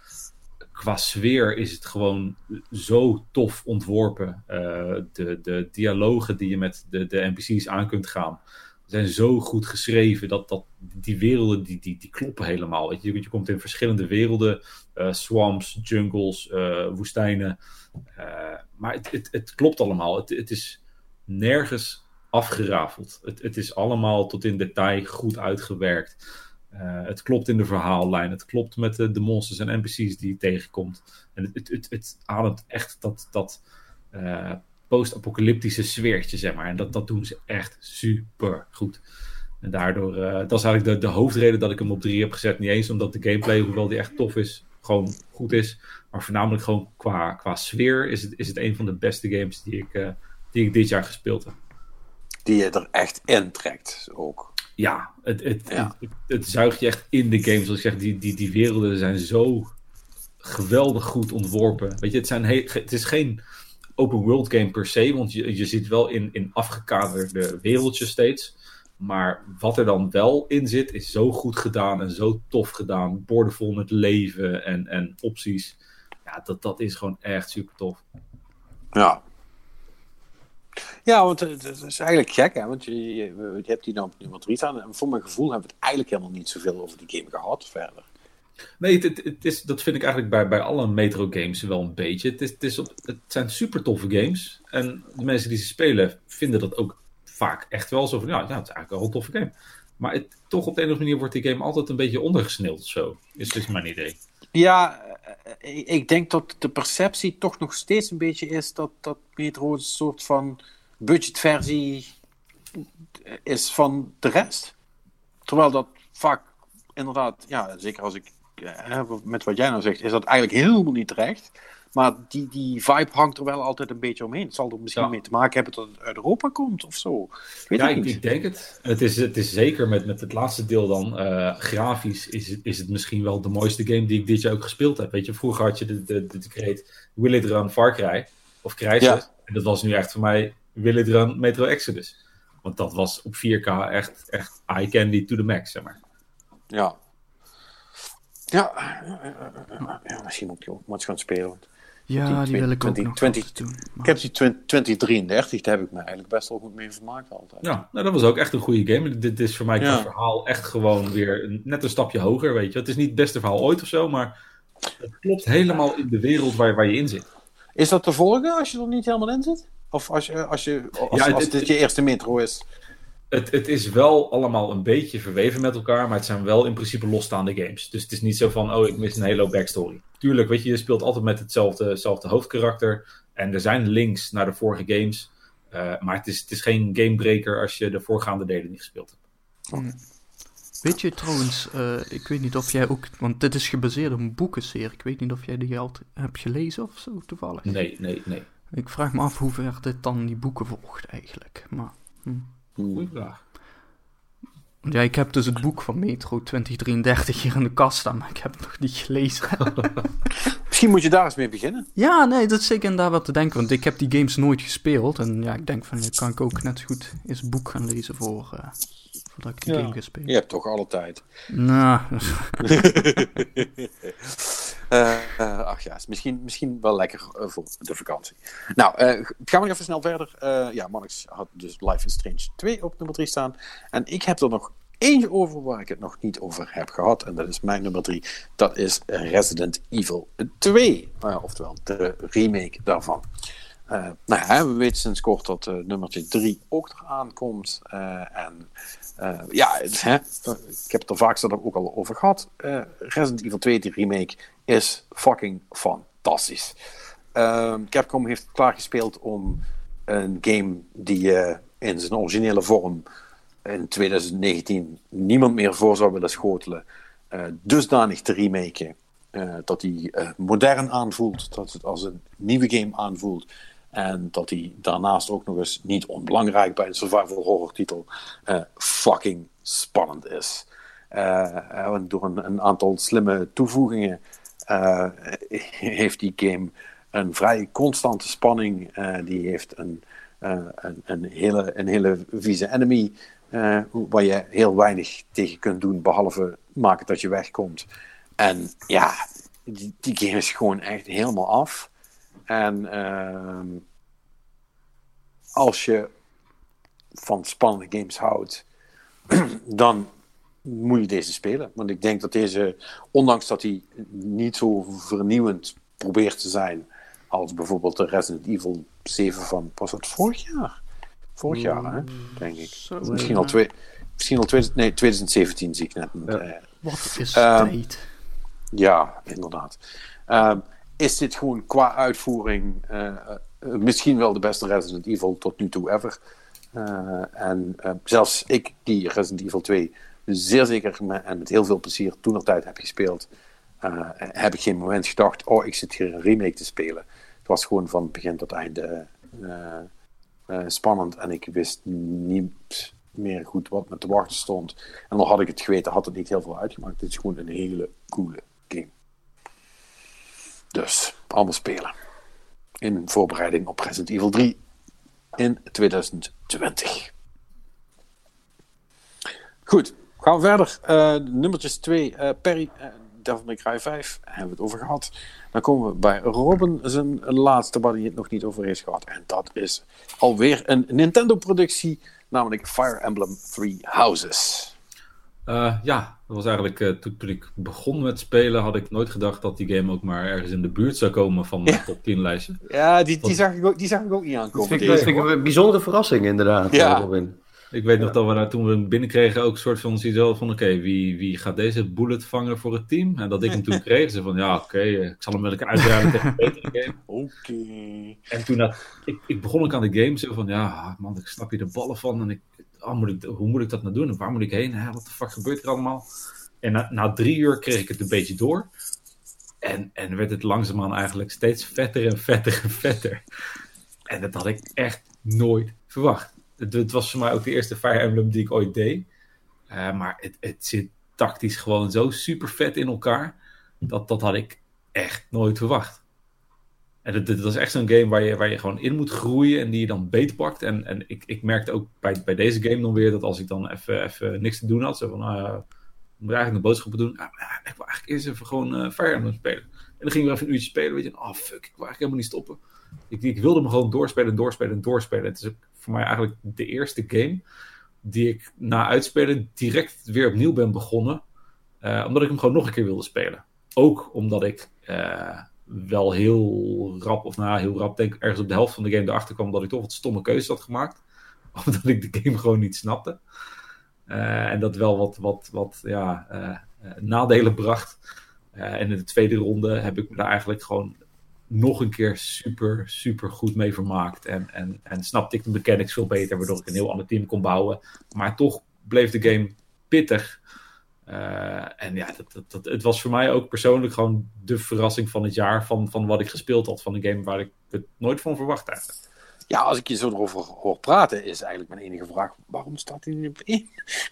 qua sfeer is het gewoon zo tof ontworpen. Uh, de, de dialogen die je met de, de NPC's aan kunt gaan, zijn zo goed geschreven dat, dat die werelden die, die, die kloppen helemaal. Weet je. je komt in verschillende werelden, uh, swamps, jungles, uh, woestijnen. maar het, het, het klopt allemaal. Het, het is nergens afgerafeld. Het, het is allemaal tot in detail goed uitgewerkt. Uh, het klopt in de verhaallijn. Het klopt met de, monsters en NPC's die je tegenkomt. En het, het, het, ademt echt dat, dat uh, post-apocalyptische sfeertje, zeg maar. En dat, dat doen ze echt super goed. En daardoor, uh, dat is eigenlijk de, de hoofdreden dat ik hem op 3 heb gezet. Niet eens omdat de gameplay, hoewel die echt tof is, gewoon goed is. Maar voornamelijk gewoon qua, qua sfeer is het, is het een van de beste games die ik, die ik dit jaar gespeeld heb. Die je er echt in trekt ook ja, het, het, ja. Het, het, zuigt je echt in de game. Zoals ik zeg, die, die, die werelden zijn zo geweldig goed ontworpen. Weet je, het, zijn he, het is geen open world game per se, want je, je zit wel in, in afgekaderde wereldjes steeds. Maar wat er dan wel in zit, is zo goed gedaan en zo tof gedaan. Boordevol met leven en, en opties. Ja, dat, dat is gewoon echt super tof. Ja, ja, want het, is eigenlijk gek, hè? want je, hebt die dan op nummer 3 staan. En voor mijn gevoel hebben we het eigenlijk helemaal niet zoveel over die game gehad verder. Nee, het, is, dat vind ik eigenlijk bij, bij alle Metro games wel een beetje. Het, is, het, zijn super toffe games. En de mensen die ze spelen vinden dat ook vaak echt wel zo van, ja, ja het is eigenlijk wel een toffe game. Maar het, toch op de een of andere manier wordt die game altijd een beetje ondergesneeld zo. Is dus mijn idee. Ja, eh, ik denk dat de perceptie toch nog steeds een beetje is dat, dat Metro een soort van budgetversie is van de rest. Terwijl dat vaak inderdaad, ja, zeker als ik eh, met wat jij nou zegt, is dat eigenlijk helemaal niet terecht. Maar die, die vibe hangt er wel altijd een beetje omheen. Het zal er misschien mee te maken hebben dat het uit Europa komt of zo. Ik weet ja, ik, ik, denk het. Het is, het is zeker met, met het laatste deel dan. Uh, grafisch is het, is het misschien wel de mooiste game die ik dit jaar ook gespeeld heb. Weet je, vroeger had je de, de, de decreet Will It Run Far Cry. Of Crysis. En dat was nu echt voor mij Will It Run Metro Exodus. Want dat was op 4K echt, echt eye candy to the max, zeg maar. Ja. Ja, ja, misschien moet ik ook maar eens gaan spelen. Ja, die, wil ik 20, ook 20, nog doen. Ik heb die 2033, daar heb ik me eigenlijk best wel goed mee vermaakt altijd. Ja, nou, dat was ook echt een goede game. Dit is voor mij het verhaal echt gewoon weer net een stapje hoger, weet je. Het is niet het beste verhaal ooit of zo, maar het klopt helemaal in de wereld waar, waar je in zit. Is dat te volgen als je er niet helemaal in zit? Of als, je, als, je, als, ja, als dit je eerste metro is? Het, het, is wel allemaal een beetje verweven met elkaar, maar het zijn wel in principe losstaande games. Dus het is niet zo van, oh, ik mis een hele backstory. Tuurlijk, weet je, je speelt altijd met hetzelfde, hetzelfde hoofdkarakter. En er zijn links naar de vorige games. Uh, maar het is, het is geen gamebreaker als je de voorgaande delen niet gespeeld hebt. Okay. Weet je trouwens, uh, ik weet niet of jij ook, want dit is gebaseerd op een boekenserie. Ik weet niet of jij die al hebt gelezen of zo toevallig. Nee, nee, nee. Ik vraag me af hoe ver dit dan die boeken volgt eigenlijk. Maar, hm. Goeie vraag. Ja, ik heb dus het boek van Metro 2033 hier in de kast staan, maar ik heb het nog niet gelezen. *laughs* Misschien moet je daar eens mee beginnen. Ja, nee, dat is zeker inderdaad wat te denken, want ik heb die games nooit gespeeld. En ja, ik denk van, kan ik ook net zo goed eens een boek gaan lezen voor, uh, voordat ik die game ga spelen. Je hebt toch alle tijd. Nou. Uh, *laughs* uh, ach ja, is misschien, misschien wel lekker uh, voor de vakantie. Nou, gaan we nog even snel verder. ja, Monix had dus Life is Strange 2 op nummer 3 staan. En ik heb er nog eentje over waar ik het nog niet over heb gehad. En dat is mijn nummer 3. Dat is Resident Evil 2. oftewel, de remake daarvan. Nou ja, we weten sinds kort dat nummertje 3 ook eraan komt. en ja, hè, ik heb het er vaak ook al over gehad. Resident Evil 2, die remake, is fucking fantastisch. Um, Capcom heeft klaargespeeld om een game die uh, in zijn originele vorm in 2019 niemand meer voor zou willen schotelen, uh, dusdanig te remaken uh, dat hij modern aanvoelt, dat het als een nieuwe game aanvoelt. En dat hij daarnaast ook nog eens niet onbelangrijk bij een survival horror titel fucking spannend is. door een, aantal slimme toevoegingen uh, *laughs* heeft die game een vrij constante spanning. Uh, die heeft een, uh, een, een, hele, een hele vieze enemy. waar je heel weinig tegen kunt doen. Behalve maken dat je wegkomt. En ja, die, die game is gewoon echt helemaal af. En ehm, als je van spannende games houdt, *clears throat* dan moet je deze spelen. Want ik denk dat deze, ondanks dat hij niet zo vernieuwend probeert te zijn als bijvoorbeeld de Resident Evil 7 van, was dat vorig jaar? Vorig jaar, hè? denk ik. Zo, Misschien al, twee, misschien al 20, nee, 2017 zie ik net. Ja. Eh, Wat is Ehm, tijd? ja, inderdaad. Ehm, is dit gewoon qua uitvoering eh, eh, misschien wel de beste Resident Evil tot nu toe ever? Eh, en zelfs ik, die Resident Evil 2 zeer zeker me, en met heel veel plezier toen nog tijd heb gespeeld, heb ik geen moment gedacht: oh, ik zit hier een remake te spelen. Het was gewoon van begin tot einde spannend en ik wist niet meer goed wat me te wachten stond. En dan had ik het geweten, had het niet heel veel uitgemaakt. Het is gewoon een hele coole. Dus, allemaal spelen. In voorbereiding op Resident Evil 3 in 2020. Goed, gaan we verder. Eh, nummertjes 2, eh Perry, uh, Devil May Cry 5, hebben we het over gehad. Dan komen we bij Robin, zijn laatste waar hij het nog niet over heeft gehad. En dat is alweer een Nintendo-productie, namelijk Fire Emblem Three Houses. Eh, ja, dat was eigenlijk eh, toen, toen ik begon met spelen, had ik nooit gedacht dat die game ook maar ergens in de buurt zou komen van mijn Ja. top 10 lijstje. Ja, die, die, zag, ik ook, die zag ik ook niet Dat aankomen. vind ik, deze. vind ik een bijzondere verrassing, inderdaad. Ja. eh, Robin. Ik weet nog dat we daar toen we hem binnenkregen ook een soort van zoiets van, oké, wie, wie gaat deze bullet vangen voor het team? En dat ik hem toen *laughs* kreeg, ze van, ja, oké, eh, ik zal hem wel een keer uitdraaien tegen een betere game. Oké. En toen dat, ik, ik begon ook aan de game, zo van, ja, man, ik snap hier de ballen van. En ik, oh, moet ik, hoe moet ik dat nou doen? En waar moet ik heen? Hè, wat de fuck gebeurt er allemaal? En na, na drie uur kreeg ik het een beetje door. En, en werd het langzaamaan eigenlijk steeds vetter en vetter en vetter. En dat had ik echt nooit verwacht. Het, het was voor mij ook de eerste Fire Emblem die ik ooit deed. Eh, maar het, het zit tactisch gewoon zo super vet in elkaar. Dat, dat had ik echt nooit verwacht. En het was echt zo'n game waar je, waar je gewoon in moet groeien en die je dan beetpakt. En, en ik, ik merkte ook bij, bij deze game dan weer dat als ik dan even, even niks te doen had, zo van, ah, ik moet eigenlijk een boodschappen doen. Ah, ik wil eigenlijk eerst even gewoon eh Fire Emblem spelen. En dan ging ik even een uurtje spelen, weet je. Oh fuck, ik wil eigenlijk helemaal niet stoppen. Ik, ik wilde hem gewoon doorspelen, doorspelen, doorspelen. Het is voor mij eigenlijk de eerste game die ik na uitspelen direct weer opnieuw ben begonnen. eh, omdat ik hem gewoon nog een keer wilde spelen. Ook omdat ik eh, wel heel rap, of nou heel rap, denk ergens op de helft van de game erachter kwam dat ik toch wat stomme keuzes had gemaakt. *laughs* Omdat ik de game gewoon niet snapte. Eh, en dat wel wat, wat, wat ja, nadelen bracht. En in de tweede ronde heb ik me daar eigenlijk gewoon nog een keer super, super goed mee vermaakt. En, en, en snapte ik de mechanics veel beter, waardoor ik een heel ander team kon bouwen. Maar toch bleef de game pittig. Eh, en ja, dat, dat, dat- het was voor mij ook persoonlijk gewoon de verrassing van het jaar. Van, van wat ik gespeeld had van een game waar ik het nooit van verwacht had. Ja, als ik je zo erover hoor praten, is eigenlijk mijn enige vraag: waarom staat hij niet op één?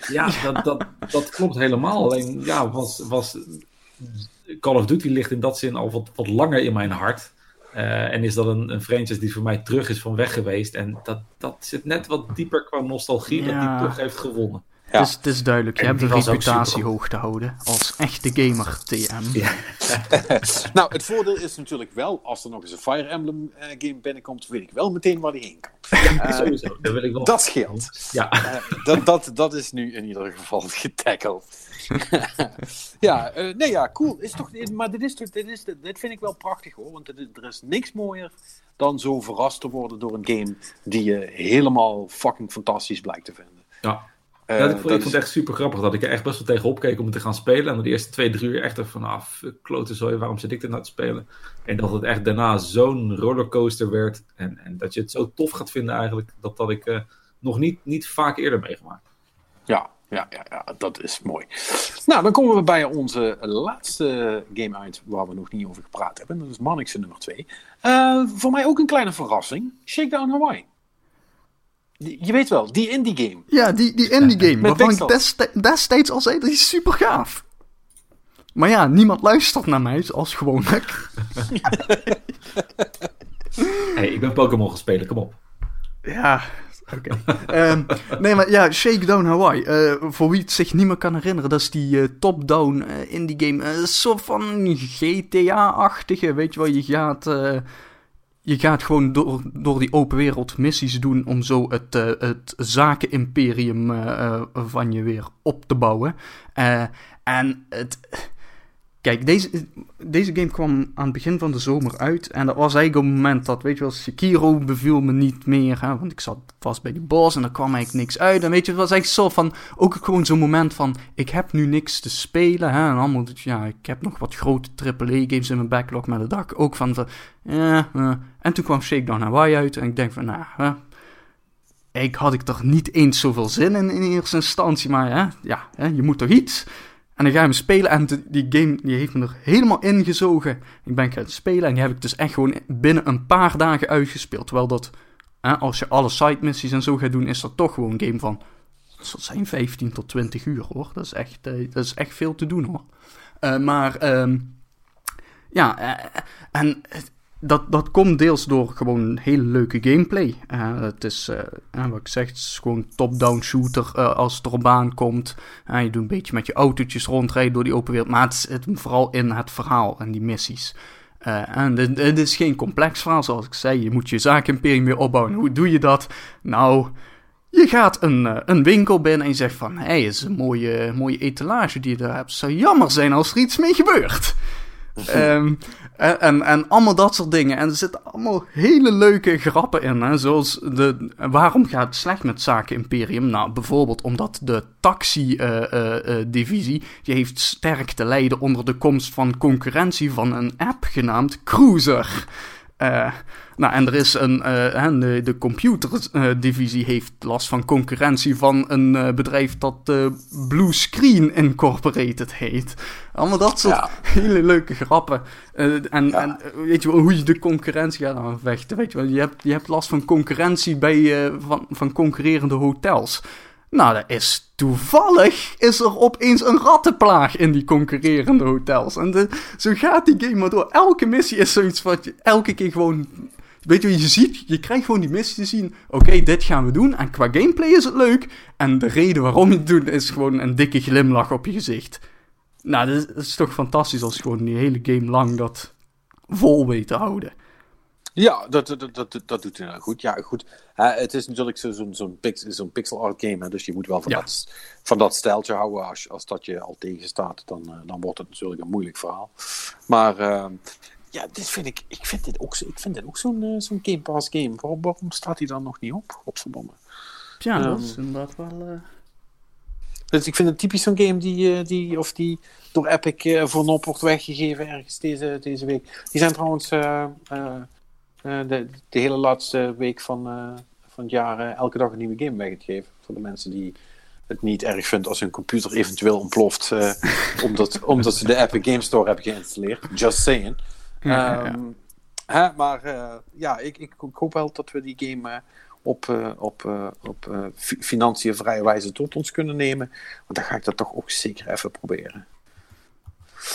Ja, dat, dat, dat klopt helemaal. Alleen ja, was, was Call of Duty ligt in dat zin al wat, wat langer in mijn hart. Eh, en is dat een, een franchise die voor mij terug is van weg geweest. En dat, dat zit net wat dieper qua nostalgie, dat die toch heeft gewonnen. Ja. Het, is, het is duidelijk, je En hebt de reputatie hoog te houden als echte gamer TM. Ja. *laughs* Nou, het voordeel is natuurlijk wel, als er nog eens een Fire Emblem eh, game binnenkomt, weet ik wel meteen waar die heen kan. Eh, *laughs* Sowieso, dat wil ik wel. dat scheelt. Ja, dat, dat, dat is nu in ieder geval *laughs* getackeld. *laughs* ja, eh, nee, ja, cool. Is toch, maar dit, is dit, is, dit vind ik wel prachtig hoor. Want er is niks mooier dan zo verrast te worden door een game die je helemaal fucking fantastisch blijkt te vinden. ja. Eh, Ja, ik, vond, ik vond het echt super grappig dat ik er echt best wel tegenop keek om het te gaan spelen. En de eerste twee, drie uur echt van, ah, fuck, klote zooi, waarom zit ik er nou te spelen? En dat het echt daarna zo'n rollercoaster werd. En, en dat je het zo tof gaat vinden eigenlijk, dat dat ik eh, nog niet, niet vaak eerder meegemaakt. Ja, ja, ja, ja, dat is mooi. Nou, dan komen we bij onze laatste game uit waar we nog niet over gepraat hebben. Dat is Mannix nummer 2. voor mij ook een kleine verrassing. Shakedown Hawaii. Die- Je weet wel, die indie game. Ja, die, die indie *laughs* game, Met waarvan ik pixels. destijds al zei, dat is super gaaf. Maar ja, niemand luistert naar mij, zoals gewoonlijk. *laughs* hey, ik ben Pokémon gaan spelen, kom op. Ja, *laughs* oké. Ehm, nee, maar ja, Shakedown Hawaii. eh, voor wie het zich niet meer kan herinneren, dat is die eh, top-down eh, indie game. Soort van GTA-achtige, weet je wel. Je gaat, je gaat gewoon door, door die open wereld missies doen om zo het, het zakenimperium van je weer op te bouwen. En het... Kijk, deze, deze game kwam aan het begin van de zomer uit. En dat was eigenlijk het moment dat, weet je wel, Sekiro beviel me niet meer. Hè, want ik zat vast bij die boss en er kwam eigenlijk niks uit. En weet je, het was eigenlijk zo van, ook gewoon zo'n moment van, ik heb nu niks te spelen. Hè, en allemaal, ja, ik heb nog wat grote AAA-games in mijn backlog met de dak. Ook van, van ja, uh. En toen kwam Shakedown Hawaii uit. En ik denk van, nou, ik had ik er niet eens zoveel zin in in eerste instantie. Maar hè, ja, hè, je moet toch iets... En dan ga je hem spelen en die game die heeft me er helemaal ingezogen. Ik ben gaan spelen en die heb ik dus echt gewoon binnen een paar dagen uitgespeeld. Terwijl dat, hè, als je alle side missies en zo gaat doen, is dat toch gewoon een game van... Dat zijn 15 tot 20 uur hoor. Dat is echt, uh, dat is echt veel te doen hoor. Uh, maar, um, ja, uh, en dat, dat komt deels door gewoon hele leuke gameplay. Uh, het is, uh, wat ik zeg, het is gewoon top-down shooter uh, als het erop aankomt. je doet een beetje met je autootjes rondrijden door die open wereld. Maar het zit vooral in het verhaal en die missies. en het is geen complex verhaal, zoals ik zei. Je moet je zaakimperium weer opbouwen. Hoe doe je dat? Nou, je gaat een, een winkel binnen en je zegt van... Hé, hey, is een mooie, mooie etalage die je daar hebt. Het zou jammer zijn als er iets mee gebeurt. Um, *laughs* en, en, en, allemaal dat soort dingen. En er zitten allemaal hele leuke grappen in. Hè? Zoals de, waarom gaat het slecht met Zaken Imperium? Nou, bijvoorbeeld omdat de taxi-divisie... Uh, uh, die heeft sterk te lijden onder de komst van concurrentie van een app genaamd Cruiser. Uh, nou, en er is een, uh, de, de computerdivisie heeft last van concurrentie van een uh, bedrijf dat Blue Screen Incorporated heet. Allemaal dat soort ja. *laughs* hele leuke grappen. en, ja. en weet je wel, hoe je de concurrentie gaat aanvechten. Weet je wel, je hebt, je hebt last van concurrentie bij, van, van concurrerende hotels. Nou, dat is toevallig is er opeens een rattenplaag in die concurrerende hotels. En zo gaat die game maar door. Elke missie is zoiets wat je elke keer gewoon Weet je, je ziet, je krijgt gewoon die missie te zien. Oké, dit gaan we doen. En qua gameplay is het leuk. En de reden waarom je het doet is gewoon een dikke glimlach op je gezicht. Nou, dat is, dat is toch fantastisch als je gewoon die hele game lang dat vol weet te houden. Ja, dat, dat, dat, dat doet hij goed. Ja, goed. Uh, het is natuurlijk zo'n zo pix, zo pixel art game, hè, dus je moet wel van, ja. dat, van dat stijltje houden. Als, als dat je al tegenstaat, dan, uh, dan wordt het natuurlijk een moeilijk verhaal. Maar uh, ja, dit vind ik, ik vind dit ook, ik vind dit ook zo'n uh, zo'n Game Pass game. Waarom, waarom staat hij dan nog niet op? Godverdomme. Ja, um, dat is inderdaad wel... Uh... Dus ik vind het typisch zo'n game die, die, of die door Epic voor nop wordt weggegeven ergens deze, deze week. Die zijn trouwens de, de hele laatste week van, van het jaar elke dag een nieuwe game weggegeven. Voor de mensen die het niet erg vinden als hun computer eventueel ontploft *laughs* omdat, omdat ze de Epic Game Store hebben geïnstalleerd. Just saying. Ja, um, ja. Hè, maar uh, ja, ik, ik, ik, hoop wel dat we die game uh, op, uh, op, op financiën vrije wijze tot ons kunnen nemen. Want dan ga ik dat toch ook zeker even proberen.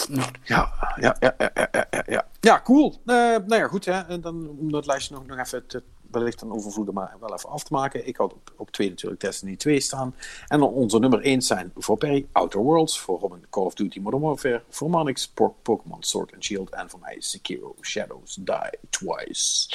Ja, ja, ja, ja, ja, ja, ja. cool. nou ja, goed. Hè. En dan om dat lijstje nog, nog even te, wellicht dan overvloeden, maar wel even af te maken. Ik had op, op 2 natuurlijk Destiny 2 staan. En dan onze nummer 1 zijn voor Perry Outer Worlds, voor Robin Call of Duty Modern Warfare, voor Manix Pokémon Sword and Shield en voor mij Sekiro Shadows Die Twice.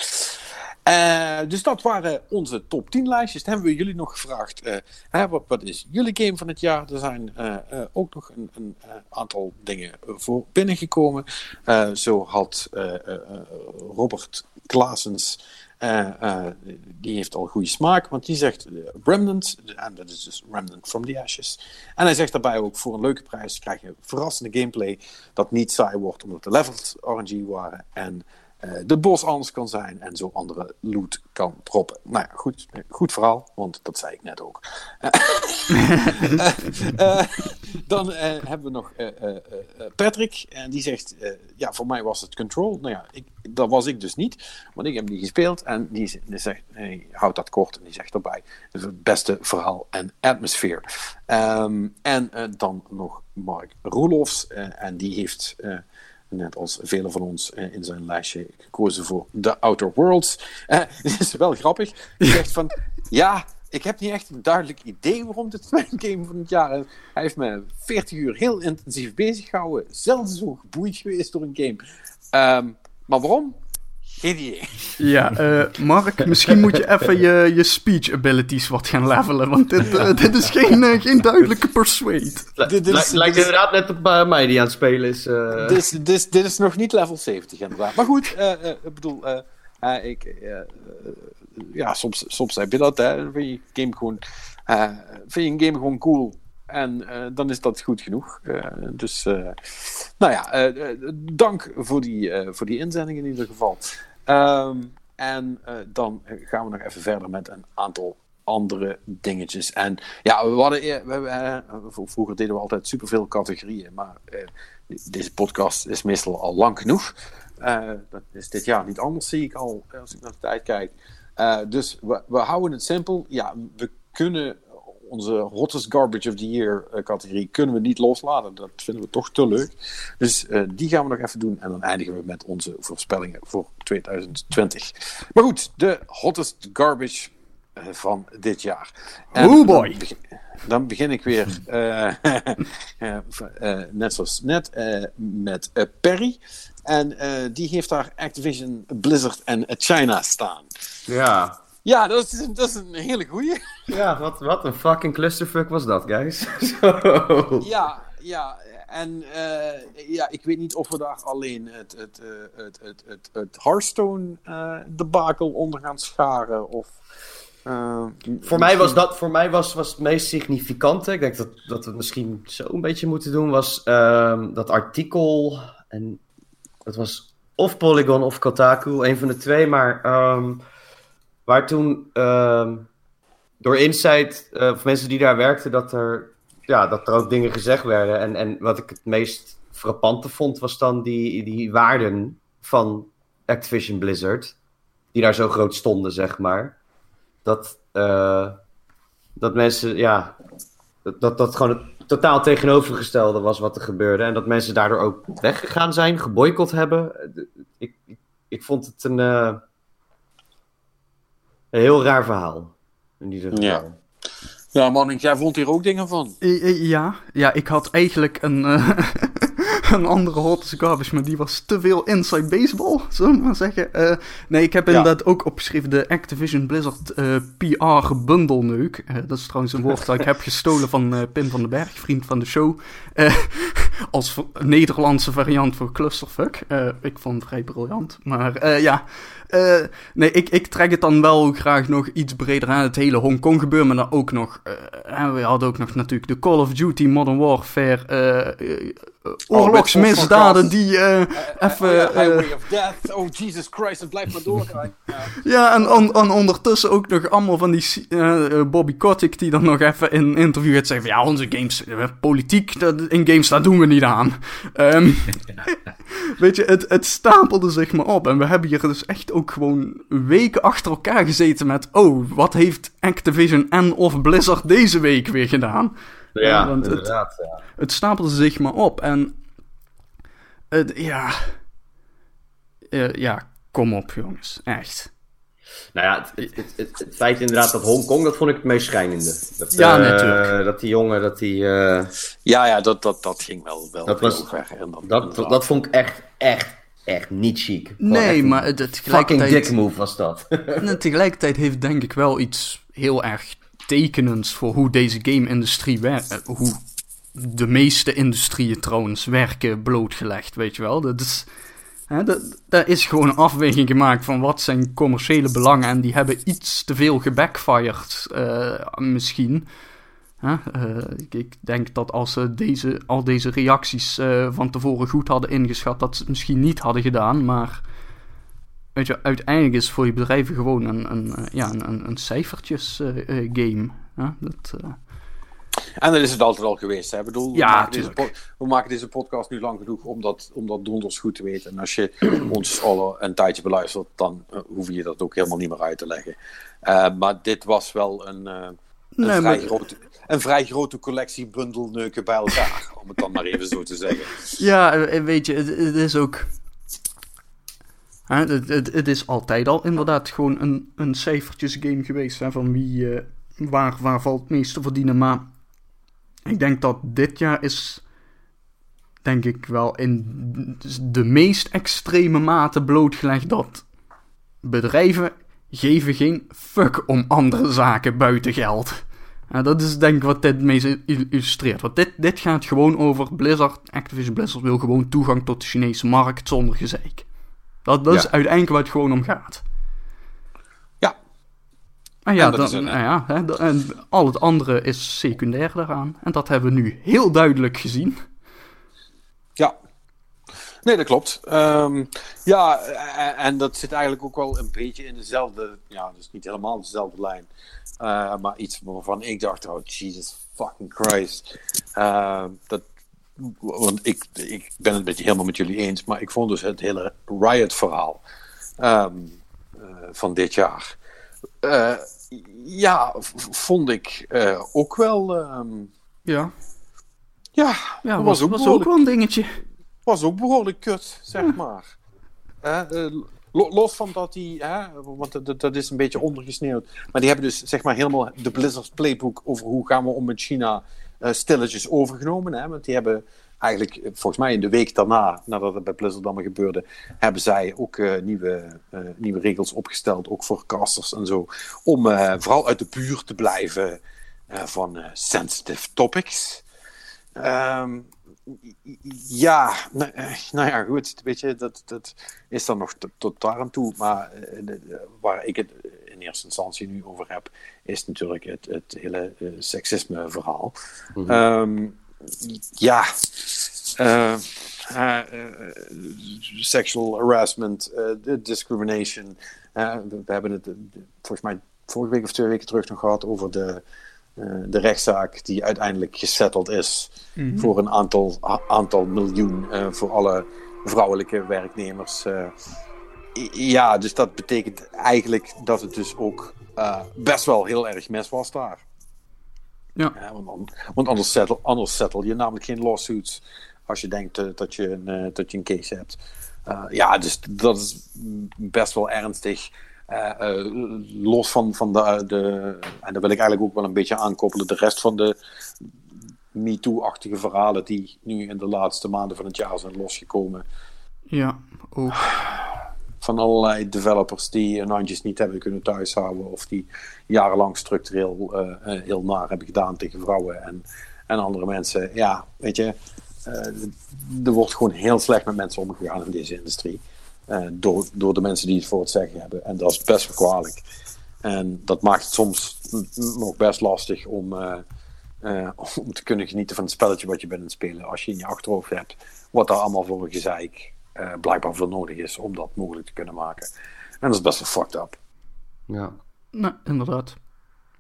Uh, dus dat waren onze top 10 lijstjes. Dan hebben we jullie nog gevraagd, uh, hè, wat, wat, is jullie game van het jaar? Er zijn uh, ook nog een, een aantal dingen voor binnengekomen. zo had Robert Klaasens die heeft al goede smaak, want die zegt uh, Remnant, en dat is dus Remnant from the Ashes. En hij zegt daarbij ook, voor een leuke prijs krijg je verrassende gameplay dat niet saai wordt omdat de levels RNG waren en de bos anders kan zijn en zo andere loot kan proppen. Nou ja, goed, goed verhaal, want dat zei ik net ook. uh, *laughs* dan hebben we nog Patrick, en die zegt: Ja, voor mij was het Control. Nou ja, ik, dat was ik dus niet, want ik heb die gespeeld en die, zegt: Houd dat kort en die zegt erbij: Het beste verhaal en atmosfeer. Um, en dan nog Mark Roelofs, en die heeft net als velen van ons eh, in zijn lijstje gekozen voor The Outer Worlds. Uh, *laughs* het is wel grappig. Hij zegt van, ja, ik heb niet echt een duidelijk idee waarom dit *laughs* mijn game van het jaar is. Hij heeft me 40 uur heel intensief bezig gehouden. Zelden zo geboeid geweest door een game. Um, maar waarom? Geen idee. Ja, eh, Mark, misschien moet je even je, je speech abilities wat gaan levelen, want dit, eh, dit is geen, eh, geen duidelijke persuade. Dit is- Lijkt- Lijkt dit is- inderdaad net op mij die aan het spelen is. eh. Dit is, dit, is, dit is nog niet level 70 inderdaad. Maar goed, eh, eh, ik bedoel, eh, eh, ik, ja, soms, soms heb je dat, hè. Dan vind je game gewoon, eh, vind je een game gewoon cool. En eh, dan is dat goed genoeg. Eh, dus, eh, nou ja, dank voor die, eh, voor die inzending in ieder geval. Ehm, en eh, dan gaan we nog even verder met een aantal andere dingetjes. En ja, we hadden, we, eh, vroeger deden we altijd superveel categorieën, maar eh, deze podcast is meestal al lang genoeg. Dat is dit jaar niet anders, zie ik al, als ik naar de tijd kijk. Dus we houden het simpel. Ja, we kunnen onze hottest garbage of the year eh, categorie kunnen we niet loslaten. Dat vinden we toch te leuk. Dus eh, die gaan we nog even doen. En dan eindigen we met onze voorspellingen voor 2020. Maar goed, de hottest garbage eh, van dit jaar. Oh boy. Dan begin, ik weer, *laughs* net zoals net, met Perry. En die heeft daar Activision, Blizzard en China staan. Ja. Ja, dat is, dat is een hele goeie. *laughs* Ja, wat, wat een fucking clusterfuck was dat, guys. *laughs* Ja, ja. En eh, ja, ik weet niet of we daar alleen het, het, eh, het, het, het, het Hearthstone eh onder gaan scharen. Of, Voor mij was dat voor mij was, was het meest significante. Ik denk dat, dat we misschien zo een beetje moeten doen. Was ehm, dat artikel. En dat was of Polygon of Kotaku, een van de twee. Maar ehm, waar toen ehm, door Insight, eh, of mensen die daar werkten, dat er, ja, dat er ook dingen gezegd werden. En, en wat ik het meest frappante vond, was dan die, die waarden van Activision Blizzard. Die daar zo groot stonden, zeg maar dat, eh, dat mensen, ja, dat, dat gewoon het totaal tegenovergestelde was wat er gebeurde. En dat mensen daardoor ook weggegaan zijn, geboycott hebben. Ik, ik, ik vond het een, eh, een heel raar verhaal. In ieder geval. Ja. ja, man, jij vond hier ook dingen van. Ja, ja, ik had eigenlijk een, eh, *laughs* een andere hottest garbage, maar die was te veel inside baseball, zullen we maar zeggen. Eh, nee, ik heb Ja. inderdaad ook opgeschreven de Activision Blizzard eh, PR bundelneuk. Eh, dat is trouwens een woord dat ik heb gestolen van Pim van den Berg, vriend van de show. *laughs* Als Nederlandse variant voor clusterfuck. Ik vond het vrij briljant. Maar ja, nee, ik, ik trek het dan wel graag nog iets breder aan. Het hele Hongkong gebeuren, maar dan ook nog... en we hadden ook nog natuurlijk de Call of Duty Modern Warfare... eh, oorlogsmisdaden met die eh, Even, Highway of Death. Oh, Jesus Christ, het blijft maar doorgaan. Ja. en, on- en ondertussen ook nog allemaal van die Bobby Kotick die dan nog even in een interview gaat zeggen van ja, onze games, politiek dat, in games, daar doen we niet aan. Ehm, *laughs* weet je, het, het stapelde zich maar op en we hebben hier dus echt ook gewoon weken achter elkaar gezeten met oh, wat heeft Activision en of Blizzard deze week weer gedaan? Ja, want het- ja. Het stapelde zich maar op en het, ja, Eh, ja, kom op jongens, echt. Nou ja, het, het, het, het, het feit inderdaad dat Hongkong, dat vond ik het meest schrijnende. Dat, Ja, eh, natuurlijk. Dat die jongen, dat die... eh, Ja, ja, dat, dat, dat ging wel, wel Dat heel was- ver. En dan- dat, inderdaad. dat vond ik echt, echt, echt niet chic. Nee, maar het, het Fucking dick move was dat. *laughs* En tegelijkertijd heeft denk ik wel iets heel erg voor hoe deze game-industrie werkt. Hoe de meeste industrieën trouwens werken blootgelegd, weet je wel. Dat is, hè, dat, is gewoon een afweging gemaakt van wat zijn commerciële belangen. En die hebben iets te veel gebackfired, eh, misschien. Eh, ik, denk dat als ze deze, al deze reacties eh, van tevoren goed hadden ingeschat, dat ze het misschien niet hadden gedaan. Maar weet je, uiteindelijk is voor je bedrijven gewoon een, een, eh, ja, een, een, cijfertjes eh, eh, game. Dat, En dat is het altijd al geweest. Hè? Ik bedoel, we, maken deze we maken deze podcast nu lang genoeg om dat, om dat donders goed te weten. En als je *clears throat* ons al een tijdje beluistert, dan hoef je dat ook helemaal niet meer uit te leggen. Maar dit was wel een, een, Nee, vrij maar- grote, een vrij grote collectie bundelneuken bij elkaar. om het dan maar even zo te zeggen. *laughs* Ja, weet je, het, het is ook. Het, het, het is altijd al inderdaad gewoon een, een cijfertjes game geweest. Hè, van wie, eh, waar, waar valt het meest te verdienen. Maar ik denk dat dit jaar is. Denk ik wel in de meest extreme mate blootgelegd dat bedrijven geven geen fuck om andere zaken buiten geld. Dat is denk ik wat dit mee illustreert. Want dit, dit gaat gewoon over Blizzard. Activision Blizzard wil gewoon toegang tot de Chinese markt zonder gezeik. Dat, dat is uiteindelijk waar het gewoon om gaat. Ja. En ja, dan, een, ja hè, en al het andere is secundair daaraan. En dat hebben we nu heel duidelijk gezien. Ja. Nee, dat klopt. Um, ja, en dat zit eigenlijk ook wel een beetje in dezelfde, ja, dus niet helemaal dezelfde lijn. Uh, maar iets waarvan ik dacht, oh Jesus fucking Christ. Uh, dat, want ik, ik ben het beetje helemaal met jullie eens, maar ik vond dus het hele Riot-verhaal um, uh, van dit jaar. ja, vond ik ook wel. Um, ja. Ja, ja was, ook, was ook wel een dingetje. Was ook behoorlijk kut, zeg maar. Los van dat die, hè, want dat, dat, is een beetje ondergesneeuwd. Maar die hebben dus zeg maar helemaal de Blizzard playbook over hoe gaan we om met China stilletjes overgenomen. Hè? Want die hebben eigenlijk, eh, volgens mij in de week daarna, nadat het bij Blizzard allemaal gebeurde, hebben zij ook uh, nieuwe, nieuwe regels opgesteld, ook voor casters en zo. Om vooral uit de buurt te blijven van sensitive topics. Um, ja, nou, eh, nou, ja, goed. Weet je, dat, dat is dan nog tot daar aan toe. Maar waar ik het in eerste instantie nu over heb, is natuurlijk het, het hele uh, seksisme-verhaal. Mm -hmm. um, ja, sexual harassment, discrimination. we hebben het volgens mij vorige week of twee weken terug nog gehad over de eh, de rechtszaak die uiteindelijk gesetteld is mhm. voor een aantal, aantal miljoen uh, voor alle vrouwelijke werknemers. Ja, dus dat betekent eigenlijk dat het dus ook best wel heel erg mis was daar. Ja. want, want, anders, settle, anders settle je namelijk geen lawsuits als je denkt dat, je een, dat je een case hebt. ja, dus dat is best wel ernstig. Los van, van de, de, en daar wil ik eigenlijk ook wel een beetje aankoppelen, de rest van de MeToo-achtige verhalen die nu in de laatste maanden van het jaar zijn losgekomen. Ja, ook. Van allerlei developers die hun handjes niet hebben kunnen thuishouden of die jarenlang structureel uh, heel naar hebben gedaan tegen vrouwen en, en andere mensen. Ja, weet je, er wordt gewoon heel slecht met mensen omgegaan in deze industrie. Door, door de mensen die het voor het zeggen hebben. En dat is best wel kwalijk. En dat maakt het soms nog best lastig om, om te kunnen genieten van het spelletje wat je bent aan het spelen. Als je in je achterhoofd hebt wat daar allemaal voor een gezeik blijkbaar voor nodig is om dat mogelijk te kunnen maken. En dat is best wel fucked up. Ja. Nou, inderdaad.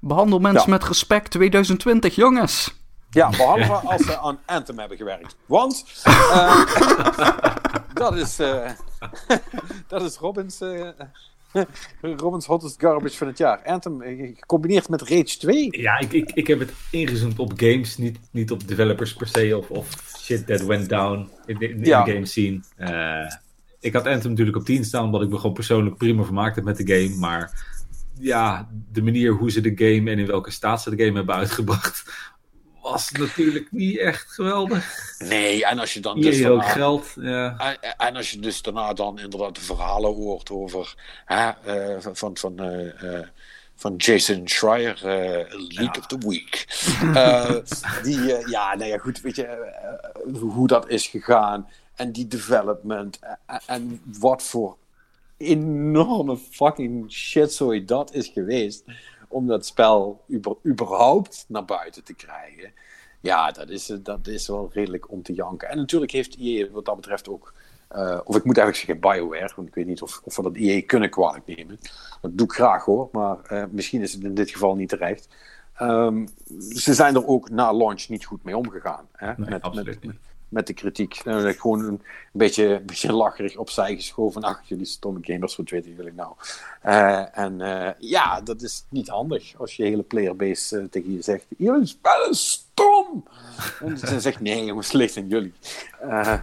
Behandel mensen met respect 2020, jongens. Ja, behalve als ze aan Anthem hebben gewerkt. Want uh, *laughs* dat, is, uh, *laughs* dat is Robins, uh, *laughs* Robins hottest garbage van het jaar. Anthem gecombineerd met Rage 2. Ja, ik, ik, ik heb het ingezoomd op games, niet, niet op developers per se. Of, of shit that went down in de, in ja. game scene. ik had Anthem natuurlijk op 10 staan, omdat ik me gewoon persoonlijk prima vermaakt heb met de game. Maar ja, de manier hoe ze de game en in welke staat ze de game hebben uitgebracht *laughs* was natuurlijk niet echt geweldig. Nee, en als je dan dus daarna, ook geld, ja. En, en, als je dus daarna dan inderdaad de verhalen hoort over hè, uh, van, van, uh, van Jason Schreier, League of the Week. *laughs* die, ja, nou ja, goed, weet je, hoe dat is gegaan en die development en, en wat voor enorme fucking shitzooi dat is geweest om dat spel überhaupt naar buiten te krijgen. Ja, dat is, dat is wel redelijk om te janken. En natuurlijk heeft EA wat dat betreft ook. Uh, of ik moet eigenlijk zeggen BioWare, want ik weet niet of, of we dat EA kunnen kwalijk nemen. Dat doe ik graag hoor, maar uh, misschien is het in dit geval niet terecht. Um, ze zijn er ook na launch niet goed mee omgegaan. Hè? Nee, met, met, met de kritiek. Nou, gewoon een beetje, een beetje lacherig opzij geschoven. Ach, jullie stomme gamers, wat weten jullie nou? Uh, en uh, ja, dat is niet handig als je hele playerbase uh, tegen je zegt: Jullie spel is stom! en ze zegt: Nee, jongens, ligt in jullie.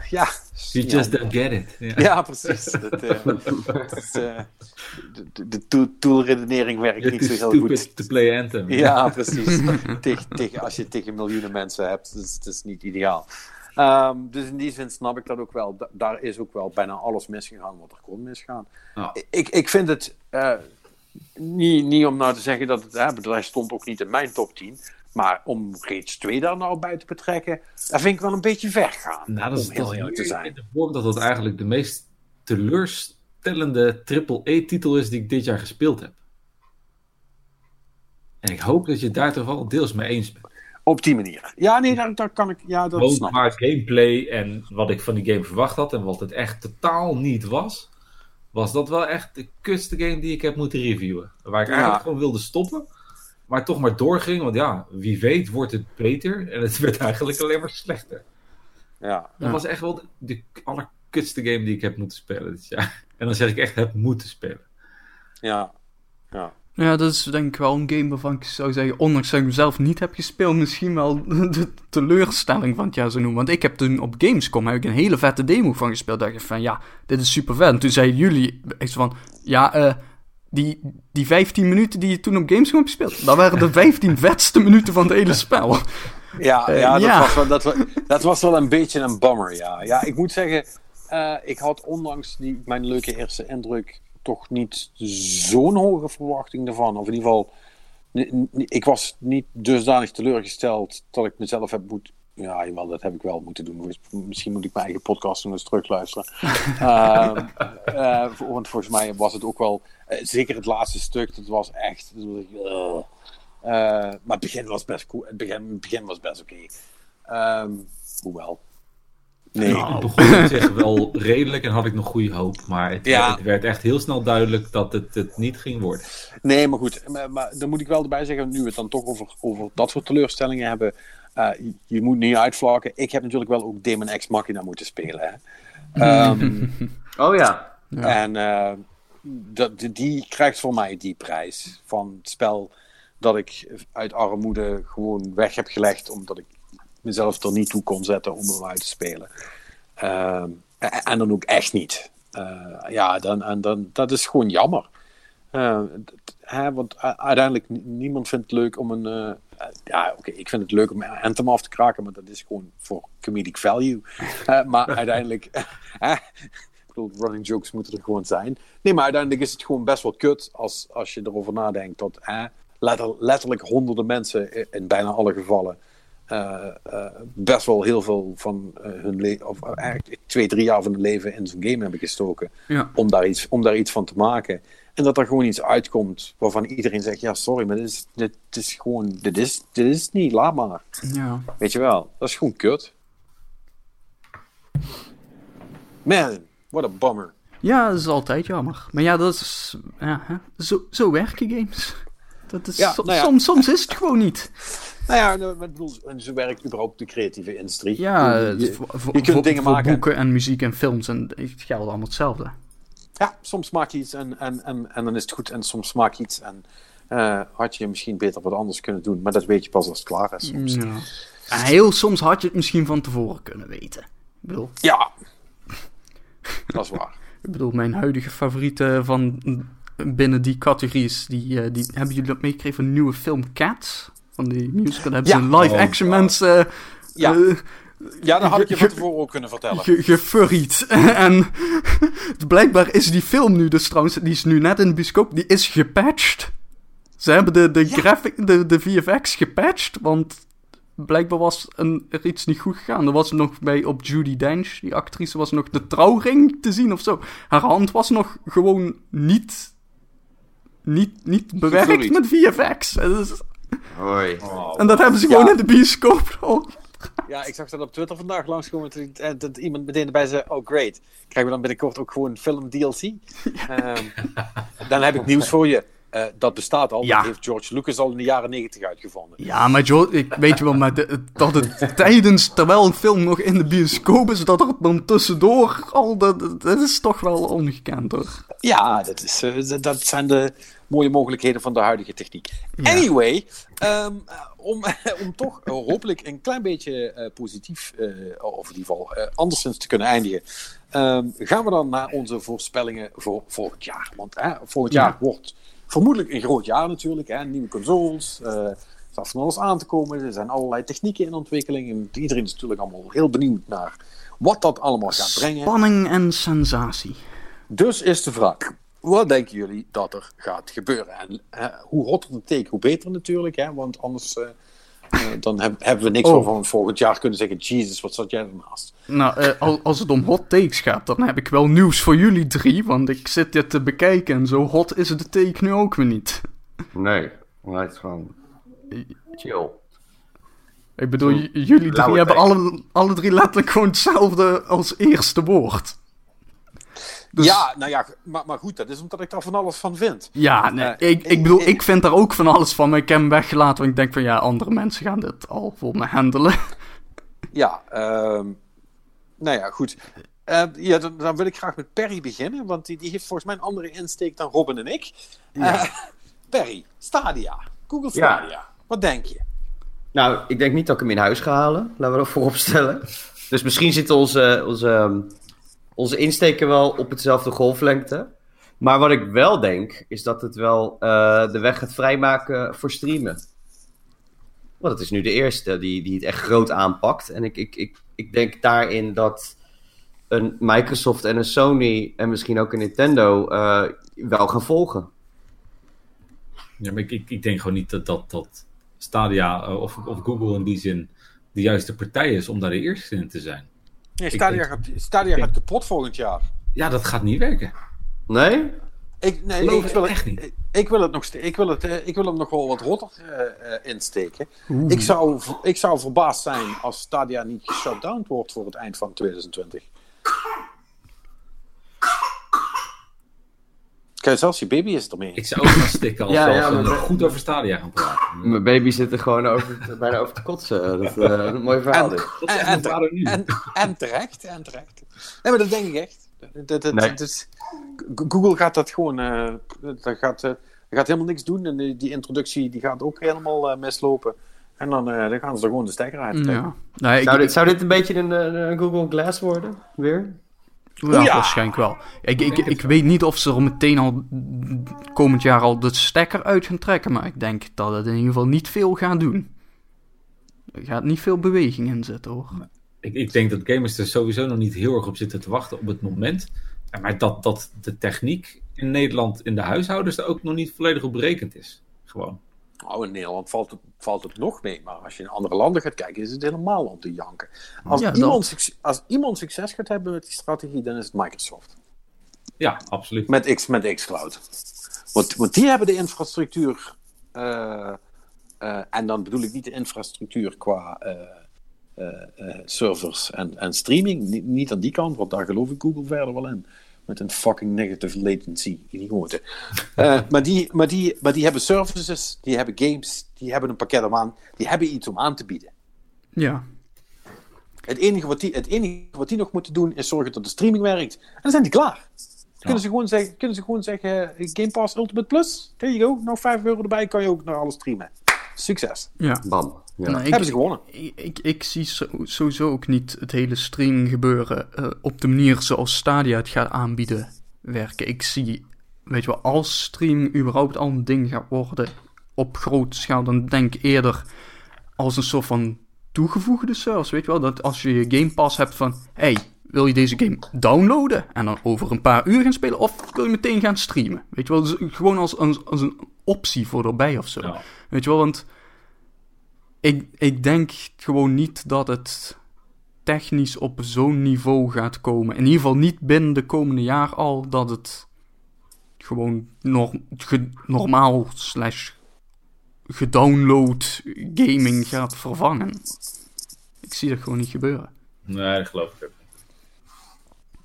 ja. You just don't get it. Yeah. *laughs* Ja, precies. Dat, dat is, de, de toolredenering werkt niet zo heel goed. to play Anthem. Ja, precies. *laughs* tegen, tegen, als je tegen miljoenen mensen hebt, is het is niet ideaal. Ehm, dus in die zin snap ik dat ook wel. Da- daar is ook wel bijna alles misgegaan wat er kon misgaan. Ja. Ik, ik vind het eh, niet, niet om nou te zeggen dat het hè, bedrijf stond ook niet in mijn top 10. Maar om Rage 2 daar nou bij te betrekken, dat vind ik wel een beetje ver gaan. Nou, dat is, heel eerlijk te zijn. in de vorm dat het eigenlijk de meest teleurstellende triple-E-titel is die ik dit jaar gespeeld heb. En ik hoop dat je daar toch wel deels mee eens bent. Op die manier. Ja, nee, daar, daar kan ik. Ja, dat snap ik. gameplay en wat ik van die game verwacht had en wat het echt totaal niet was, was dat wel echt de kutste game die ik heb moeten reviewen. Waar ik Ja. eigenlijk gewoon wilde stoppen, maar toch maar doorging, want ja, wie weet wordt het beter en het werd eigenlijk alleen maar slechter. Ja. Dat Ja. was echt wel de, de allerkutste game die ik heb moeten spelen dit jaar. En dan zeg ik echt heb moeten spelen. Ja. Ja. Ja, dat is denk ik wel een game waarvan ik zou zeggen, ondanks dat ik hem zelf niet heb gespeeld, misschien wel *laughs* de teleurstelling van het jaar zou noemen. Want ik heb toen op Gamescom heb ik een hele vette demo van gespeeld. dacht ik van, ja, dit is super vet. En toen zeiden jullie echt zo van, ja, eh, die, die 15 minuten die je toen op Gamescom hebt gespeeld, dat waren de 15 *laughs* vetste minuten van het hele spel. Ja, Eh, ja, dat, ja. Was wel, dat, wa- dat was wel een beetje een bummer, ja. Ja, ik moet zeggen, eh, ik had ondanks die, mijn leuke eerste indruk toch niet zo'n hoge verwachting ervan. Of in ieder geval, ik was niet dusdanig teleurgesteld dat ik mezelf heb moeten... Ja, jawel, dat heb ik wel moeten doen. Misschien moet ik mijn eigen podcast nog eens terugluisteren. *laughs* Voor- want volgens mij was het ook wel... eh, zeker het laatste stuk, dat was echt... dat was. Eh, maar het begin was best cool. Het begin, het begin was best oké. Ehm, hoewel. Nee. Het begon op zich wel redelijk en had ik nog goede hoop. Maar het, Ja. het werd echt heel snel duidelijk dat het het niet ging worden. Nee, maar goed. Maar, maar dan moet ik wel erbij zeggen, nu we het dan toch over, over dat soort teleurstellingen hebben. eh, je, moet niet uitvlakken. Ik heb natuurlijk wel ook Demon X Machina moeten spelen. Hè. Ehm, *laughs* Oh ja. Ja. En eh, dat, die- die krijgt voor mij die prijs van het spel dat ik uit armoede gewoon weg heb gelegd, omdat ik mezelf er niet toe kon zetten om hem uit te spelen. Ehm, en, dan ook echt niet. Eh, ja, dan, en dan, dat is gewoon jammer. Eh, hè, want uiteindelijk, ni- niemand vindt het leuk om een. eh, ja, oké, ik vind het leuk om Anthem af te kraken, maar dat is gewoon voor comedic value. Maar *laughs* uiteindelijk. *laughs* ik bedoel, running jokes moeten er gewoon zijn. Nee, maar uiteindelijk is het gewoon best wel kut als, als je erover nadenkt dat letter- letterlijk honderden mensen in bijna alle gevallen. Eh, eh, best wel heel veel van eh, hun leven, of eigenlijk twee, drie jaar van hun leven in zo'n game hebben gestoken Ja. om daar, iets, om daar iets van te maken. En dat er gewoon iets uitkomt waarvan iedereen zegt: Ja, sorry, maar dit is, dit is gewoon, dit is, dit is niet, laat maar. Ja. Weet je wel, dat is gewoon kut. Man, what a bummer. ja, dat is altijd jammer. Maar ja, dat is, ja, hè. Zo, zo werken games. Dat is, Ja, so- nou ja. soms, soms is het gewoon niet. *laughs* Nou ja, nou, bedoel, en zo werkt überhaupt de creatieve industrie. Ja, je, kunt voor- dingen voor maken. boeken en muziek en films en het geldt allemaal hetzelfde. ja, soms maak je iets en, en, en, en dan is het goed. En soms maak je iets en eh, had je misschien beter wat anders kunnen doen. Maar dat weet je pas als het klaar is soms. Ja. En heel soms had je het misschien van tevoren kunnen weten. Ik bedoel, Ja, *laughs* dat is waar. ik bedoel mijn huidige favoriete van binnen die categorie is die, eh, die hebben jullie dat meegekregen van de nieuwe film Cats? Van die musical. Daar hebben Ja. ze live Oh, action mensen Ja. eh, Ja, dat had ik je van tevoren ook kunnen vertellen. ge- gefurried. *laughs* en *laughs* blijkbaar is die film nu dus trouwens, die is nu net in de bioscoop, die is gepatcht. Ze hebben de, de, graphic, de, de VFX gepatcht, want blijkbaar was een, er iets niet goed gegaan. Er was nog bij op Judy Dench, die actrice, was nog de trouwring te zien of zo. Haar hand was nog gewoon niet, niet, niet *laughs* bewerkt met VFX. En Hoi. En dat hebben ze gewoon Ja. in de bioscoop. Oh, Ja, ik zag dat op Twitter vandaag langskomen. Dat, eh, dat iemand meteen erbij zei: Oh, great. Krijgen we dan binnenkort ook gewoon film DLC? Ehm, dan heb ik nieuws voor je. Eh, dat bestaat al. Ja. Dat heeft George Lucas al in de jaren negentig uitgevonden. Ja, maar Joe, ik weet je wel, maar de- dat het tijdens, terwijl een film nog in de bioscoop is, dat er dan tussendoor al, dat, dat is toch wel ongekend hoor. Ja, dat, is, eh, dat zijn de mooie mogelijkheden van de huidige techniek. Anyway, ehm, eh, om, *laughs* om toch eh, hopelijk een klein beetje eh, positief, of in ieder geval anderszins te kunnen eindigen, ehm, gaan we dan naar onze voorspellingen voor volgend jaar. Want volgend Ja. jaar wordt vermoedelijk een groot jaar natuurlijk. Hè? Nieuwe consoles, eh, staat van alles aan te komen. Er zijn allerlei technieken in ontwikkeling. En iedereen is natuurlijk allemaal heel benieuwd naar wat dat allemaal gaat brengen. Spanning en sensatie. Dus is de vraag: wat denken jullie dat er gaat gebeuren? En eh, hoe hotter de take, hoe beter natuurlijk. Hè? Want anders eh, eh, dan heb- hebben we niks Oh. van van volgend jaar kunnen zeggen: Jesus, wat zat jij ernaast? Nou, al- als het om hot takes gaat, dan heb ik wel nieuws voor jullie drie. Want ik zit dit te bekijken en zo hot is de take nu ook weer niet. Nee, maar het is gewoon chill. Ik bedoel, jullie drie hebben take. alle, alle drie letterlijk gewoon hetzelfde als eerste woord. Dus- Ja, nou ja, maar, maar goed, dat is omdat ik daar van alles van vind. Ja, nee, Eh, ik, ik bedoel, ik vind daar ook van alles van, maar ik heb hem weggelaten, want ik denk van ja, andere mensen gaan dit al voor me handelen. *laughs* Ja, ehm, nou ja, goed. Eh, ja, dan, dan wil ik graag met Perry beginnen, want die, die heeft volgens mij een andere insteek dan Robin en ik. Eh, *laughs* Perry, Stadia, Google Ja. Stadia, wat denk je? Nou, ik denk niet dat ik hem in huis ga halen. Laten we dat voorop stellen. Dus misschien zitten onze, onze, ehm, onze insteken wel op hetzelfde golflengte. Maar wat ik wel denk, is dat het wel eh, de weg gaat vrijmaken voor streamen. Want het is nu de eerste die, die het echt groot aanpakt. En ik, ik, ik, ik denk daarin dat een Microsoft en een Sony en misschien ook een Nintendo eh, wel gaan volgen. Ja, maar ik, ik, ik denk gewoon niet dat, dat, dat Stadia eh, of, of Google in die zin de juiste partij is om daar de eerste in te zijn. Nee, Stadia, gaat, Stadia ik- gaat kapot volgend jaar. Ja, dat gaat niet werken. Nee? Ik, nee, ik, het wil, echt niet. Ik, ik wil het nog ik wil, het, eh, ik wil hem nog wel wat rotter eh, eh, insteken. Oeh. Ik zou, ik zou verbaasd zijn als Stadia niet geshutdowned wordt voor het eind van 2020. Kijk, zelfs je baby is ermee. Ik zou ook gaan stikken als Ja, we ja, maar- goed over Stadia gaan praten. *laughs* Mijn baby zit er gewoon over, bijna over te kotsen. Dat, eh, een mooi verhaal En, en, echt en, mijn vader nu. en, en terecht, en terecht. Nee, maar dat denk ik echt. Dat, dat, Nee. dus, Go- Google gaat dat gewoon, eh, dat gaat, dat gaat helemaal niks doen. En die, die introductie die gaat ook helemaal mislopen. En dan, eh, dan gaan ze er gewoon de stekker uit trekken. Ja. Ik, Zou dit, zou dit een beetje een, een Google Glass worden? Weer? Ja, Ja. waarschijnlijk wel. Ik, ik, ik weet niet of ze er meteen al komend jaar al de stekker uit gaan trekken, maar ik denk dat het in ieder geval niet veel gaat doen. Er gaat niet veel beweging in zitten hoor. Ik, ik denk dat gamers er sowieso nog niet heel erg op zitten te wachten op het moment. Maar dat, dat de techniek in Nederland in de huishoudens er ook nog niet volledig op berekend is. Gewoon. Nou, in Nederland valt het, valt het nog mee. Maar als je in andere landen gaat kijken, is het helemaal om te janken. Als, Ja, iemand, dat. als iemand succes gaat hebben met die strategie, dan is het Microsoft. Ja, absoluut. Met, X, met xCloud. Want, want die hebben de infrastructuur. eh, eh, en dan bedoel ik niet de infrastructuur qua eh, eh, eh, servers en, en streaming. Niet, niet aan die kant, want daar geloof ik Google verder wel in. Met een fucking negative latency idioten. Eh maar, die, maar, die, maar die hebben services, die hebben games, die hebben een pakket om aan, die hebben iets om aan te bieden. Ja, Het enige wat die, het enige wat die nog moeten doen is zorgen dat de streaming werkt. En dan zijn die klaar. Kunnen, ze gewoon zeggen, kunnen ze gewoon zeggen: eh, Game Pass Ultimate Plus, there you go. Nog 5 euro erbij kan je ook naar alles streamen. Succes. ja. Bam. Ja. Nou, ik, Hebben ze gewonnen. Ik, ik, ik zie zo- sowieso ook niet het hele streaming gebeuren eh, op de manier zoals Stadia het gaat aanbieden werken. Ik zie, weet je wel, als streaming überhaupt al een ding gaat worden op grote schaal, dan denk ik eerder als een soort van toegevoegde service, weet je wel. Dat als je je Game Pass hebt van, hey, wil je deze game downloaden en dan over een paar uur gaan spelen, of wil je meteen gaan streamen? Weet je wel, dus gewoon als, als, als een optie voor erbij of zo. Ja. Weet je wel, want ik, ik denk gewoon niet dat het technisch op zo'n niveau gaat komen. In ieder geval niet binnen de komende jaar al dat het gewoon nor- ge- normaal slash gedownload gaming gaat vervangen. Ik zie dat gewoon niet gebeuren. Nee, dat geloof ik ook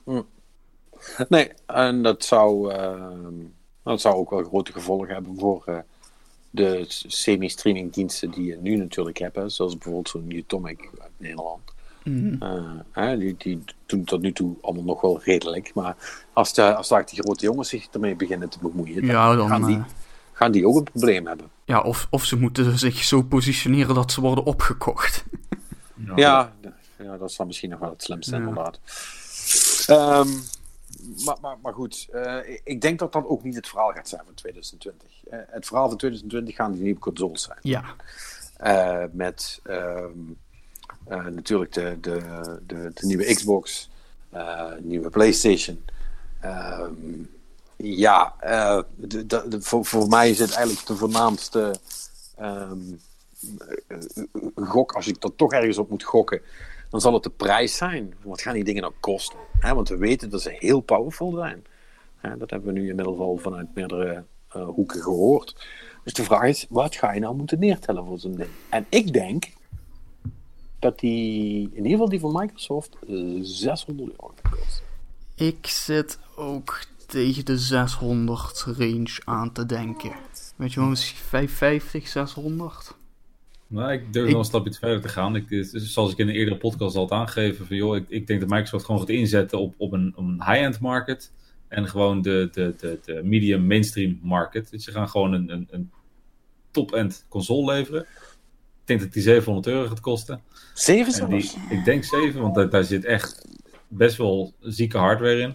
niet. Nee, en dat zou, eh, dat zou ook wel grote gevolgen hebben voor eh, de semi-streaming diensten die je nu natuurlijk hebt. Hè, zoals bijvoorbeeld zo'n Utomic uit Nederland. Mhm. Eh, hè, die, die doen tot nu toe allemaal nog wel redelijk. Maar als, de, als daar die grote jongens zich ermee beginnen te bemoeien, dan, Ja, dan, gaan, die, eh, gaan die ook een probleem hebben. Ja, of, of ze moeten zich zo positioneren dat ze worden opgekocht. Ja, ja, dat is dan misschien nog wel het slimste, Ja. inderdaad. Ehm, maar, maar, maar goed, eh, ik denk dat dat ook niet het verhaal gaat zijn van 2020. Eh, het verhaal van 2020 gaan die nieuwe consoles zijn. Ja, Eh, met ehm, eh, natuurlijk de, de, de, de nieuwe Xbox, nieuwe PlayStation. Ehm, ja, de, de, de- voor, voor mij is het eigenlijk de voornaamste ehm, eh, eh, gok. Als ik er toch ergens op moet gokken, dan zal het de prijs zijn. Wat gaan die dingen nou kosten? Want we weten dat ze heel powerful zijn. Dat hebben we nu inmiddels al vanuit meerdere eh, hoeken gehoord. Dus de vraag is, wat ga je nou moeten neertellen voor zo'n ding? En ik denk dat die, in ieder geval die van Microsoft, eh, 600 euro gaat kosten. Ik zit ook tegen de 600 range aan te denken. Weet je wel, misschien 550, 600? Nou, ik durf Ik- wel een stapje verder te gaan. Ik, zoals ik in een eerdere podcast al had aangegeven, van, joh, ik, ik denk dat Microsoft gewoon gaat inzetten op, op een, op een high-end market. En gewoon de, de, de, de medium mainstream market. Dus ze gaan gewoon een, een, een top-end console leveren. Ik denk dat die 700 euro gaat kosten. Zeven En die, zelfs? ik denk 7, want daar, daar zit echt best wel zieke hardware in.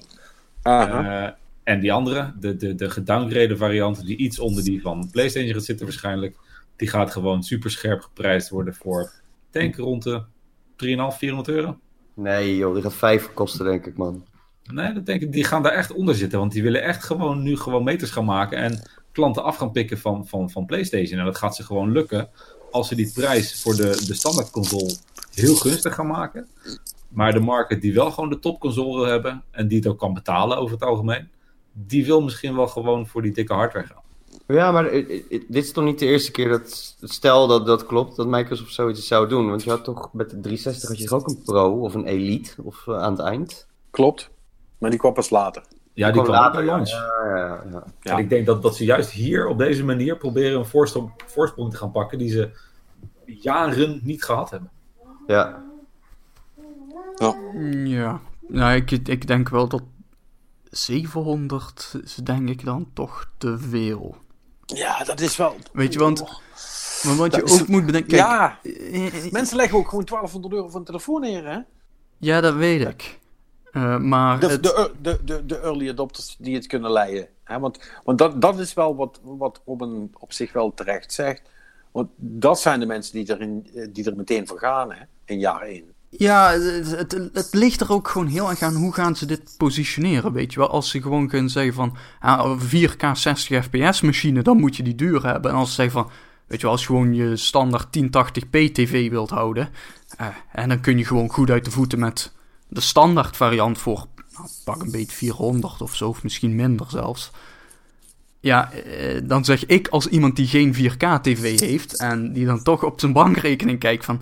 Aha. Eh, en die andere, de, de, de gedowngrade variant, die iets onder die van PlayStation gaat zitten waarschijnlijk, die gaat gewoon super scherp geprijsd worden voor, ik denk rond de 3,5, 400 euro. Nee joh, die gaat vijf kosten denk ik man. Nee, dat denk ik, die gaan daar echt onder zitten, want die willen echt gewoon nu gewoon meters gaan maken en klanten af gaan pikken van, van, van PlayStation. En dat gaat ze gewoon lukken als ze die prijs voor de, de standaard console heel gunstig gaan maken. Maar de market die wel gewoon de topconsole wil hebben en die het ook kan betalen over het algemeen, die wil misschien wel gewoon voor die dikke hardware gaan. Ja, maar dit is toch niet de eerste keer dat, stel dat dat klopt, dat Microsoft zoiets zou doen. Want je had toch met de 360 had je toch ook een Pro of een Elite of eh, aan het eind. Klopt. Maar die kwam pas later. Ja, die Gewoon kwam later ja, langs. Ja, ja, ja. Ja. En ik denk dat, dat ze juist hier op deze manier proberen een voorsprong, voorsprong te gaan pakken die ze jaren niet gehad hebben. ja. Ja. Nou, ik, ik denk wel dat 700 is denk ik dan toch te veel. Ja, dat is wel... Weet je, want- Maar wat je Dat ook moet bedenken... Kijk, ja, eh, eh, mensen leggen ook gewoon 1200 euro voor een telefoon neer, hè? ja, dat weet ik. Eh, maar De, het, de, de, de, de early adopters die het kunnen leiden. Hè? Want, want dat, dat is wel wat, wat Robin op zich wel terecht zegt. Want dat zijn de mensen die, erin, die er meteen voor gaan, hè? In jaar 1. Ja, het, het, ligt er ook gewoon heel erg aan hoe gaan ze dit positioneren, weet je wel. Als ze gewoon kunnen zeggen van, ah, 4K 60 fps machine, dan moet je die duur hebben. En als ze zeggen van, weet je wel, als je gewoon je standaard 1080p tv wilt houden, eh, en dan kun je gewoon goed uit de voeten met de standaard variant voor, nou, pak een beetje 400 of zo, of misschien minder zelfs. Ja, eh, dan zeg ik als iemand die geen 4K tv heeft, en die dan toch op zijn bankrekening kijkt van,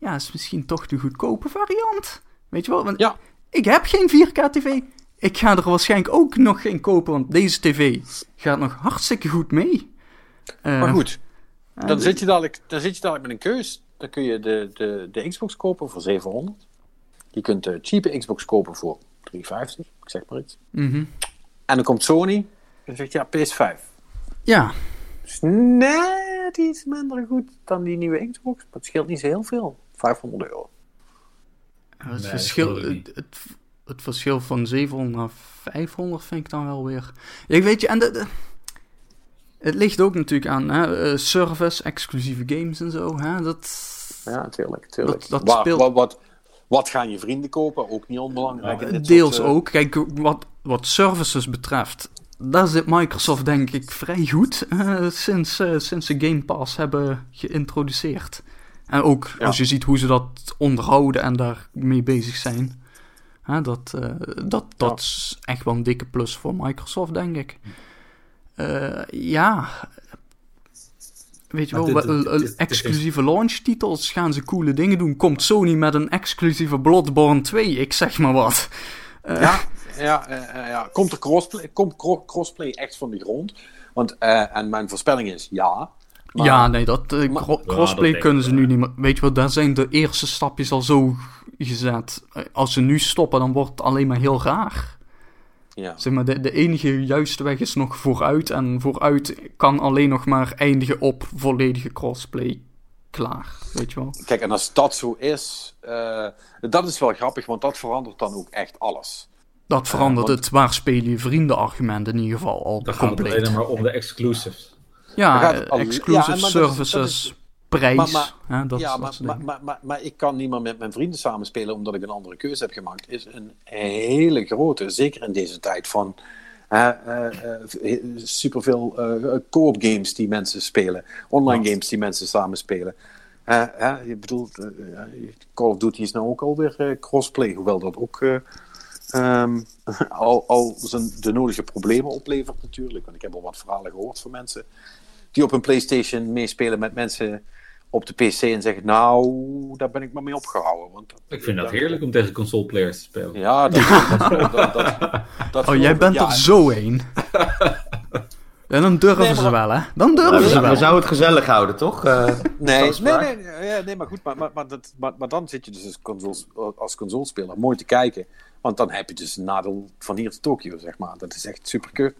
ja, is misschien toch de goedkope variant. Weet je wel? Want Ja. ik heb geen 4K TV. Ik ga er waarschijnlijk ook nog geen kopen, want deze tv gaat nog hartstikke goed mee. Eh, Maar goed, eh, dan zit, je dadelijk, dan zit je dadelijk met een keus. Dan kun je de, de, de Xbox kopen voor 700. Je kunt de cheape Xbox kopen voor 350, ik zeg maar iets. mhm. En dan komt Sony en zegt ja, PS5. Ja, is net iets minder goed dan die nieuwe Xbox. Maar het scheelt niet zo heel veel. 500 euro. het, verschil, het, het, het verschil van 700 naar 500 vind ik dan wel weer. Ik weet je, en de, de- het ligt ook natuurlijk aan hè, eh, service, exclusieve games en zo. Hè, dat, Ja, tuurlijk. tuurlijk. Dat- dat Waar- speelt- wat, wat, wat gaan je vrienden kopen? Ook niet onbelangrijk. Deels soort, eh, ook. Kijk, wat, wat services betreft, daar zit Microsoft denk ik vrij goed eh, sinds, eh, sinds ze Game Pass hebben geïntroduceerd. En ook Ja. als je ziet hoe ze dat onderhouden en daarmee bezig zijn. Hè, dat eh, dat, dat Ja. is echt wel een dikke plus voor Microsoft, denk ik. Eh, ja. Weet je wel, dit- dit- dit- exclusieve launchtitels gaan ze coole dingen doen. Komt Sony met een exclusieve Bloodborne 2, ik zeg maar wat. Eh, Ja, ja, ja. Komt er crossplay, komt cro- crossplay echt van de grond? Want, eh, en mijn voorspelling is ja. Maar- ja, nee, dat, eh, maar- cro- Ja, crossplay dat kunnen ze nu niet meer. Weet je wel, daar zijn de eerste stapjes al zo gezet. Eh, Als ze nu stoppen, dan wordt het alleen maar heel raar. Ja. Zeg maar, de, de enige juiste weg is nog vooruit. En vooruit kan alleen nog maar eindigen op volledige crossplay. Klaar, weet je wel. Kijk, en als dat zo is, eh, dat is wel grappig, want dat verandert dan ook echt alles. Dat verandert want- het waar spelen je vrienden argument in ieder geval al gaat het compleet. alleen maar om de exclusives. Ja, exclusive ja, maar dat is- dat services. is- prijs. Maar- maar- hè, dat, ja, maar, maar, maar, maar, ik kan niet meer met mijn vrienden samenspelen omdat ik een andere keuze heb gemaakt. Is een hele grote, zeker in deze tijd van eh, eh, superveel eh co-op games die mensen spelen, online games die mensen samen spelen. Je bedoelt, Call of Duty is nou ook alweer crossplay, hoewel dat ook eh, ehm, *laughs* al, al zijn, de nodige problemen oplevert natuurlijk. Want ik heb al wat verhalen gehoord van mensen die op een PlayStation meespelen met mensen op de PC en zeggen: Nou, daar ben ik maar mee opgehouden. Want Ik vind dat heerlijk om tegen console players te spelen. Ja, dat, dat, dat, dat, dat Oh, jij bent ja, er zo een. En *laughs* dan durven Nee, maar- ze wel, hè? Dan durven Nou, ze we, wel. we zouden het gezellig houden, toch? Eh, Nee, nee, nee, nee, ja, nee, maar goed, maar, maar, maar, dat, maar, maar dan zit je dus als, consoles, als consolespeler mooi te kijken. Want dan heb je dus een nadeel van hier tot Tokio, zeg maar. Dat is echt super kut.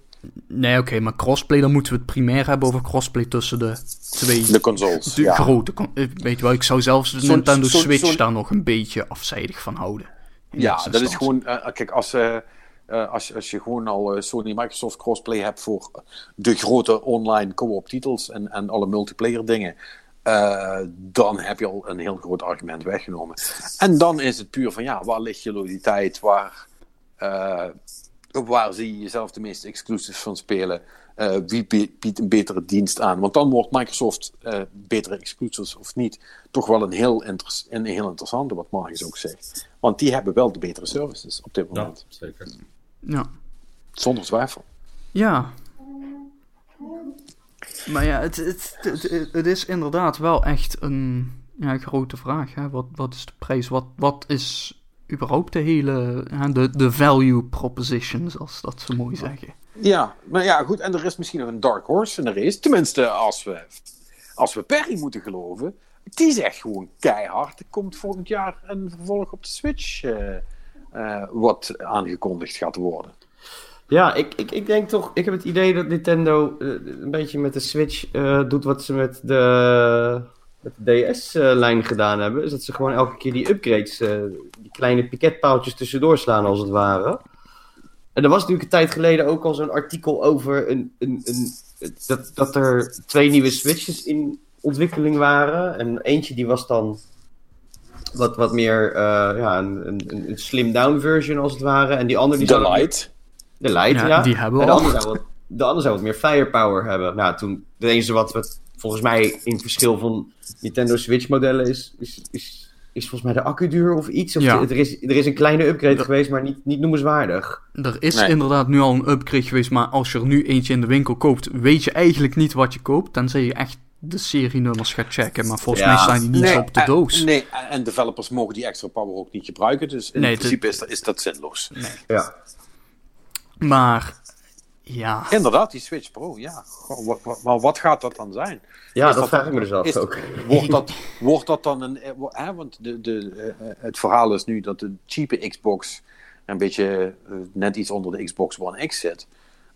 Nee, oké, maar crossplay, dan moeten we het primair hebben over crossplay tussen de twee De consoles. de ja. grote. eh, Weet je wel, ik zou zelfs de Nintendo Switch daar nog een beetje afzijdig van houden. Ja, dat is gewoon. eh, kijk, als, eh, als, als je gewoon al eh, Sony Microsoft crossplay hebt voor de grote online co-op titels en, en alle multiplayer dingen. dan heb je al een heel groot argument weggenomen. En dan is het puur van ja, waar ligt je loyaliteit? Waar, waar zie je jezelf de meeste exclusives van spelen? Eh, wie biedt een betere dienst aan? Want dan wordt Microsoft eh, betere exclusives of niet, toch wel een heel, inter- een heel interessante, wat Marcus ook zegt. Want die hebben wel de betere services op dit Ja, moment. zeker. Ja. Zonder twijfel. Ja. Maar ja, het, het, het, het is inderdaad wel echt een ja, grote vraag. Hè? Wat, wat is de prijs? Wat, wat is überhaupt de hele de, de value proposition, zoals dat zo mooi zeggen? Ja, maar ja, goed. En er is misschien nog een dark horse in de race. Tenminste, als we, als we Perry moeten geloven. Die zegt gewoon keihard. Er komt volgend jaar een vervolg op de Switch. eh, eh, wat aangekondigd gaat worden. Ja, ik, ik, ik denk toch, ik heb het idee dat Nintendo eh, een beetje met de Switch eh, doet wat ze met de, met de DS-lijn gedaan hebben. Is dat ze gewoon elke keer die upgrades, eh, die kleine piketpaaltjes tussendoor slaan als het ware. En er was natuurlijk een tijd geleden ook al zo'n artikel over een, een, een, dat, dat er twee nieuwe Switches in ontwikkeling waren. En eentje die was dan wat, wat meer eh, ja, een, een, een slim-down version als het ware. En die andere die De zou- Light. de Light, Ja, ja. die hebben we en de al. andere, zou wat, de andere zou wat meer firepower hebben. Nou, toen, de enige wat we volgens mij in het verschil van Nintendo Switch modellen is, is, is, is volgens mij de accuduur of iets. Of Ja. er, is, er is een kleine upgrade geweest, maar niet, niet noemenswaardig. Er is Nee. inderdaad nu al een upgrade geweest, maar als je er nu eentje in de winkel koopt, weet je eigenlijk niet wat je koopt. Tenzij je echt de serienummers gaat checken, maar volgens Ja. mij staan die niet op de en- doos. nee, en- en developers mogen die extra power ook niet gebruiken. Dus in Nee, principe is dat, is dat zinloos. Ja. Maar ja, Inderdaad, die Switch Pro, ja. Goh, wat, wat- maar wat gaat dat dan zijn? Ja, Is dat vraag ik me dus af ook. Wordt dat, wordt dat dan een. eh, Hè, want de, de, eh, het verhaal is nu dat de cheape Xbox een beetje eh, net iets onder de Xbox One X zit.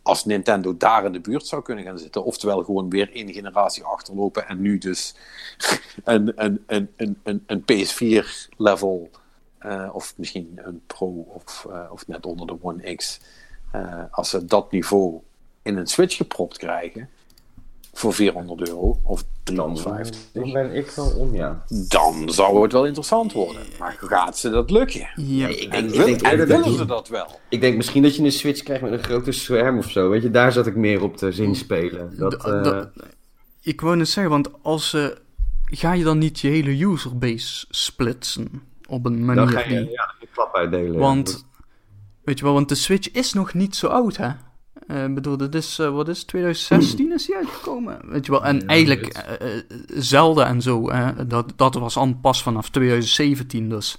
Als Nintendo daar in de buurt zou kunnen gaan zitten, oftewel gewoon weer één generatie achterlopen en nu dus *laughs* een, een, een, een, een, een PS4-level, of misschien een Pro of, eh, of net onder de One X, als ze dat niveau in een Switch gepropt krijgen voor 400 euro of 350 Dan ben ik wel om, ja. dan zou het wel interessant worden. Maar gaat ze dat lukken? ja ik En, denk, ik wil- denk en dat willen je- ze dat wel? Ik denk misschien dat je een Switch krijgt met een grote scherm of zo. Weet je, daar zat ik meer op te zinspelen. Dat, d- eh, ik wou net zeggen, want als eh, ga je dan niet je hele userbase splitsen op een manier dan ga je die... ja, een klap uitdelen. Want, Dat- weet je wel, want de Switch is nog niet zo oud, hè? Eh, Ik bedoel, dit is, eh, wat is het, 2016 is die uitgekomen? Weet je wel, en Ja, eigenlijk eh, eh, Zelda en zo, hè, dat, dat was al pas vanaf 2017, dus...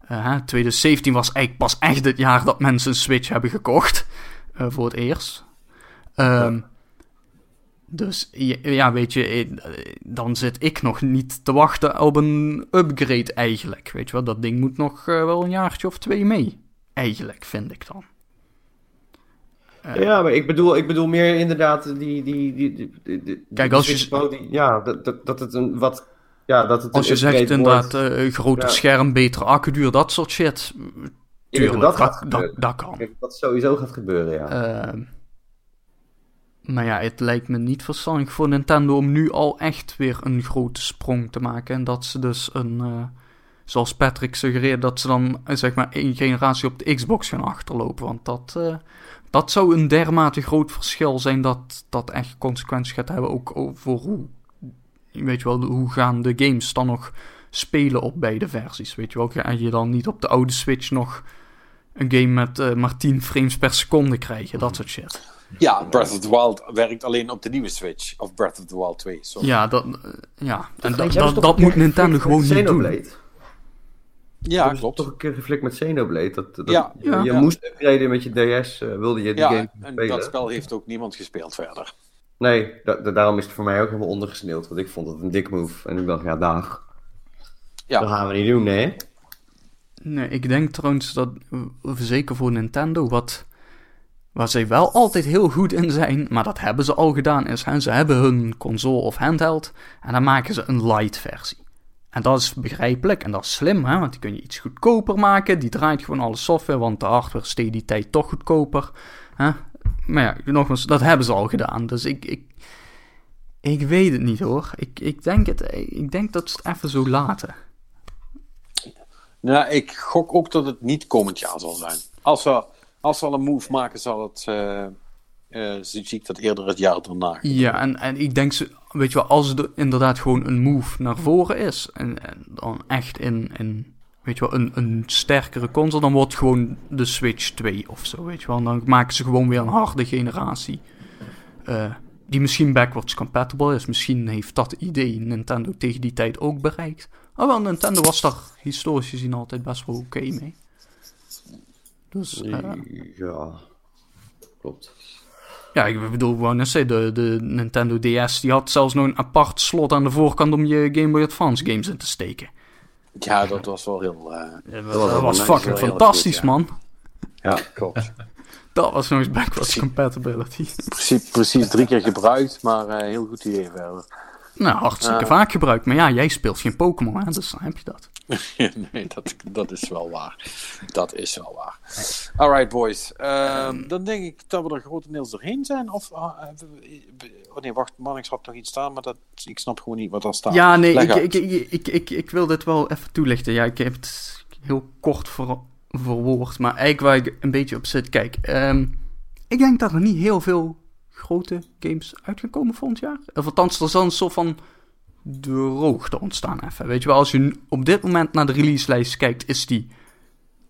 eh, hè, 2017 was eigenlijk pas echt het jaar dat mensen een Switch hebben gekocht. eh, voor het eerst. Ehm, Dus ja, weet je, eh, dan zit ik nog niet te wachten op een upgrade eigenlijk. Weet je wel, dat ding moet nog eh, wel een jaartje of twee mee. Eigenlijk, vind ik dan. Eh, Ja, maar ik bedoel, ik bedoel meer inderdaad die... die, die, die, Kijk, als je- Switch Pro die- ja, dat, dat, dat het een wat... Ja, dat het Als je zegt inderdaad, eh, groter Ja. scherm, betere accuduur, dat soort shit. Denk Tuurlijk, dat dat, dat, dat kan. dat sowieso gaat gebeuren, ja. Ehm, Maar ja, het lijkt me niet verstandig voor Nintendo om nu al echt weer een grote sprong te maken. En dat ze dus een, eh, zoals Patrick suggereert, dat ze dan zeg maar één generatie op de Xbox gaan achterlopen. Want dat, eh, dat zou een dermate groot verschil zijn dat dat echt consequenties gaat hebben ook voor hoe, weet je wel, hoe gaan de games dan nog spelen op beide versies. Weet je wel, ga je dan niet op de oude Switch nog een game met eh, maar 10 frames per seconde krijgen, dat soort shit. Ja, Breath of the Wild werkt alleen op de nieuwe Switch. Of Breath of the Wild 2. Sorry. Ja, dat, eh, ja. en dat, dat, dat moet Nintendo gewoon niet doen. Ja, ze klopt. toch een keer geflikt met Xenoblade. Dat, dat, Ja, je ja. je Ja. moest upgraden met je DS, eh, wilde je die Ja, game en spelen. dat spel heeft ook niemand gespeeld verder. Nee, da- da- daarom is het voor mij ook helemaal ondergesneeuwd. Want ik vond het een dik move. En ik dacht, ja, dag. Ja. Dat gaan we niet doen, nee. Nee, ik denk trouwens dat, eh, zeker voor Nintendo, wat, waar zij wel altijd heel goed in zijn, maar dat hebben ze al gedaan, is hè, ze hebben hun console of handheld en dan maken ze een light versie. En dat is begrijpelijk en dat is slim, hè, want die kun je iets goedkoper maken, die draait gewoon alle software, want de hardware tegen die tijd toch goedkoper. Hè. Maar ja, nogmaals, dat hebben ze al gedaan, dus ik, ik, ik weet het niet hoor. Ik, ik, denk het, ik denk dat ze het even zo laten. Nou, ik gok ook dat het niet komend jaar zal zijn. Als we, als al een move maken, zal het. eh eh, zie ik dat eerder het jaar erna. Ja, en, en ik denk, ze, weet je wel, als er inderdaad gewoon een move naar voren is, en, en dan echt in, in weet je wel, een, een sterkere console, dan wordt gewoon de Switch 2 of zo, weet je wel. En dan maken ze gewoon weer een harde generatie. eh, die misschien backwards compatible is. Misschien heeft dat idee Nintendo tegen die tijd ook bereikt. Maar wel, Nintendo was daar historisch gezien altijd best wel oké mee. Dus, eh, Ja, klopt. Ja, ik bedoel, wou net zeggen, de, de Nintendo DS die had zelfs nog een apart slot aan de voorkant om je Game Boy Advance games in te steken. Ja, dat was wel heel. eh, Dat was fucking fantastisch, goed, ja. man. Ja, klopt. *laughs* Dat was nog eens backwards compatibility. precies, precies drie keer gebruikt, maar eh, heel goed idee verder. Nou, hartstikke Ja. vaak gebruikt. Maar ja, jij speelt geen Pokémon, hè, dus dan heb je dat. *laughs* nee, dat, dat is wel waar. Dat is wel waar. Alright, boys. Ehm, dan denk ik dat we er grotendeels doorheen zijn. Of, ah, we- oh nee, wacht, man, ik had nog iets staan, maar dat, ik snap gewoon niet wat daar staat. Ja, nee, ik, ik, ik, ik, ik, ik wil dit wel even toelichten. Ja, ik heb het heel kort ver, verwoord, maar eigenlijk waar ik een beetje op zit. Kijk, ehm, ik denk dat er niet heel veel grote games uit gaan komen volgend jaar. Of althans, er zal een soort van droogte ontstaan even. Weet je wel, als je op dit moment naar de releaselijst kijkt, is die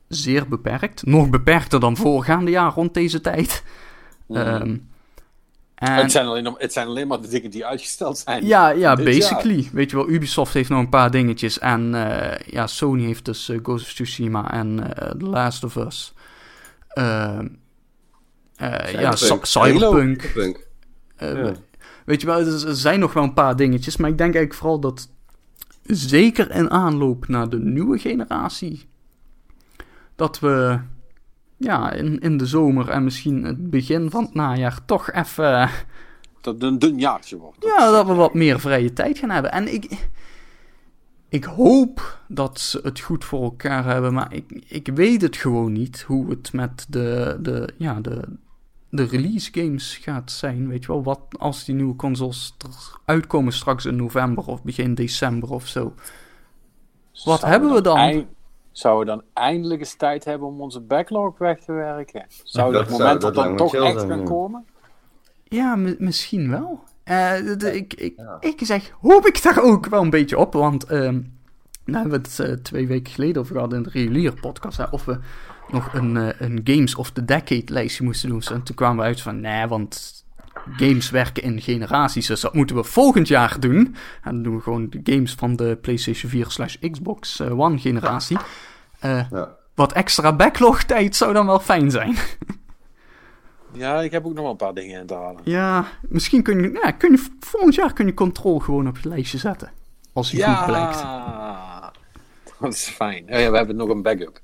zeer beperkt. Nog beperkter dan voorgaande jaar rond deze tijd. Mhm. Ehm, en... het, zijn alleen, het zijn alleen maar de dingen die uitgesteld zijn. Ja, ja, basically. Weet je wel, Ubisoft heeft nog een paar dingetjes. En eh, ja, Sony heeft dus eh, Ghost of Tsushima en eh, The Last of Us. Eh, ja, Cy- Cyberpunk. Cyberpunk. Punk. Eh, Ja. Weet je wel, er zijn nog wel een paar dingetjes. Maar ik denk eigenlijk vooral dat zeker in aanloop naar de nieuwe generatie. Dat we ja, in, in de zomer en misschien het begin van het najaar toch even... Dat het een dun jaartje wordt. Ja, dat we wat meer vrije tijd gaan hebben. En ik, ik hoop dat ze het goed voor elkaar hebben, maar ik, ik weet het gewoon niet hoe het met de, de, ja, de, de release games gaat zijn. Weet je wel, wat als die nieuwe consoles eruit komen straks in november of begin december of zo. Wat hebben we dan? eind- Zouden we dan eindelijk eens tijd hebben om onze backlog weg te werken? Zou Dat dat, zou- moment dat er dan toch echt gaan komen? Ja, mi- misschien wel. Eh, ik, ik, Ja. ik zeg, hoop ik daar ook wel een beetje op, want ehm nou hebben we het eh, twee weken geleden over gehad in de reguliere podcast, hè, of we nog een, eh, een Games of the Decade lijstje moesten doen. En toen kwamen we uit van, nee, want games werken in generaties, dus dat moeten we volgend jaar doen. En dan doen we gewoon de games van de PlayStation 4 slash Xbox eh, One generatie. Eh, Ja. wat extra backlog tijd zou dan wel fijn zijn. *laughs* Ja, ik heb ook nog wel een paar dingen in te halen. Ja, misschien kun je, ja, kun je volgend jaar kun je Control gewoon op je lijstje zetten. Als die goed blijkt. Ja, dat is fijn. Oh ja, we hebben nog een backup.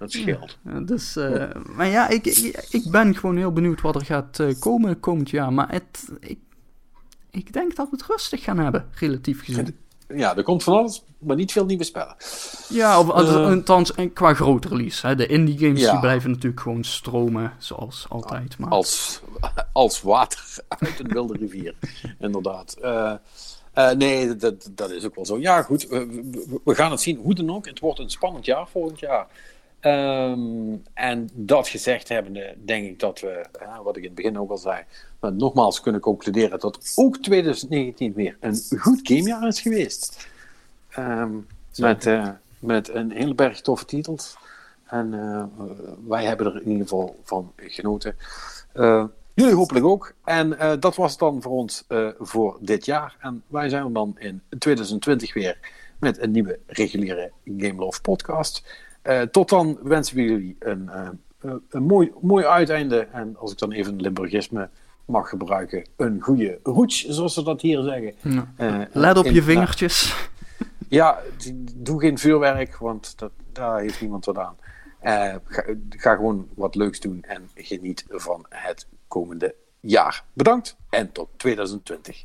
Dat scheelt. Ja, Dus, eh, maar ja, ik, ik, ik ben gewoon heel benieuwd wat er gaat eh, komen komend jaar. Maar het, ik, ik denk dat we het rustig gaan hebben, relatief gezien. ja, er komt van alles, maar niet veel nieuwe spellen. Ja, Eh. althans en qua grote release. Hè. De indie games Ja. die blijven natuurlijk gewoon stromen, zoals altijd. Maar... Als, als water uit een wilde rivier, *laughs* inderdaad. Nee, dat, dat is ook wel zo. Ja, goed, we, we- we gaan het zien. Hoe dan ook, het wordt een spannend jaar volgend jaar. Ehm, en dat gezegd hebbende, denk ik dat we, ja, wat ik in het begin ook al zei, maar nogmaals kunnen concluderen dat ook 2019 weer een goed gamejaar is geweest. Ehm, met, eh, met een hele berg toffe titels. En eh, wij hebben er in ieder geval van genoten. Eh, jullie hopelijk ook. En dat was het dan voor ons voor dit jaar. En wij zijn er dan in 2020 weer met een nieuwe reguliere Game Love podcast. Eh, tot dan wensen we jullie een, eh, eh, een mooi, mooi uiteinde. En als ik dan even een Limburgisme mag gebruiken, een goede roets, zoals ze dat hier zeggen. Ja. Eh, Let op in- je vingertjes. *laughs* ja, doe geen vuurwerk, want dat, daar heeft niemand wat aan. Eh, ga, ga gewoon wat leuks doen en geniet van het komende jaar. Bedankt en tot 2020.